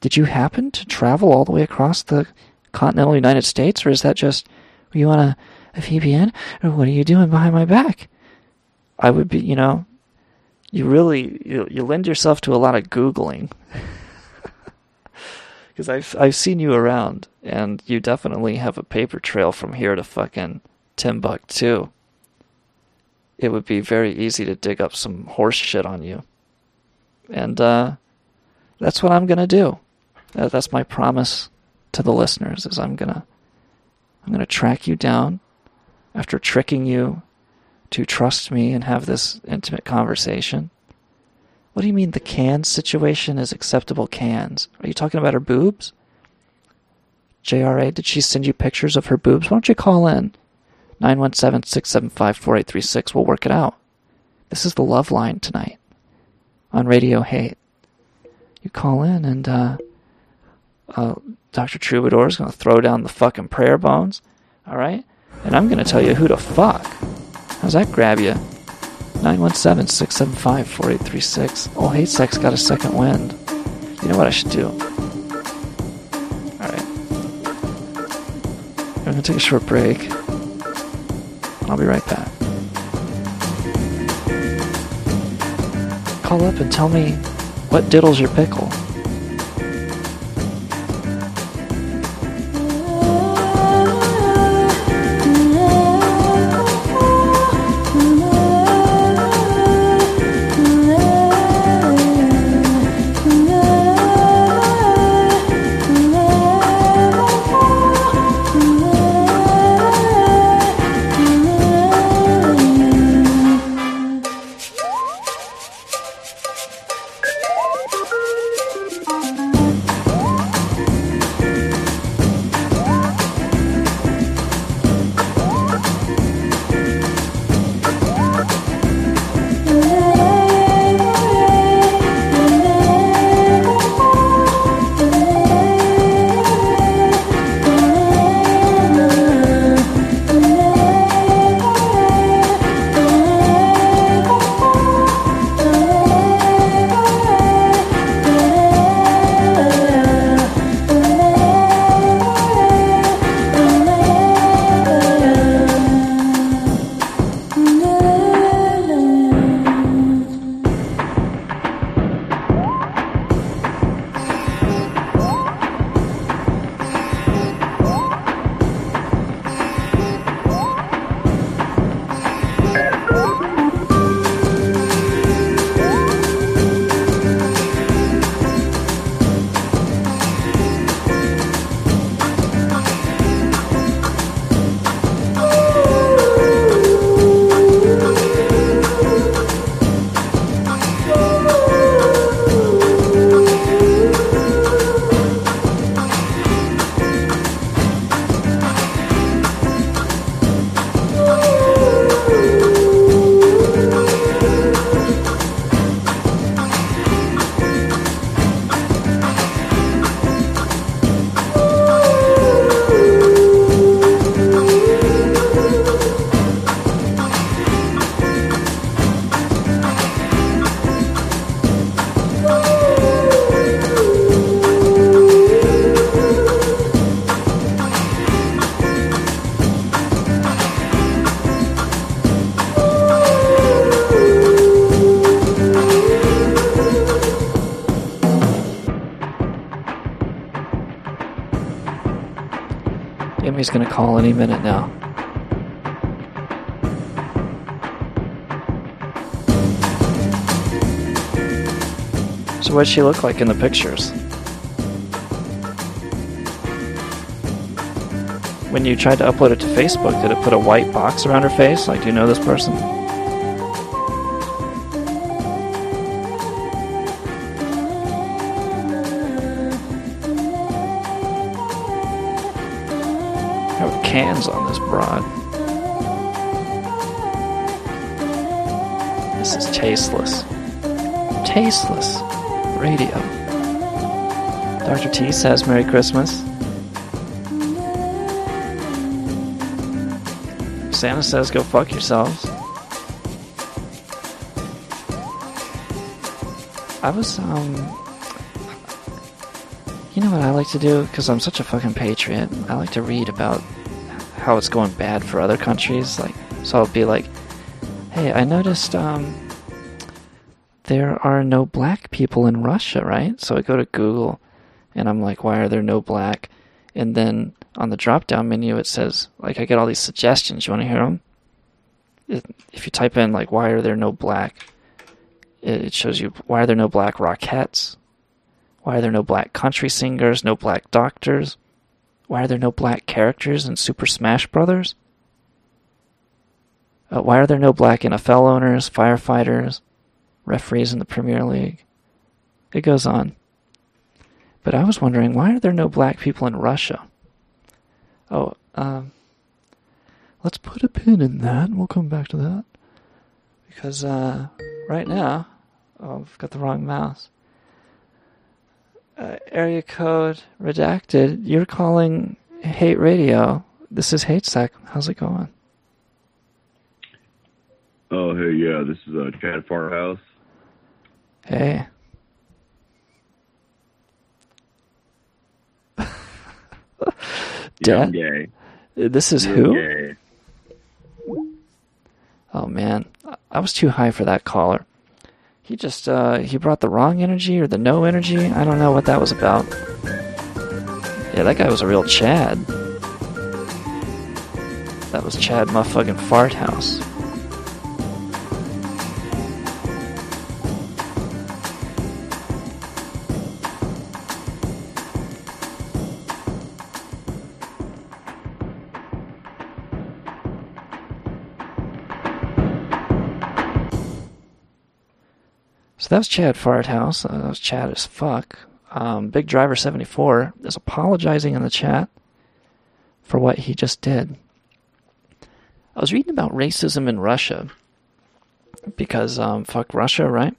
did you happen to travel all the way across the continental United States, or is that just, were you on a, a VPN, or what are you doing behind my back? I would be, you know, you really, you, you lend yourself to a lot of Googling. Because I've, I've seen you around, and you definitely have a paper trail from here to fucking Timbuktu. It would be very easy to dig up some horse shit on you. And, uh, that's what I'm gonna do. That's my promise to the listeners is I'm gonna I'm gonna track you down after tricking you to trust me and have this intimate conversation. What do you mean the cans situation is acceptable cans? Are you talking about her boobs? JRA, did she send you pictures of her boobs? Why don't you call in? 917 675 4836. We'll work it out. This is the love line tonight on Radio Hate you call in and uh, uh, Dr. Troubadour is going to throw down the fucking prayer bones, all right? And I'm going to tell you who to fuck. How's that grab you? 917 675 4836. Oh, Hate Sex got a second wind. You know what I should do? Alright. I'm to take a short break. I'll be right back. Call up and tell me what diddles your pickle? Call any minute now. So what'd she look like in the pictures? When you tried to upload it to Facebook, did it put a white box around her face? Like, do you know this person? T says Merry Christmas. Santa says go fuck yourselves. I was, um. You know what I like to do? Because I'm such a fucking patriot. I like to read about how it's going bad for other countries. Like, so I'll be like, hey, I noticed, um. There are no black people in Russia, right? So I go to Google and I'm like, why are there no black? And then on the drop down menu, it says, like, I get all these suggestions. You want to hear them? If you type in, like, why are there no black, it shows you, why are there no black Rockettes? Why are there no black country singers, no black doctors? Why are there no black characters in Super Smash Brothers? Uh, why are there no black NFL owners, firefighters, referees in the Premier League? It goes on. But I was wondering, why are there no black people in Russia? Oh, um, let's put a pin in that. We'll come back to that. Because, uh, right now, oh, I've got the wrong mouse. Uh, area code redacted. You're calling Hate Radio. This is Hate Sec. How's it going? Oh, hey, yeah, this is uh, Chad Farhouse. Hey. Yeah, I'm gay. This is who? Gay. Oh man, I- I was too high for that caller. He just uh he brought the wrong energy or the no energy. I don't know what that was about. Yeah, that guy was a real Chad. That was Chad my fucking Fart House. So that was Chad Farthouse. Uh, that was Chad as fuck. Um, Big Driver seventy four is apologizing in the chat for what he just did. I was reading about racism in Russia because um, fuck Russia, right?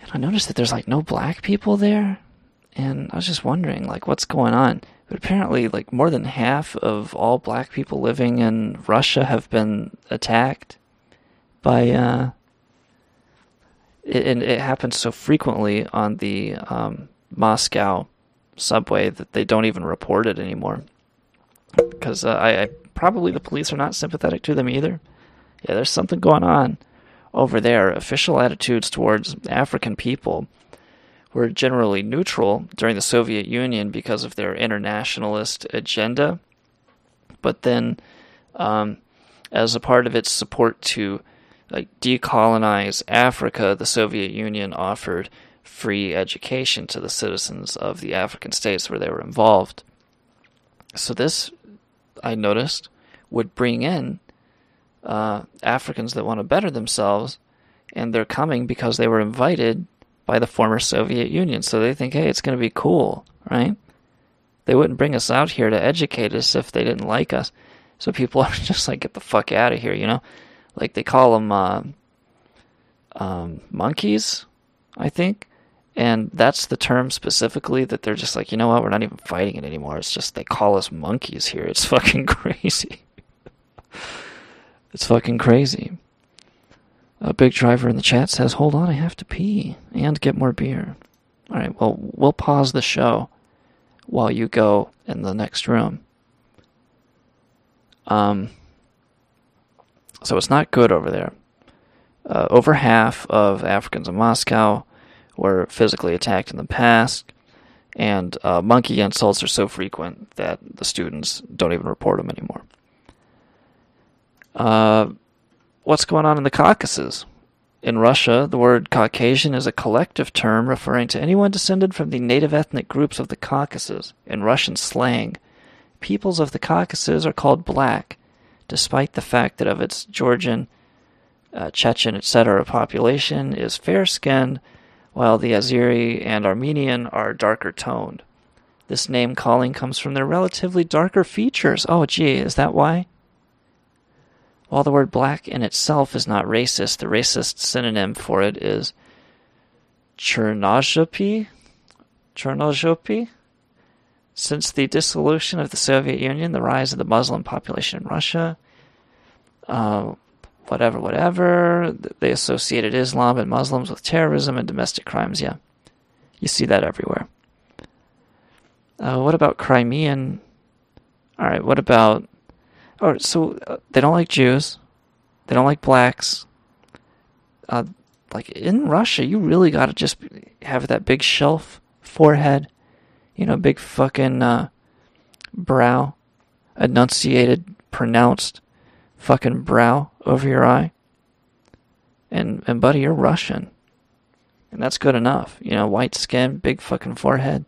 And I noticed that there's like no black people there, and I was just wondering like what's going on. But apparently, like more than half of all black people living in Russia have been attacked by uh, it, and it happens so frequently on the um, Moscow subway that they don't even report it anymore. Because uh, I, I probably the police are not sympathetic to them either. Yeah, there's something going on over there. Official attitudes towards African people were generally neutral during the Soviet Union because of their internationalist agenda. But then, um, as a part of its support to like decolonize Africa, the Soviet Union offered free education to the citizens of the African states where they were involved. So this, I noticed, would bring in uh, Africans that want to better themselves, and they're coming because they were invited by the former Soviet Union. So they think, hey, it's going to be cool, right? They wouldn't bring us out here to educate us if they didn't like us. So people are just like, get the fuck out of here, you know? Like they call them uh, um, monkeys, I think. And that's the term specifically that they're just like, you know what, we're not even fighting it anymore. It's just they call us monkeys here. It's fucking crazy. it's fucking crazy. A big driver in the chat says, hold on, I have to pee and get more beer. All right, well, we'll pause the show while you go in the next room. Um, so it's not good over there. Uh, over half of Africans in Moscow were physically attacked in the past, And uh, monkey insults are so frequent that the students don't even report them anymore. Uh, what's going on in the Caucasus? In Russia, the word Caucasian is a collective term referring to anyone descended from the native ethnic groups of the Caucasus. In Russian slang, peoples of the Caucasus are called black, despite the fact that of its Georgian, uh, Chechen, etc. population is fair skinned, while the Azeri and Armenian are darker toned. This name calling comes from their relatively darker features. Oh, gee, is that why? While the word black in itself is not racist, the racist synonym for it is Chernozhopi. Chernozhopi. Since the dissolution of the Soviet Union, the rise of the Muslim population in Russia, uh, whatever, whatever, they associated Islam and Muslims with terrorism and domestic crimes. Yeah, you see that everywhere. Uh, what about Crimean? All right, what about or so uh, they don't like Jews, they don't like blacks. Uh, like in Russia, you really got to just have that big shelf forehead, you know, big fucking uh, brow, enunciated, pronounced fucking brow over your eye. And and buddy, you're Russian, and that's good enough. You know, white skin, big fucking forehead.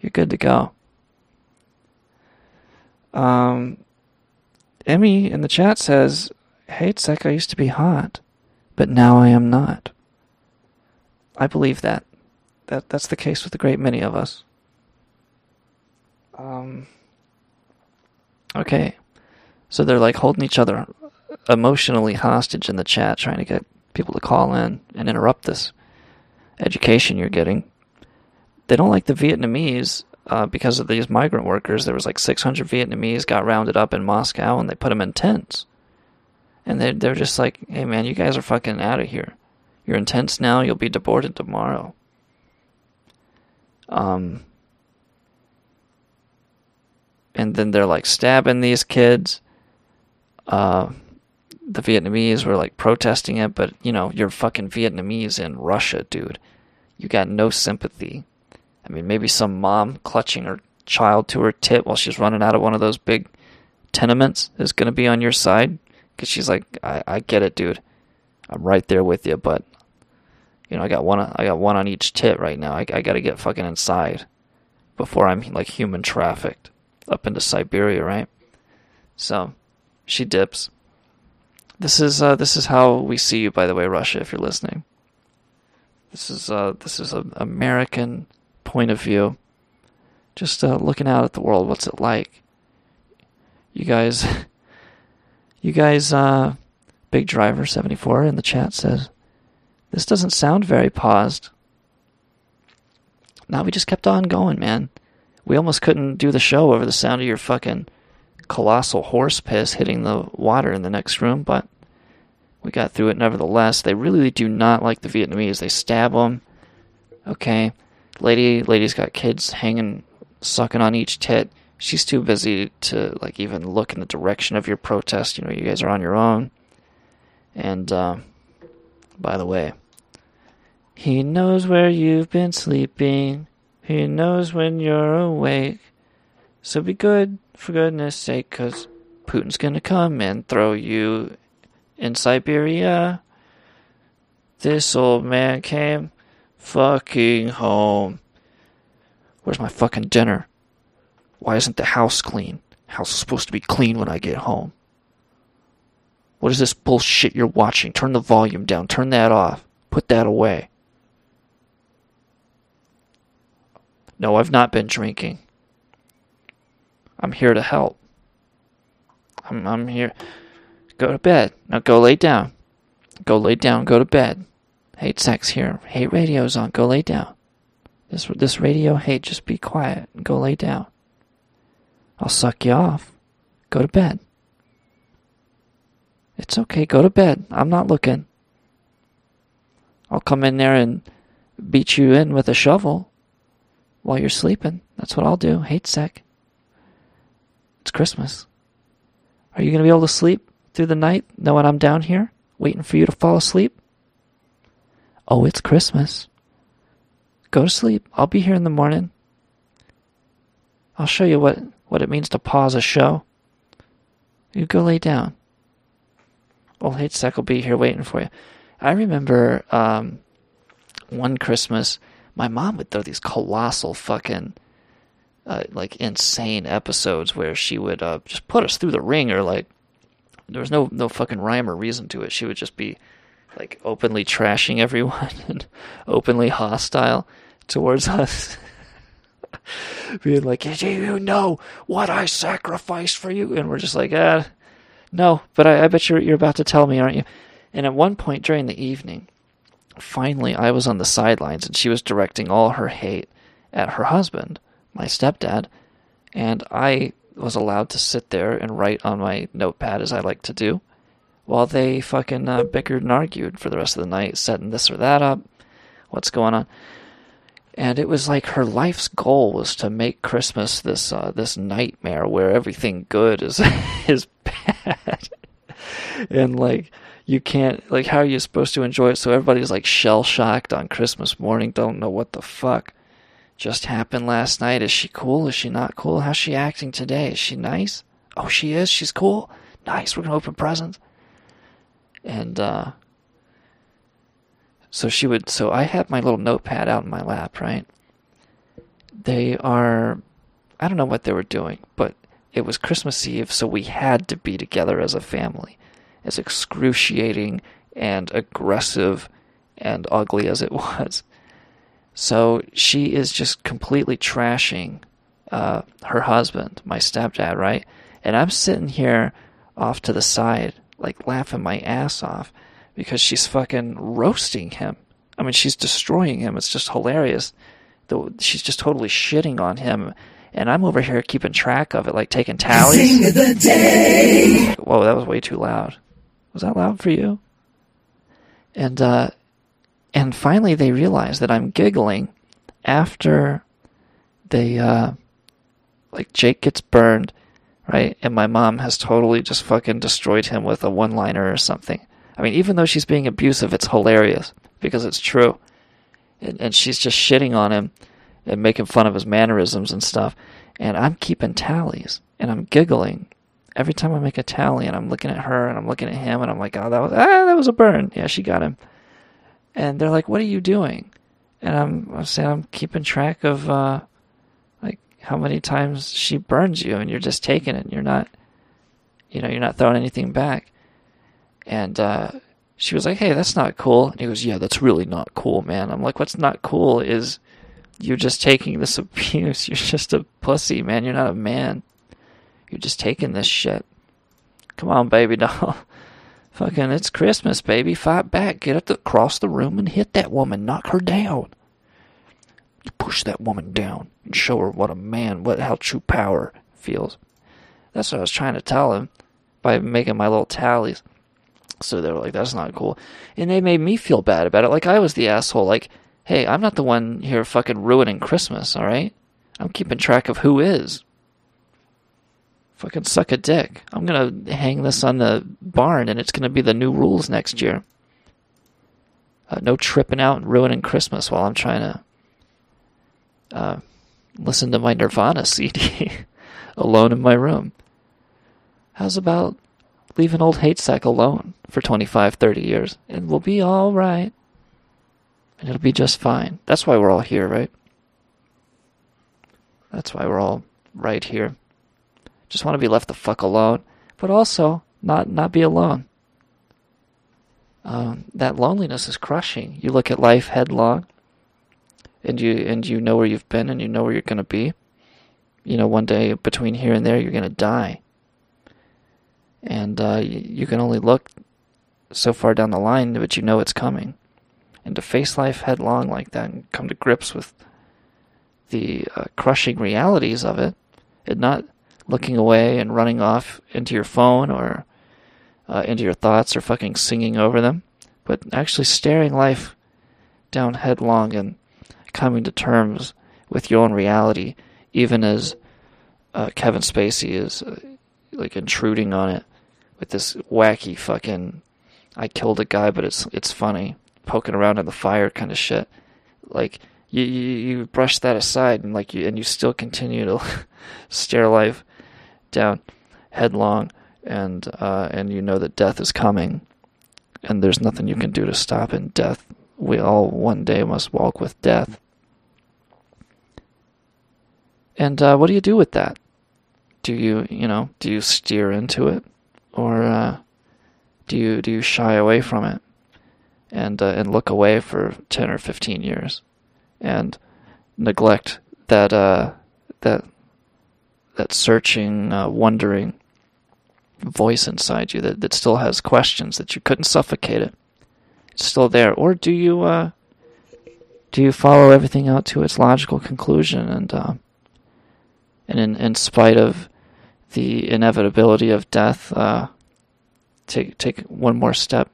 You're good to go. Um, Emmy in the chat says, Hey, Tsek, I used to be hot, but now I am not. I believe that. That that's the case with a great many of us. Um Okay. So they're like holding each other emotionally hostage in the chat, trying to get people to call in and interrupt this education you're getting. They don't like the Vietnamese uh, because of these migrant workers. There was like 600 Vietnamese got rounded up in Moscow and they put them in tents. And they they're just like, hey man, you guys are fucking out of here. You're in tents now. You'll be deported tomorrow. Um. And then they're like stabbing these kids. Uh, the Vietnamese were like protesting it, but you know, you're fucking Vietnamese in Russia, dude. You got no sympathy. I mean, maybe some mom clutching her child to her tit while she's running out of one of those big tenements is going to be on your side because she's like, I, I get it, dude. I'm right there with you, but you know, I got one. I got one on each tit right now. I, I got to get fucking inside before I'm like human trafficked up into Siberia, right? So she dips. This is uh, this is how we see you, by the way, Russia. If you're listening, this is uh, this is an American point of view. Just uh, looking out at the world. What's it like? You guys, you guys, uh, Big Driver seventy four in the chat says, "This doesn't sound very paused." Now we just kept on going, man. We almost couldn't do the show over the sound of your fucking colossal horse piss hitting the water in the next room, but we got through it nevertheless. They really do not like the Vietnamese. They stab them. Okay, lady, lady's got kids hanging, sucking on each tit. She's too busy to like even look in the direction of your protest. You know, you guys are on your own. And uh, by the way, he knows where you've been sleeping. He knows when you're awake. So be good, for goodness sake, 'cause Putin's gonna come and throw you in Siberia. This old man came fucking home. Where's my fucking dinner? Why isn't the house clean? House is supposed to be clean when I get home. What is this bullshit you're watching? Turn the volume down. Turn that off. Put that away. No, I've not been drinking. I'm here to help. I'm I'm here. Go to bed. Now go lay down. Go lay down. Go to bed. Hate sex here. Hate radio's on. Go lay down. This this radio hate. Just be quiet and go lay down. I'll suck you off. Go to bed. It's okay. Go to bed. I'm not looking. I'll come in there and beat you in with a shovel while you're sleeping. That's what I'll do. Hate sec. It's Christmas. Are you going to be able to sleep through the night knowing I'm down here waiting for you to fall asleep? Oh, it's Christmas. go to sleep. I'll be here in the morning. I'll show you what, what it means to pause a show. You go lay down. Old hate will be here waiting for you. I remember um, one Christmas, my mom would throw these colossal fucking, uh, like insane episodes where she would uh, just put us through the ringer. Like there was no no fucking rhyme or reason to it. She would just be like openly trashing everyone and openly hostile towards us. Being like, you know what I sacrificed for you? And we're just like, ah, no, but I, I bet you're you're about to tell me, aren't you? And at one point during the evening, finally I was on the sidelines and she was directing all her hate at her husband, my stepdad, and I was allowed to sit there and write on my notepad as I like to do, while they fucking uh, bickered and argued for the rest of the night, setting this or that up, what's going on. And it was like her life's goal was to make Christmas this uh, this nightmare where everything good is is bad, and like you can't like how are you supposed to enjoy it? So everybody's like shell shocked on Christmas morning, don't know what the fuck just happened last night. Is she cool? Is she not cool? How's she acting today? Is she nice? Oh, she is. She's cool. Nice. We're gonna open presents. And uh, so she would. So I had my little notepad out in my lap, right? They are. I don't know what they were doing, but it was Christmas Eve, so we had to be together as a family. As excruciating and aggressive and ugly as it was. So she is just completely trashing uh, her husband, my stepdad, right? And I'm sitting here off to the side, like laughing my ass off because she's fucking roasting him. I mean, she's destroying him. It's just hilarious. She's just totally shitting on him, and I'm over here keeping track of it, like taking tallies. Sing the day. Whoa, that was way too loud. Was that loud for you? And uh, and finally they realize that I'm giggling after they uh, like Jake gets burned, right? And my mom has totally just fucking destroyed him with a one-liner or something. I mean, even though she's being abusive, it's hilarious because it's true. And, and she's just shitting on him and making fun of his mannerisms and stuff. And I'm keeping tallies and I'm giggling every time I make a tally and I'm looking at her and I'm looking at him and I'm like, oh, that was, ah, that was a burn. Yeah, she got him. And they're like, what are you doing? And I'm, I'm saying, I'm keeping track of, uh, like how many times she burns you and you're just taking it and you're not, you know, you're not throwing anything back. And, uh, she was like, hey, that's not cool. And he goes, yeah, that's really not cool, man. I'm like, what's not cool is you're just taking this abuse. You're just a pussy, man. You're not a man. You're just taking this shit. Come on, baby doll. Fucking, it's Christmas, baby. Fight back. Get up across the room and hit that woman. Knock her down. You push that woman down and show her what a man, what how true power feels. That's what I was trying to tell him by making my little tallies. So they were like, that's not cool. And they made me feel bad about it. Like I was the asshole. Like, hey, I'm not the one here fucking ruining Christmas, alright? I'm keeping track of who is. Fucking suck a dick. I'm gonna hang this on the barn and it's gonna be the new rules next year. Uh, no tripping out and ruining Christmas while I'm trying to uh, listen to my Nirvana CD alone in my room. How's about leaving old hate sack alone for 25, 30 years and we'll be all right. And it'll be just fine. That's why we're all here, right? That's why we're all right here. Just want to be left the fuck alone, but also not not be alone. Um, that loneliness is crushing. You look at life headlong, and you and you know where you've been, and you know where you're gonna be. You know, one day between here and there, you're gonna die, and uh, you, you can only look so far down the line, but you know it's coming. And to face life headlong like that and come to grips with the uh, crushing realities of it, and not looking away and running off into your phone or uh, into your thoughts or fucking singing over them, but actually staring life down headlong and coming to terms with your own reality, even as uh, Kevin Spacey is uh, like intruding on it with this wacky fucking I killed a guy, but it's it's funny poking around in the fire kind of shit. Like you, you you brush that aside and like you and you still continue to stare life down headlong and uh, and you know that death is coming and there's nothing you can do to stop it. Death, we all one day must walk with death. And uh, what do you do with that? Do you you know do you steer into it, or uh, do you do you shy away from it, and uh, and look away for ten or fifteen years, and neglect that uh, that that searching, uh, wondering voice inside you that, that still has questions that you couldn't suffocate it. It's still there. Or do you uh, do you follow everything out to its logical conclusion and uh, and in, in spite of the inevitability of death, uh, take take one more step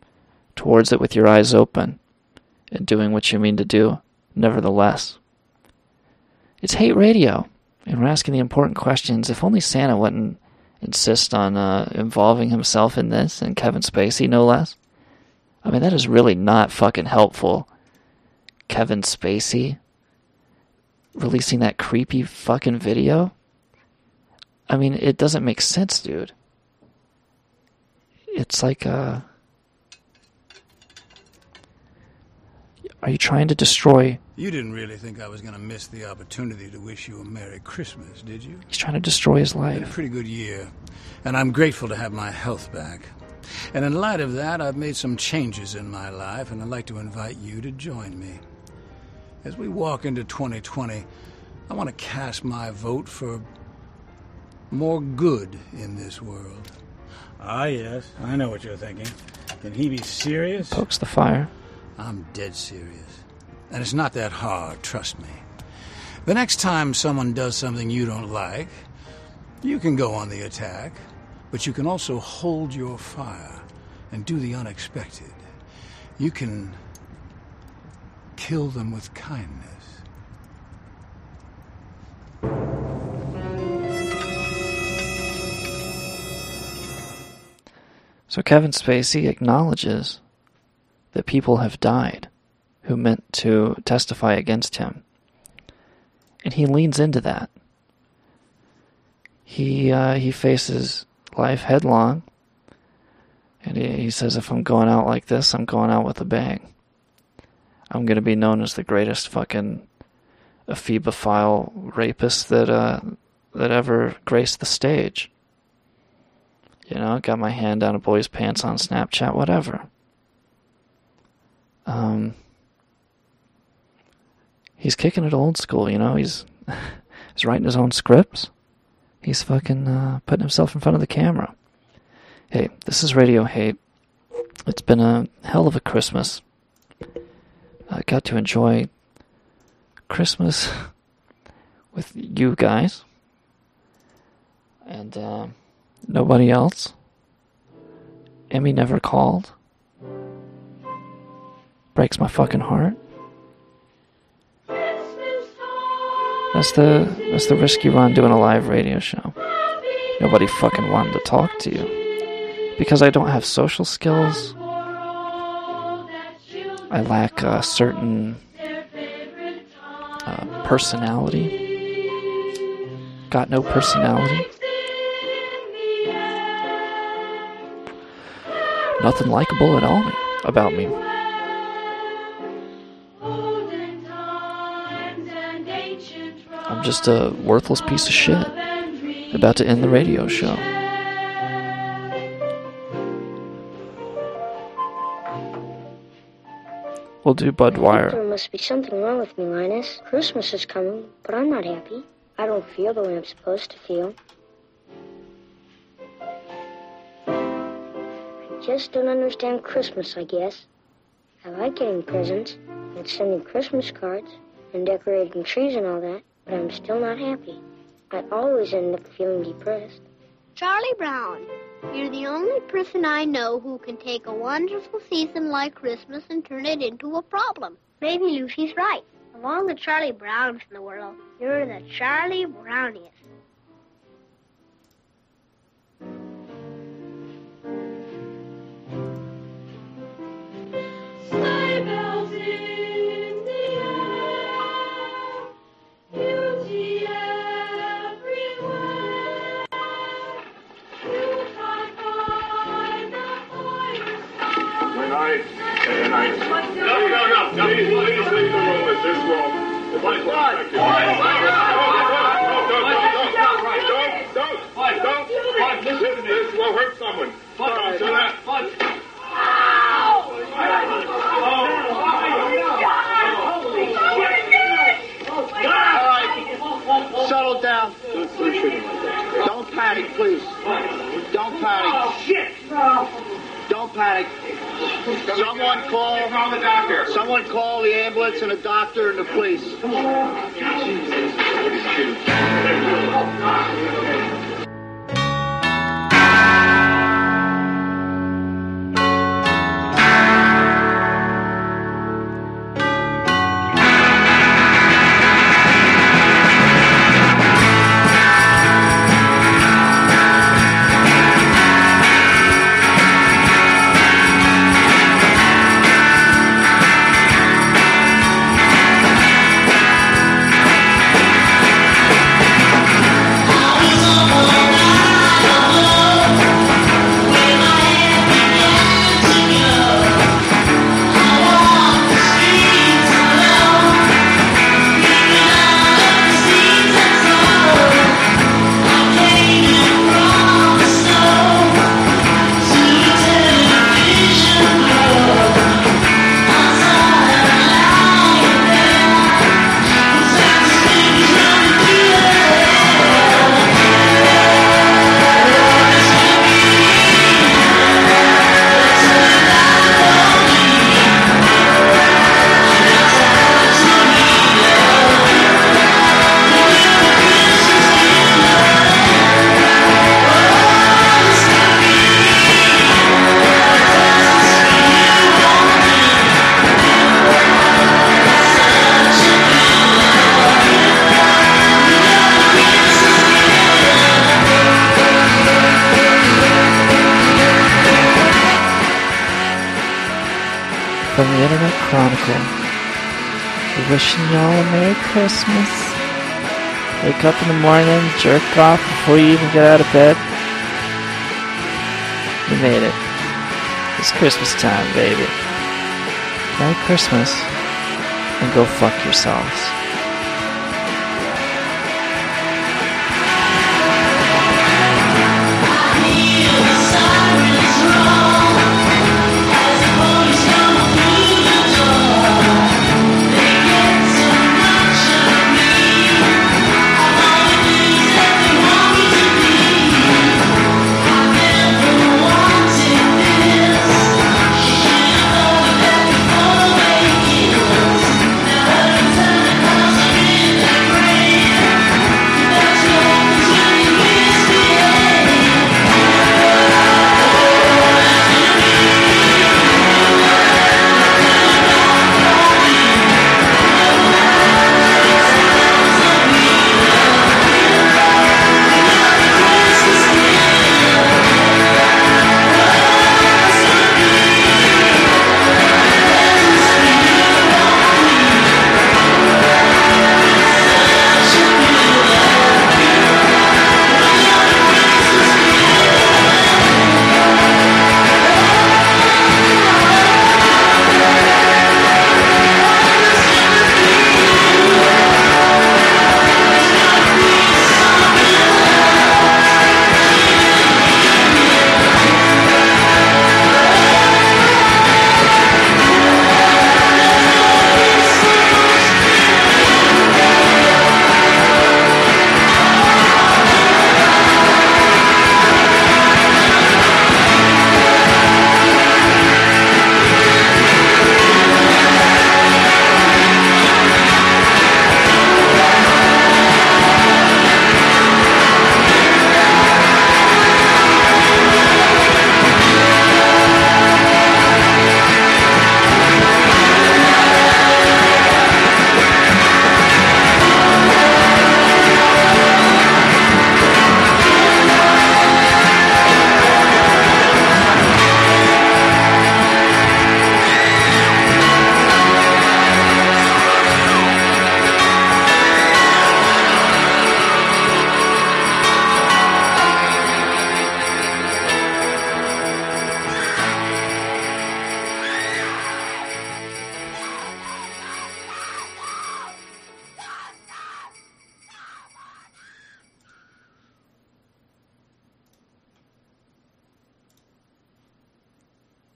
towards it with your eyes open and doing what you mean to do, nevertheless. It's hate radio, and we're asking the important questions. If only Santa wouldn't insist on uh, involving himself in this, and Kevin Spacey, no less. I mean, that is really not fucking helpful. Kevin Spacey releasing that creepy fucking video. I mean, it doesn't make sense, dude. It's like, uh. Are you trying to destroy. You didn't really think I was going to miss the opportunity to wish you a Merry Christmas, did you? He's trying to destroy his life. Had a life. pretty good year, and I'm grateful to have my health back. And in light of that, I've made some changes in my life, and I'd like to invite you to join me. As we walk into 2020, I want to cast my vote for more good in this world. Ah, yes, I know what you're thinking. Can he be serious? Pokes the fire. I'm dead serious. And it's not that hard, trust me. The next time someone does something you don't like, you can go on the attack, but you can also hold your fire and do the unexpected. You can kill them with kindness. So Kevin Spacey acknowledges that people have died who meant to testify against him. And he leans into that. He uh, he faces life headlong, and he, he says, "If I'm going out like this, I'm going out with a bang. I'm going to be known as the greatest fucking ephebophile rapist that uh, that ever graced the stage." You know, got my hand down a boy's pants on Snapchat, whatever. Um, he's kicking it old school, you know. He's he's writing his own scripts. He's fucking uh, putting himself in front of the camera. Hey, this is Radio Hate. It's been a hell of a Christmas. I got to enjoy Christmas with you guys. And uh, nobody else. Emmy never called. Breaks my fucking heart. That's the that's the risk you run doing a live radio show. Nobody fucking wanted to talk to you because I don't have social skills. I lack a certain uh, personality. Got no personality. Nothing likable at all about me. Just a worthless piece of shit. About to end the radio show. We'll do Bud. There must be something wrong with me, Linus. Christmas is coming, but I'm not happy. I don't feel the way I'm supposed to feel. I just don't understand Christmas, I guess. I like getting presents and sending Christmas cards and decorating trees and all that, but I'm still not happy. I always end up feeling depressed. Charlie Brown, you're the only person I know who can take a wonderful season like Christmas and turn it into a problem. Maybe Lucy's right. Of all the Charlie Browns in the world, you're the Charlie Browniest. Sleigh Settle down. Don't panic, please. Don't panic. Oh, Don't panic. Someone call. Someone call the ambulance and the doctor and the police. From Christmas. Wake up in the morning, jerk off before you even get out of bed. You made it. It's Christmas time, baby. Merry Christmas, and go fuck yourselves.